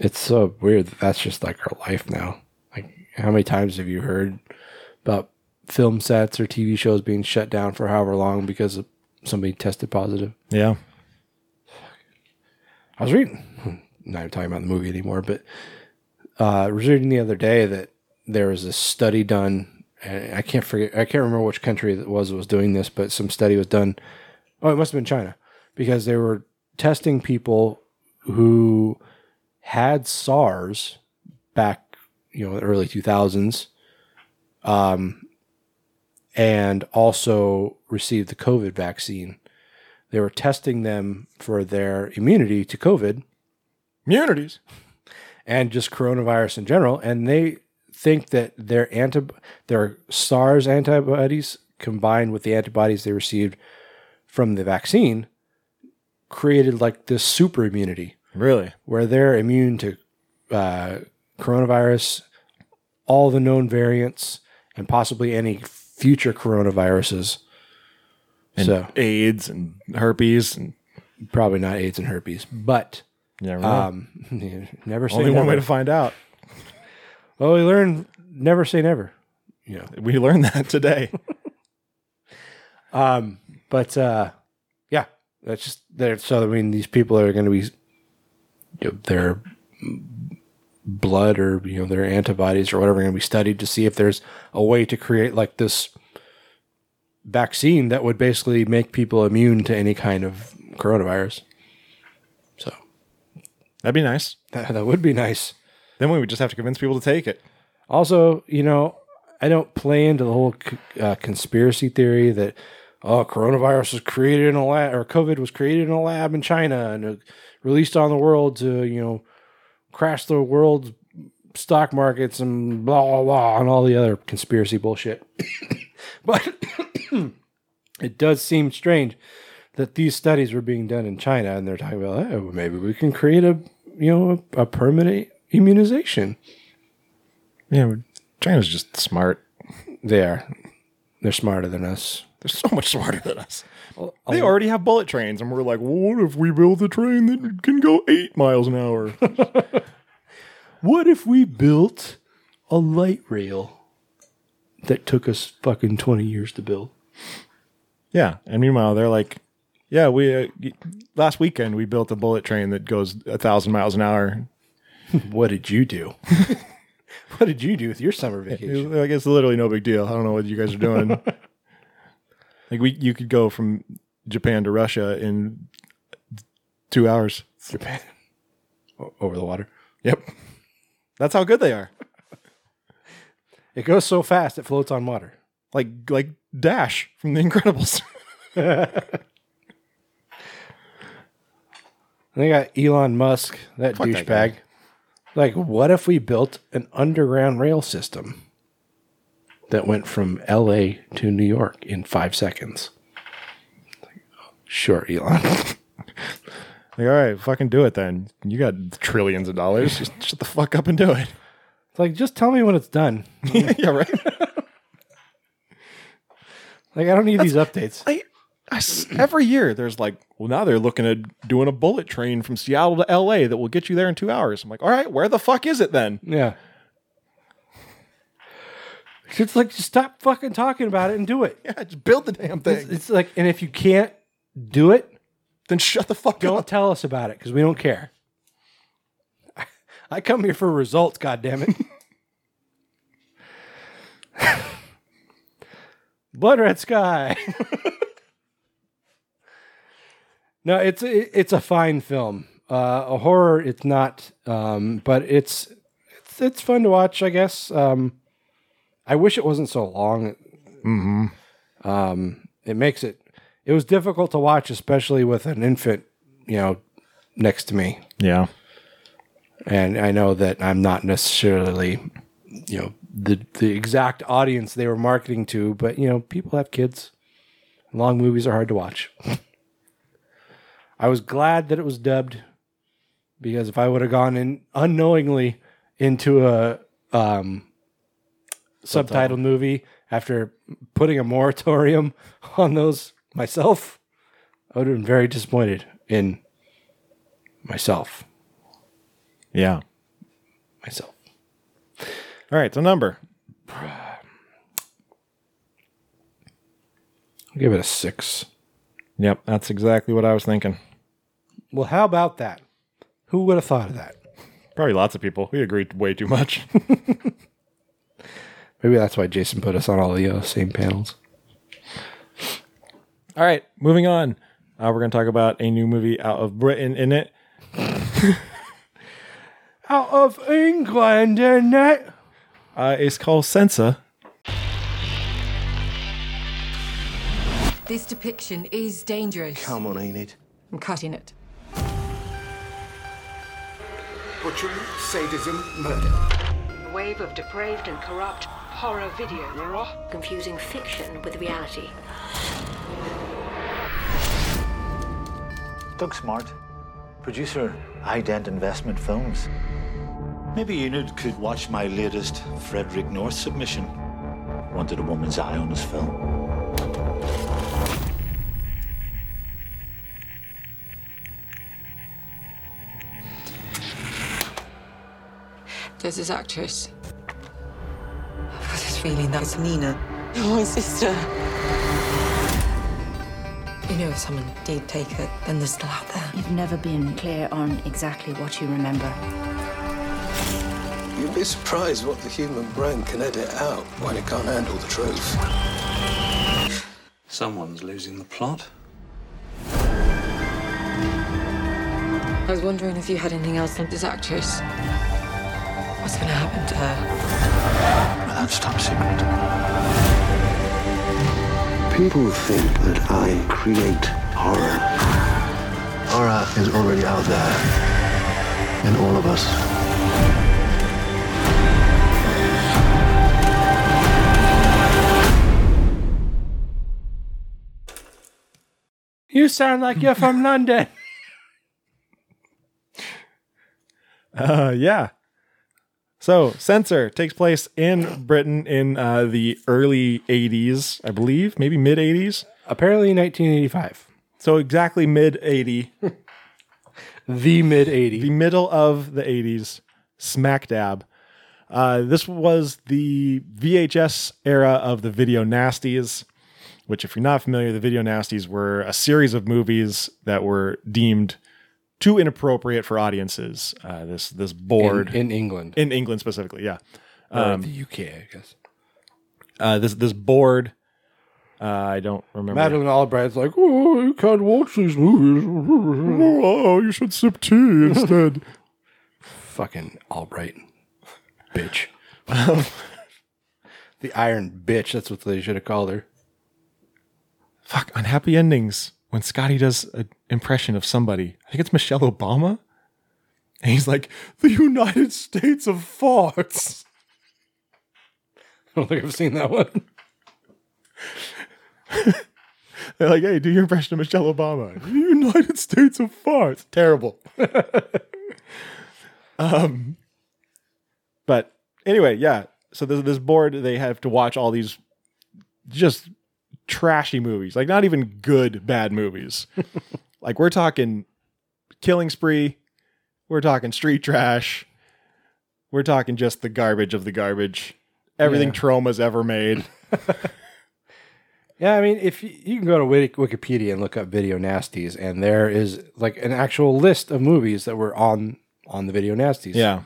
It's so weird that that's just like our life now. Like, how many times have you heard about film sets or TV shows being shut down for however long because somebody tested positive? yeah. I was reading, not even talking about the movie anymore, but uh, I was reading the other day that there was a study done. And I can't forget, I can't remember which country it was that was doing this, but some study was done. Oh, it must have been China because they were testing people who had SARS back, you know, the early 2000s, um, and also received the COVID vaccine. They were testing them for their immunity to COVID Immunities. and just coronavirus in general, and they think that their anti their SARS antibodies combined with the antibodies they received from the vaccine created like this super immunity Really? where they're immune to uh, coronavirus, all the known variants, and possibly any future coronaviruses. And so AIDS and herpes and probably not AIDS and herpes, but never um, never say Only one way to find out. Well, we learned never say never. Know, We learned that today. Um, but uh, yeah, that's just there. So I mean, these people are going to be you know, their blood or you know their antibodies or whatever going to be studied to see if there's a way to create like this vaccine that would basically make people immune to any kind of coronavirus. So That'd be nice. that, that would be nice. Then we would just have to convince people to take it. Also, you know, I don't play into the whole c- uh, conspiracy theory that oh, coronavirus was created in a lab or COVID was created in a lab in China and uh, released on the world to you know crash the world's stock markets and blah blah blah and all the other conspiracy bullshit. but it does seem strange that these studies were being done in China and they're talking about oh, maybe we can create a you know a, a permanent immunization. Yeah, China's just smart. They are. They're smarter than us. They're so much smarter than us. They already have bullet trains, and we're like, well, what if we build a train that can go eight miles an hour? What if we built a light rail that took us fucking 20 years to build? yeah, and meanwhile, they're like, yeah, we uh, last weekend we built a bullet train that goes a thousand miles an hour. What did you do? what did you do with your summer vacation? Like it's literally no big deal. I don't know what you guys are doing. Like we, you could go from Japan to Russia in two hours. Japan. O- Over the water. Yep, that's how good they are. It goes so fast it floats on water. Like like Dash from The Incredibles. And they got Elon Musk, that Fuck that douchebag. Like, what if we built an underground rail system that went from LA to New York in five seconds? Like, Sure, Elon. Like, all right, fucking do it then. You got trillions of dollars. Just shut the fuck up and do it. It's like, just tell me when it's done. yeah, right. Like, I don't need these updates. I, I s- every year there's like, well, now they're looking at doing a bullet train from Seattle to L.A. that will get you there in two hours. I'm like, all right, where the fuck is it then? Yeah. It's like, just stop fucking talking about it and do it. Yeah, just build the damn thing. It's, it's like, and if you can't do it, then shut the fuck up. don't tell us about it because we don't care. I come here for results, God damn it. Blood Red Sky. no, it's it, it's a fine film. Uh, a horror, it's not, um, but it's it's it's fun to watch. I guess. Um, I wish it wasn't so long. Mm-hmm. Um, it makes it. It was difficult to watch, especially with an infant, you know, next to me. Yeah. And I know that I'm not necessarily, you know, the the exact audience they were marketing to, but you know, people have kids. Long movies are hard to watch. I was glad that it was dubbed because if I would have gone in unknowingly into a um, subtitled movie after putting a moratorium on those myself, I would have been very disappointed in myself. Yeah. Myself. All right, so number. I'll give it a six. Yep, that's exactly what I was thinking. Well, how about that? Who would have thought of that? Probably lots of people. We agreed way too much. Maybe that's why Jason put us on all the uh, same panels. All right, moving on. Uh, we're going to talk about a new movie out of Britain in it. Out of England, isn't it? Uh, it's called Censor. This depiction is dangerous. Come on, Enid. I'm cutting it. Butchery, sadism, murder. A wave of depraved and corrupt horror video. Confusing fiction with reality. Doug Smart, producer, Ident Investment Films. Maybe Enid could watch my latest Frederick North submission. Wanted a woman's eye on his film. There's this actress. I've got this feeling that's Nina. Oh, my sister. You know, if someone did take it, then they're still out there. You've never been clear on exactly what you remember. You'd be surprised what the human brain can edit out when it can't handle the truth. Someone's losing the plot. I was wondering if you had anything else on this actress. What's going to happen to her? Well, that's top secret. People think that I create horror. Horror is already out there in all of us. You sound like you're from London. Uh, yeah. So, Censor takes place in Britain in uh, the early 80s, I believe, maybe mid 80s. Apparently 1985. So, exactly mid 80. the mid 80s. The middle of the 80s, smack dab. Uh, this was the VHS era of the Video Nasties, which, if you're not familiar, the Video Nasties were a series of movies that were deemed too inappropriate for audiences. Uh, this this board In, in England. in England specifically, yeah. Or Um, the UK, I guess. uh, this this board, uh, I don't remember. Madeleine Albright's like, oh, you can't watch these movies. Oh, you should sip tea instead. Fucking Albright. Bitch. the Iron Bitch. That's what they should have called her. Fuck, unhappy endings. When Scotty does an impression of somebody, I think it's Michelle Obama, and he's like, "The United States of farts." I don't think I've seen that one. They're like, "Hey, do your impression of Michelle Obama." The United States of farts. Terrible. um, but anyway, yeah. So this this board, they have to watch all these just trashy movies, like not even good bad movies. like we're talking Killing Spree, we're talking Street Trash, we're talking just the garbage of the garbage. Everything Yeah. Troma's ever made. Yeah, I mean, if you, you can go to Wikipedia and look up video nasties, and there is like an actual list of movies that were on on the video nasties. Yeah.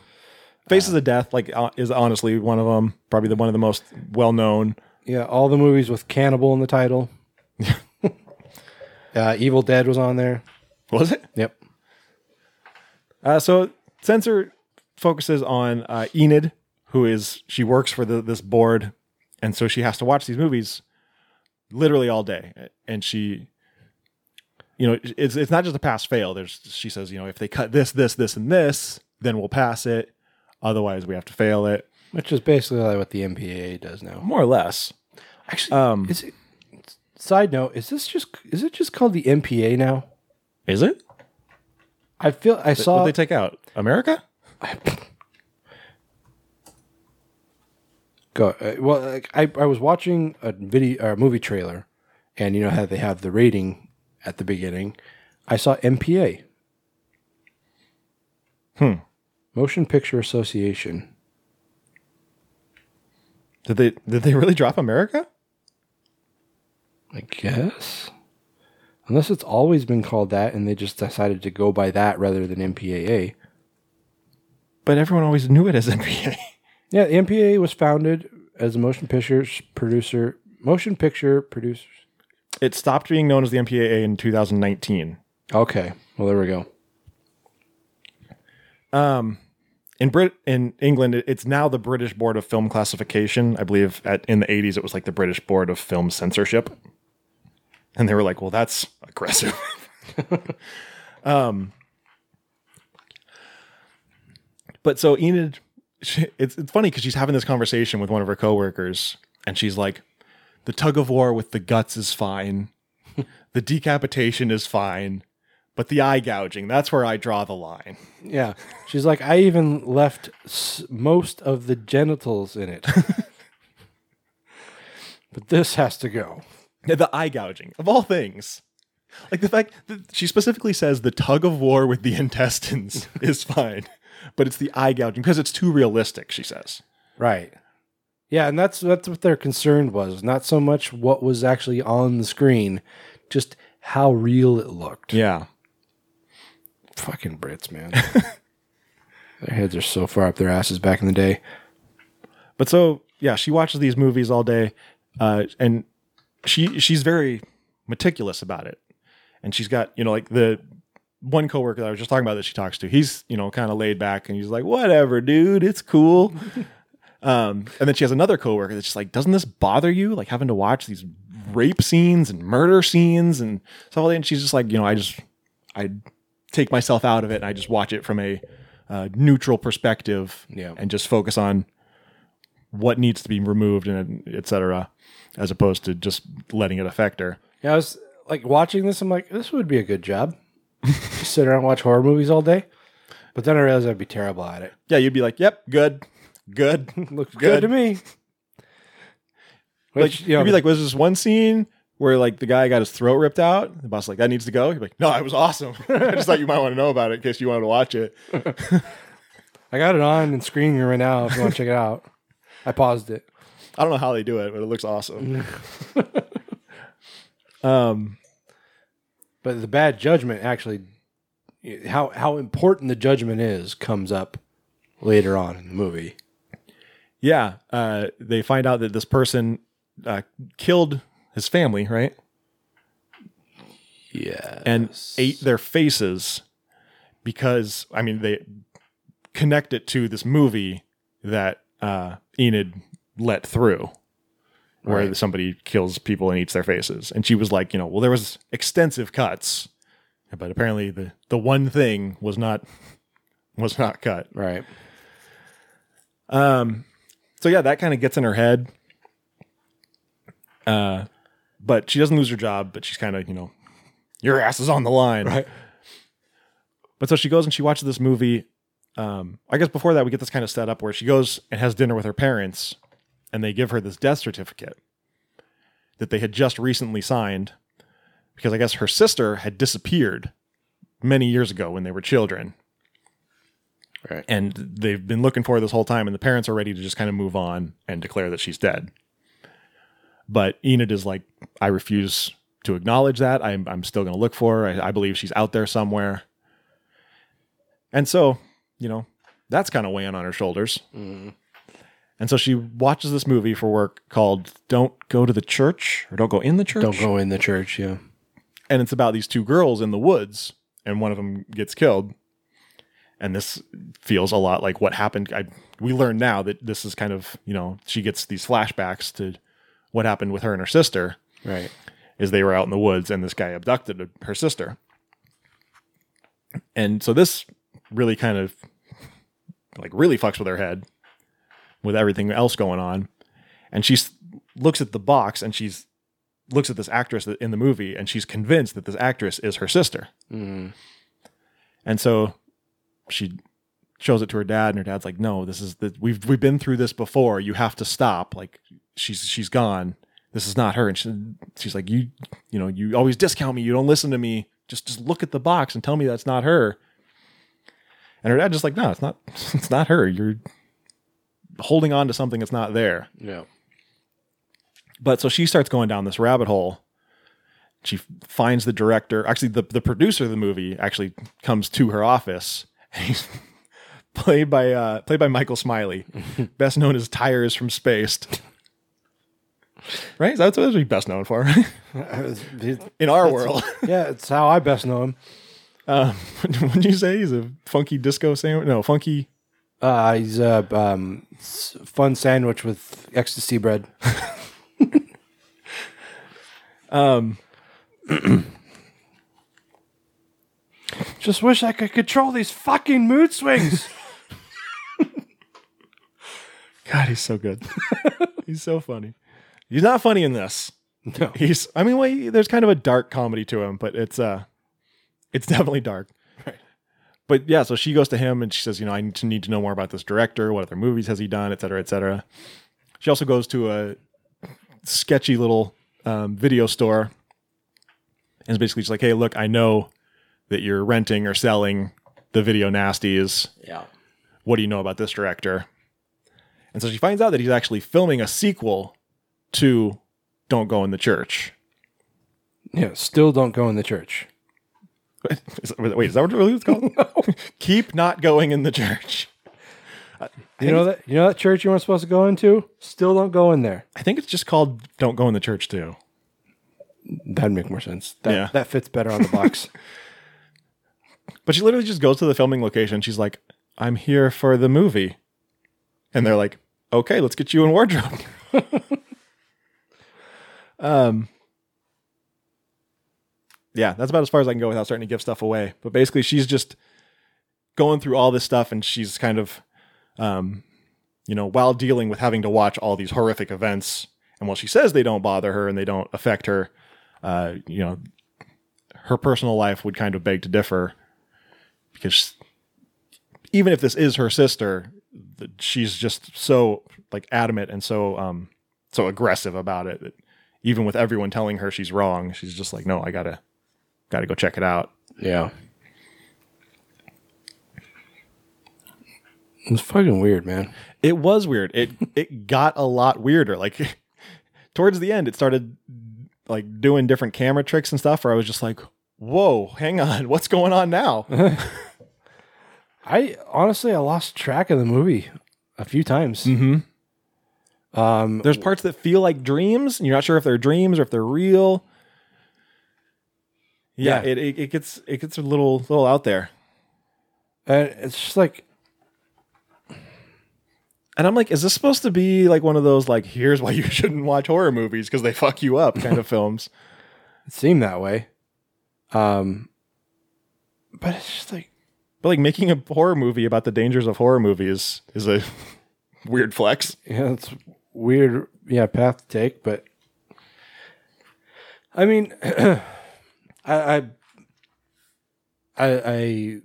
Faces of Death, like, uh, is honestly one of them. Probably the one of the most well known. Yeah, all the movies with cannibal in the title. uh, Evil Dead was on there. Was it? Yep. Uh, so Censor focuses on uh, Enid, who is she works for the, this board, and so she has to watch these movies literally all day, and she, you know, it's it's not just a pass fail. There's she says, you know, if they cut this, this, this, and this, then we'll pass it. Otherwise, we have to fail it. Which is basically like what the MPAA does now. More or less. Actually, Um, is it? Side note: Is this just is it just called the MPA now? Is it? I feel I saw. What they take out? America? Go uh, well. Like, I I was watching a video or a movie trailer, and you know how they have the rating at the beginning. I saw MPA. Hmm. Motion Picture Association. Did they did they really drop America? I guess. Unless it's always been called that and they just decided to go by that rather than MPAA. But everyone always knew it as MPA. Yeah, the MPAA was founded as a motion picture producer, motion picture producers. It stopped being known as the MPAA in 2019. Okay, well there we go. Um, in Brit in England, it's now the British Board of Film Classification. I believe at in the 80s it was like the British Board of Film Censorship, and they were like, "Well, that's aggressive." um, but so Enid, she, it's it's funny because she's having this conversation with one of her coworkers, and she's like, "The tug of war with the guts is fine, the decapitation is fine." But the eye gouging, that's where I draw the line. Yeah, she's like, I even left s- most of the genitals in it, but this has to go. Yeah, the eye gouging of all things. Like the fact that she specifically says the tug of war with the intestines is fine, but it's the eye gouging because it's too realistic, she says. Right. Yeah, and that's that's what their concern was. Not so much what was actually on the screen, just how real it looked. Yeah. Fucking Brits, man. their heads are so far up their asses back in the day. But so yeah, she watches these movies all day, uh, and she she's very meticulous about it. And she's got you know like the one coworker that I was just talking about that she talks to. He's you know kind of laid back and he's like, whatever, dude, it's cool. um, and then she has another coworker that's just like, doesn't this bother you? Like having to watch these rape scenes and murder scenes and stuff like that. And she's just like, you know, I just I take myself out of it and I just watch it from a uh, neutral perspective Yeah. and just focus on what needs to be removed and et cetera, as opposed to just letting it affect her. Yeah, I was like watching this. I'm like, this would be a good job. Just sit around and watch horror movies all day. But then I realized I'd be terrible at it. Yeah, you'd be like, "Yep, good, good, Looks good, to me. like Which, you know, you'd be like, was this one scene where like the guy got his throat ripped out? The boss like that needs to go. You'd like, no, it was awesome. I just thought you might want to know about it in case you wanted to watch it. I got it on and screening right now. If you want to check it out, I paused it. I don't know how they do it, but it looks awesome. um, But the bad judgment actually, how how important the judgment is, comes up later on in the movie. yeah, uh, they find out that this person uh, killed his family, right? Yeah, and ate their faces because I mean they connect it to this movie that uh, Enid let through, where Right. somebody kills people and eats their faces, and she was like, you know, well, there was extensive cuts, but apparently the the one thing was not was not cut. Right. Um. So yeah, that kind of gets in her head. Uh, but she doesn't lose her job. But she's kind of you know, your ass is on the line. Right. But so she goes and she watches this movie. Um, I guess before that, we get this kind of set up where she goes and has dinner with her parents, and they give her this death certificate that they had just recently signed because I guess her sister had disappeared many years ago when they were children. Right. And they've been looking for her this whole time, and the parents are ready to just kind of move on and declare that she's dead. But Enid is like, I refuse to acknowledge that. I'm, I'm still going to look for her. I, I believe she's out there somewhere. And so, you know, that's kind of weighing on her shoulders. Mm-hmm. And so she watches this movie for work called Don't Go to the Church or Don't Go in the Church. Don't go in the church. Yeah. And it's about these two girls in the woods, and one of them gets killed. And this feels a lot like what happened. I, we learn now that this is kind of, you know, she gets these flashbacks to what happened with her and her sister. Right. Is they were out in the woods and this guy abducted her sister. And so this really kind of like really fucks with her head with everything else going on. And she looks at the box and she's looks at this actress in the movie and she's convinced that this actress is her sister. Mm. And so she shows it to her dad and her dad's like, "No, this is the we've we've been through this before. You have to stop. Like she's she's gone. This is not her." And she, she's like, "You you know, you always discount me. You don't listen to me. Just just look at the box and tell me that's not her." And her dad just like, "No, it's not it's not her. You're holding on to something that's not there." Yeah. But so she starts going down this rabbit hole. She finds the director. Actually, the, the producer of the movie actually comes to her office. He's played by uh, played by Michael Smiley, best known as Tyres from Spaced. Right? That's what he's best known for. In our world. yeah, it's how I best know him. Um, what did you say? He's a funky disco sandwich? No, funky. Uh, he's a um, fun sandwich with ecstasy bread. Um, Just wish I could control these fucking mood swings. God, he's so good. he's so funny. He's not funny in this. No. He's I mean, well, there's kind of a dark comedy to him, but it's uh it's definitely dark. Right. But yeah, so she goes to him and she says, you know, I need to need to know more about this director. What other movies has he done, et cetera, et cetera. She also goes to a sketchy little um, video store and is basically just like, hey, look, I know that you're renting or selling the video nasties. Yeah. What do you know about this director? And so she finds out that he's actually filming a sequel to Don't Go in the Church. Yeah, still don't go in the church. Is- Wait, is that what it really was called? Keep not going in the church. Uh, you know that you know that church you weren't supposed to go into? Still don't go in there. I think it's just called "Don't Go in the Church" too. That'd make more sense. That Yeah. that fits better on the box. But she literally just goes to the filming location. She's like, "I'm here for the movie," and they're like, "Okay, let's get you in wardrobe." Um, yeah, that's about as far as I can go without starting to give stuff away. But basically, she's just going through all this stuff, and she's kind of, um, you know, while dealing with having to watch all these horrific events, and while she says they don't bother her and they don't affect her, uh, you know, her personal life would kind of beg to differ because even if this is her sister, she's just so like adamant and so um so aggressive about it even with everyone telling her she's wrong, she's just like, no, I gotta gotta go check it out. yeah. It's fucking weird, man. It was weird. It it got a lot weirder. Like towards the end, it started like doing different camera tricks and stuff. Where I was just like, "Whoa, hang on, what's going on now?" I honestly I lost track of the movie a few times. mm-hmm. Um, There's parts that feel like dreams, and you're not sure if they're dreams or if they're real. Yeah, Yeah. It, it it gets it gets a little little out there, and it's just like and I'm like, is this supposed to be like one of those like here's why you shouldn't watch horror movies because they fuck you up kind of films? it seemed that way. Um, but it's just like But like making a horror movie about the dangers of horror movies is a weird flex. yeah, it's weird. Yeah, path to take, but I mean, I, I I I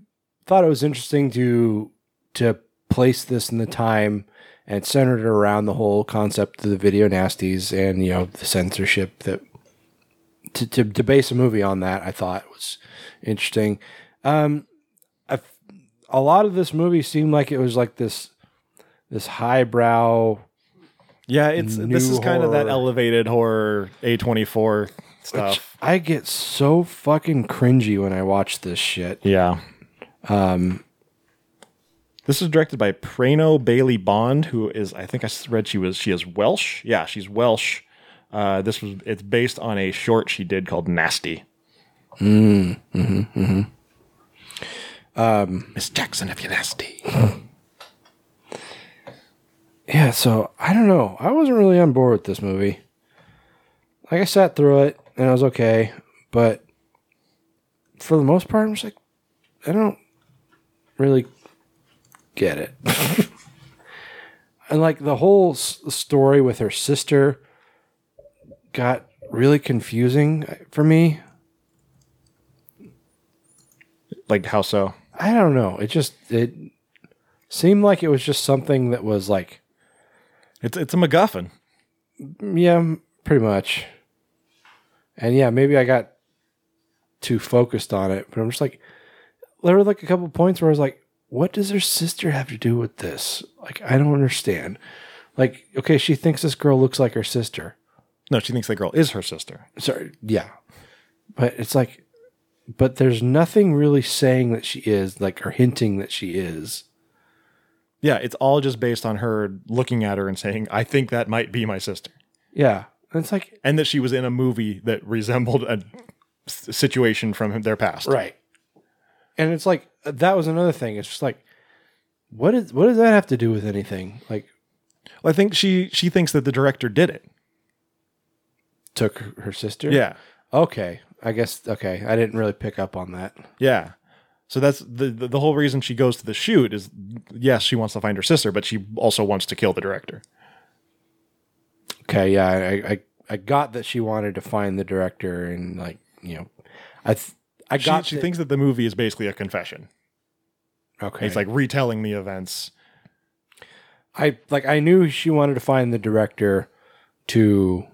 thought it was interesting to to place this in the time and centered around the whole concept of the video nasties and you know the censorship that to to, to base a movie on that I thought was interesting. Um, a lot of this movie seemed like it was like this this highbrow Yeah, it's this is kind of that horror. elevated horror A24 stuff. Which I get so fucking cringy when I watch this shit. yeah. Um, This is directed by Prano Bailey Bond, who is I think I read she was she is Welsh. Yeah, she's Welsh. Uh, this was it's based on a short she did called Nasty. mm, hmm hmm Um, Miss Jackson, if you're nasty. yeah, so I don't know. I wasn't really on board with this movie. Like I sat through it and I was okay, but for the most part, I'm just like, I don't really get it. and like the whole s- story with her sister got really confusing uh, for me. Like how so? I don't know. It just it seemed like it was just something that was like It's it's a MacGuffin. yeah, pretty much. And yeah, maybe I got too focused on it, but I'm just like there were like a couple points where I was like, what does her sister have to do with this? Like I don't understand. Like okay, she thinks this girl looks like her sister. No, she thinks that girl is her sister. Sorry, yeah. But it's like but there's nothing really saying that she is, like or hinting that she is. Yeah, it's all just based on her looking at her and saying, "I think that might be my sister," Yeah. And it's like and that she was in a movie that resembled a s- situation from their past. Right. And it's like uh, that was another thing. It's just like what is what does that have to do with anything? Like I think she she thinks that the director did it. took her sister? Yeah. Okay. I guess okay. I didn't really pick up on that. Yeah. So that's the, the the whole reason she goes to the shoot is yes, she wants to find her sister, but she also wants to kill the director. Okay, yeah, I I, I got that she wanted to find the director and like, you know, I th- I She, got she that- thinks that the movie is basically a confession. okay. It's like retelling the events. I like I knew she wanted to find the director to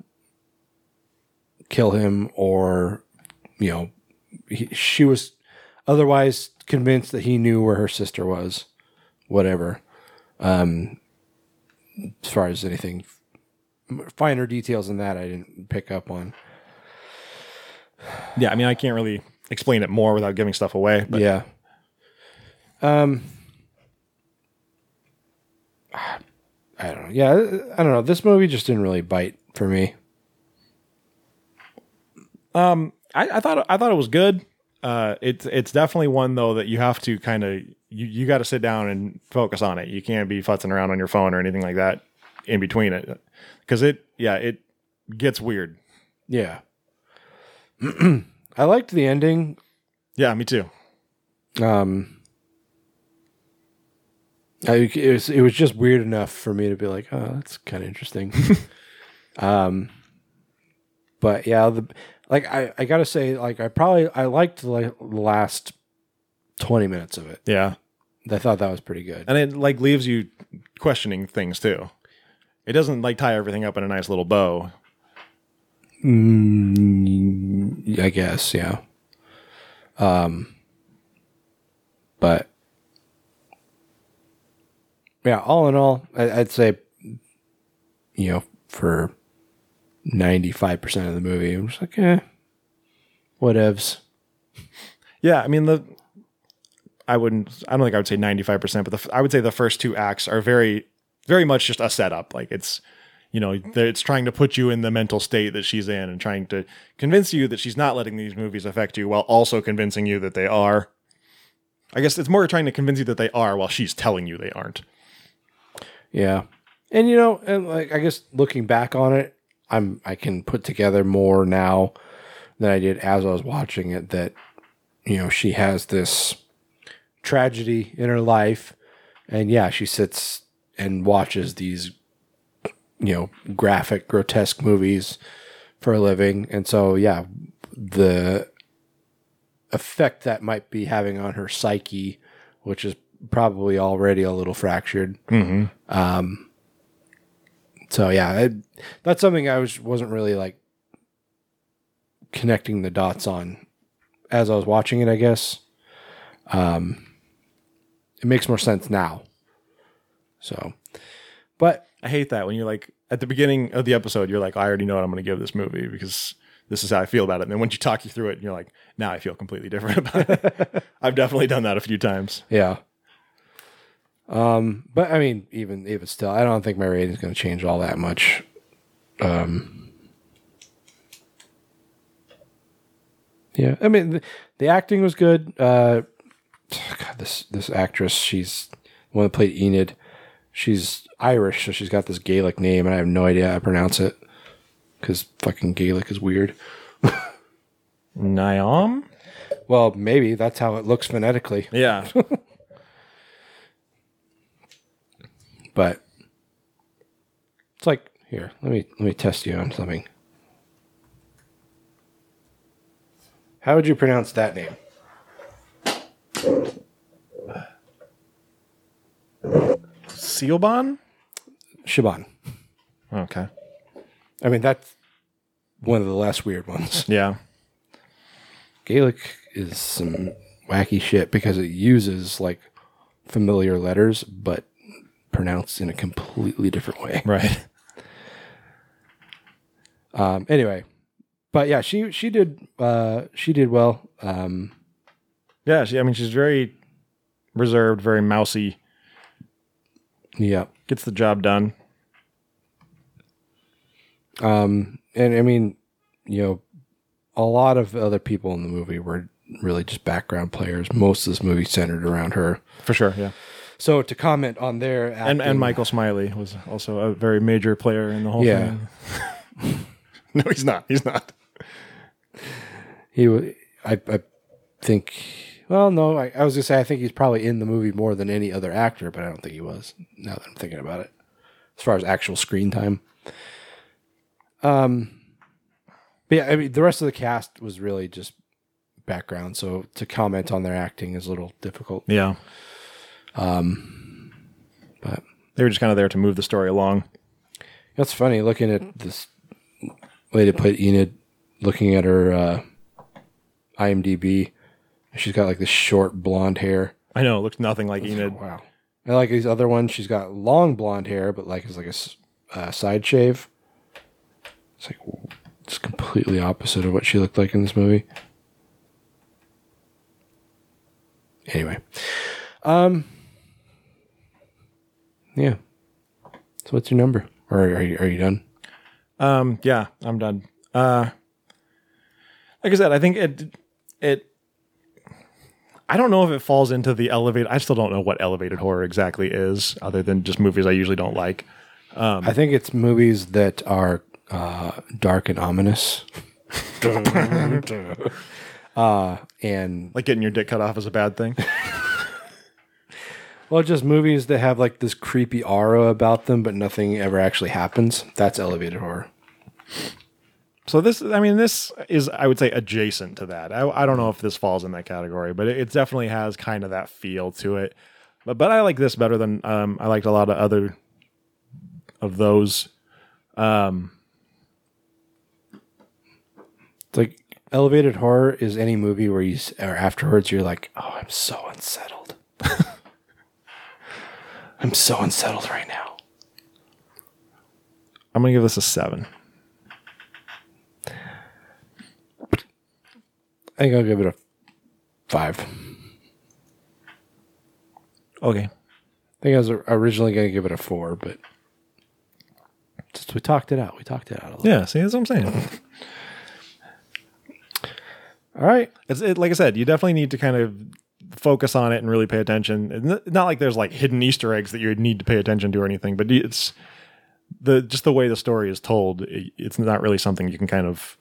kill him or you know he, she was otherwise convinced that he knew where her sister was whatever um as far as anything finer details than that I didn't pick up on yeah, I mean, I can't really explain it more without giving stuff away. But yeah. Um. I don't know. Yeah, I don't know. This movie just didn't really bite for me. Um, I, I thought I thought it was good. Uh, it's it's definitely one though that you have to kind of you you got to sit down and focus on it. You can't be futzing around on your phone or anything like that in between it, because it yeah it gets weird. Yeah. I liked the ending. Yeah, me too. Um, I, it was it was just weird enough for me to be like, oh, that's kind of interesting. um, but yeah, the like I I gotta say, like I probably I liked like the last twenty minutes of it. Yeah, I thought that was pretty good. and it like leaves you questioning things too. It doesn't like tie everything up in a nice little bow. Mm, I guess, yeah. Um, but yeah, all in all, I, I'd say, you know, for ninety-five percent of the movie, I'm just like, eh, whatevs. Yeah, I mean the. I wouldn't. I don't think I would say ninety five percent, but the, I would say the first two acts are very, very much just a setup. Like it's, you know, it's trying to put you in the mental state that she's in, and trying to convince you that she's not letting these movies affect you, while also convincing you that they are. I guess it's more trying to convince you that they are, while she's telling you they aren't. Yeah. And you know, and like I guess looking back on it, I'm I can put together more now than I did as I was watching it that you know, she has this tragedy in her life and yeah, she sits and watches these you know, graphic grotesque movies for a living. And so yeah, the effect that might be having on her psyche, which is probably already a little fractured. Mhm. Um, so yeah, that's something I was wasn't really like connecting the dots on as I was watching it. I guess um, it makes more sense now. So, but I hate that when you're like at the beginning of the episode, you're like, I already know what I'm going to give this movie because this is how I feel about it. And then once you talk you through it, and you're like, now I feel completely different about it. I've definitely done that a few times. yeah. Um, but I mean, even even still, I don't think my rating is going to change all that much. Um, yeah, I mean, the, the acting was good. Uh, God, this this actress, she's the one that played Enid. She's Irish, so she's got this Gaelic name, and I have no idea how to pronounce it because fucking Gaelic is weird. Niam? Well, maybe that's how it looks phonetically. Yeah. but it's like here let me let me test you on something how would you pronounce that name Sealbon? shaban Okay. i mean that's one of the less weird ones Yeah. gaelic is some wacky shit because it uses like familiar letters but pronounced in a completely different way Right. Um, anyway, but yeah, she she did uh, she did well. Um, Yeah. She, I mean, she's very reserved, very mousy, yeah. gets the job done. Um, and I mean, you know, a lot of other people in the movie were really just background players. Most of this movie centered around her. For sure. Yeah. So to comment on their And, and Michael Smiley was also a very major player in the whole Yeah. thing. no, he's not. He's not. he, wa- I, I think. Well, no, I, I was gonna say I think he's probably in the movie more than any other actor, but I don't think he was. Now that I'm thinking about it, as far as actual screen time. Um, but yeah, I mean, the rest of the cast was really just background, so to comment on their acting is a little difficult. Yeah. Um, but They were just kind of there to move the story along. that's funny looking at this way to put Enid, looking at her uh, IMDb. She's got like this short blonde hair. I know. It looks nothing like Enid. Wow. And like these other ones, she's got long blonde hair, but like it's like a uh, side shave. It's like, It's completely opposite of what she looked like in this movie. Anyway, um, yeah. So what's your number? Or are you are you done? Um, yeah, I'm done. Uh, like I said, I think it it. I don't know if it falls into the elevated. I still don't know what elevated horror exactly is, other than just movies I usually don't like. Um, I think it's movies that are uh, dark and ominous. uh, and like getting your dick cut off is a bad thing. well, just movies that have like this creepy aura about them, but nothing ever actually happens. That's elevated horror. So this, I mean, this is, I would say, adjacent to that. I, I don't know if this falls in that category, but it, it definitely has kind of that feel to it. But but I like this better than um, I liked a lot of other of those. Um, It's like elevated horror is any movie where you or afterwards you're like, oh, I'm so unsettled. I'm so unsettled right now. I'm gonna give this a seven. I think I'll give it a five. Okay. I think I was originally going to give it a four, but just we talked it out. We talked it out a little. Yeah, see, that's what I'm saying. All right. It's it, like I said, you definitely need to kind of focus on it and really pay attention. Not like there's like hidden Easter eggs that you need to pay attention to or anything, but it's the just the way the story is told. it- It's not really something you can kind of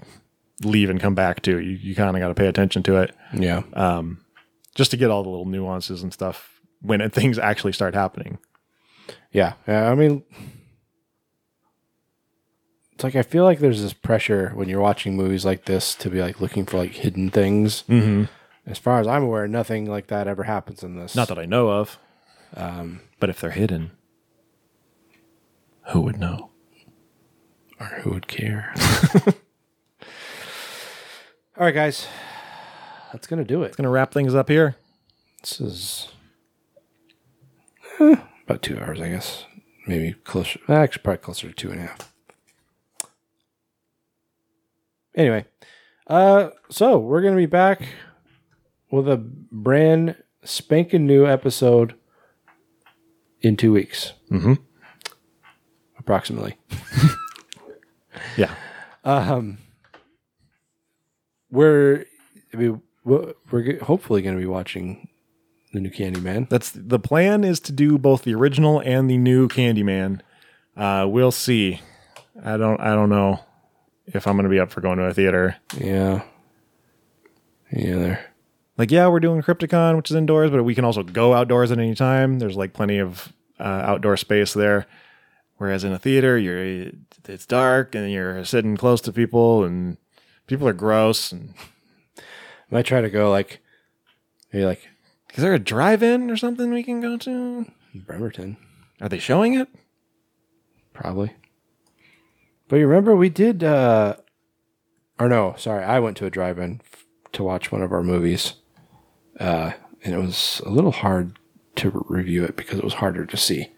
leave and come back to. You you kind of got to pay attention to it. Yeah. Um, just to get all the little nuances and stuff when things actually start happening. Yeah. Yeah. I mean, it's like I feel like there's this pressure when you're watching movies like this to be like looking for like hidden things. Mhm. As far as I'm aware, nothing like that ever happens in this. Not that I know of. Um, but if they're hidden, who would know? Or who would care? All right, guys. That's going to do it. It's going to wrap things up here. This is eh, about two hours, I guess. Maybe closer. Actually, probably closer to two and a half. Anyway, uh, so we're going to be back with a brand spanking new episode in two weeks. Mhm. Approximately. Yeah. Um, we're I mean, we're we're g- hopefully going to be watching the new Candyman. That's the plan is to do both the original and the new Candyman. Uh, we'll see. I don't. I don't know if I'm going to be up for going to a theater. Yeah. Yeah. There. Like, yeah, we're doing Crypticon, which is indoors, but we can also go outdoors at any time. There's like plenty of uh, outdoor space there. Whereas in a theater, you're it's dark and you're sitting close to people, and people are gross. And I might try to go like, maybe like, is there a drive-in or something we can go to? Bremerton. Are they showing it? Probably. But you remember we did, uh, or no, sorry, I went to a drive-in f- to watch one of our movies, uh, and it was a little hard to review it because it was harder to see.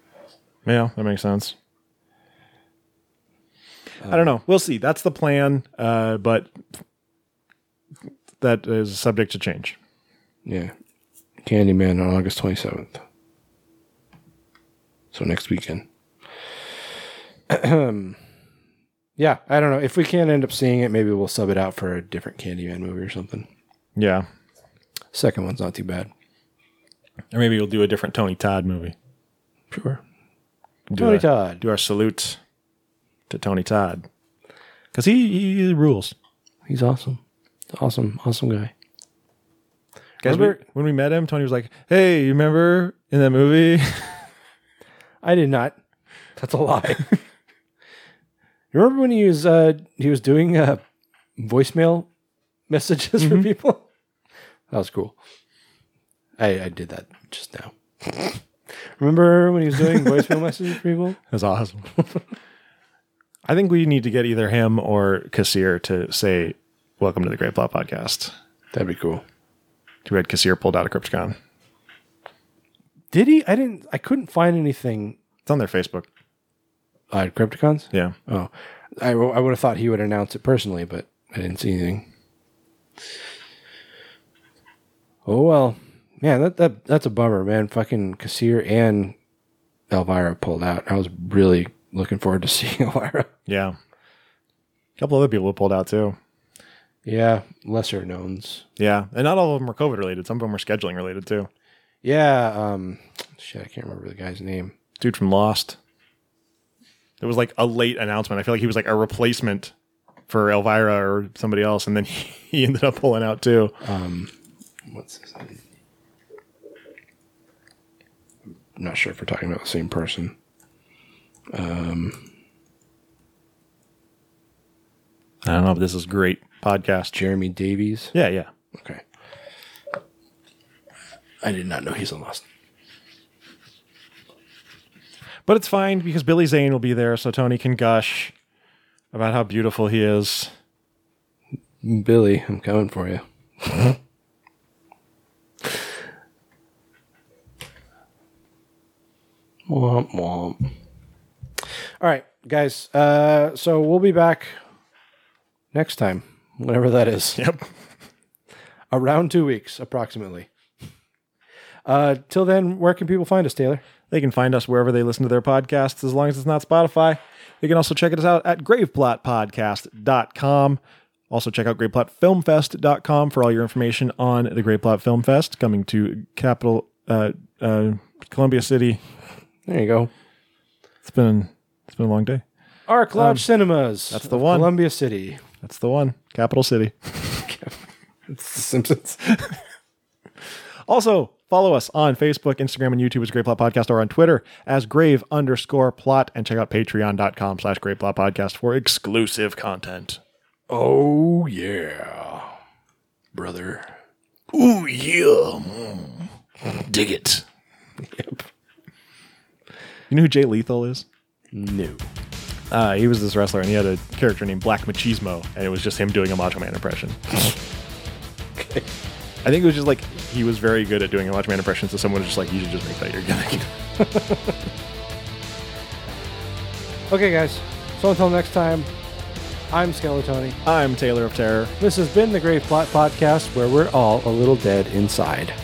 Yeah, that makes sense. I don't know. We'll see. That's the plan, uh, but that is subject to change. Yeah. Candyman on August 27th. So next weekend. yeah, I don't know. If we can't end up seeing it, maybe we'll sub it out for a different Candyman movie or something. Yeah. Second one's not too bad. Or maybe we'll do a different Tony Todd movie. Sure. Do Tony a- Todd. Do our salute to Tony Todd. Because he, he rules. He's awesome. Awesome, awesome guy. Guys, we, when we met him, Tony was like, hey, you remember in that movie? I did not. That's a lie. you remember when he was uh, he was doing uh, voicemail messages for people? That was cool. I, I did that just now. remember when he was doing voicemail messages for people? That's awesome. I think we need to get either him or Kassir to say, welcome to the Grave Plot Podcast. That'd be cool. Too bad Kassir pulled out of Crypticon. Did he? I didn't. I couldn't find anything. It's on their Facebook. Uh, Crypticons? Yeah. Oh, I, w- I would have thought he would announce it personally, but I didn't see anything. Oh well, man, that, that that's a bummer, man. Fucking Kassir and Elvira pulled out. I was really looking forward to seeing Elvira. Yeah. A couple other people have pulled out too. Yeah, lesser knowns. Yeah, and not all of them were COVID related. Some of them were scheduling related too. Yeah, um, shit, I can't remember the guy's name. Dude from Lost. It was like a late announcement. I feel like he was like a replacement for Elvira or somebody else, and then he, he ended up pulling out too. Um, what's his name? I'm not sure if we're talking about the same person. Um, I don't know, but this is great podcast. Jeremy Davies. Yeah, yeah. Okay. I did not know he's in Lost. But it's fine because Billy Zane will be there, so Tony can gush about how beautiful he is. Billy, I'm coming for you. womp womp. All right, guys. Uh, so we'll be back next time, whenever that is. Yep. Around two weeks, approximately. Uh, till then, where can people find us, Taylor? They can find us wherever they listen to their podcasts, as long as it's not Spotify. They can also check us out at graveplotpodcast.com. Also, check out graveplotfilmfest.com for all your information on the Grave Plot Film Fest coming to capital uh, uh, Columbia City. There you go. It's been it's been a long day. Ark Lodge Um, Cinemas. that's the of one. Columbia City. That's the one. Capital City. It's The Simpsons. Also, follow us on Facebook, Instagram, and YouTube as Grave Plot Podcast or on Twitter as grave underscore plot and check out patreon.com slash grave plot podcast for exclusive content. oh yeah, brother. Ooh, yeah. Mm. Dig it. Yep. You know who Jay Lethal is? No. Uh, he was this wrestler and he had a character named Black Machismo, and it was just him doing a Macho Man impression. Okay. I think it was just like he was very good at doing a Macho Man impression, so someone was just like, you should just make that your gimmick. Okay, guys. So until next time, I'm Skeletoni. I'm Taylor of Terror. This has been the Grave Plot Podcast, where we're all a little dead inside.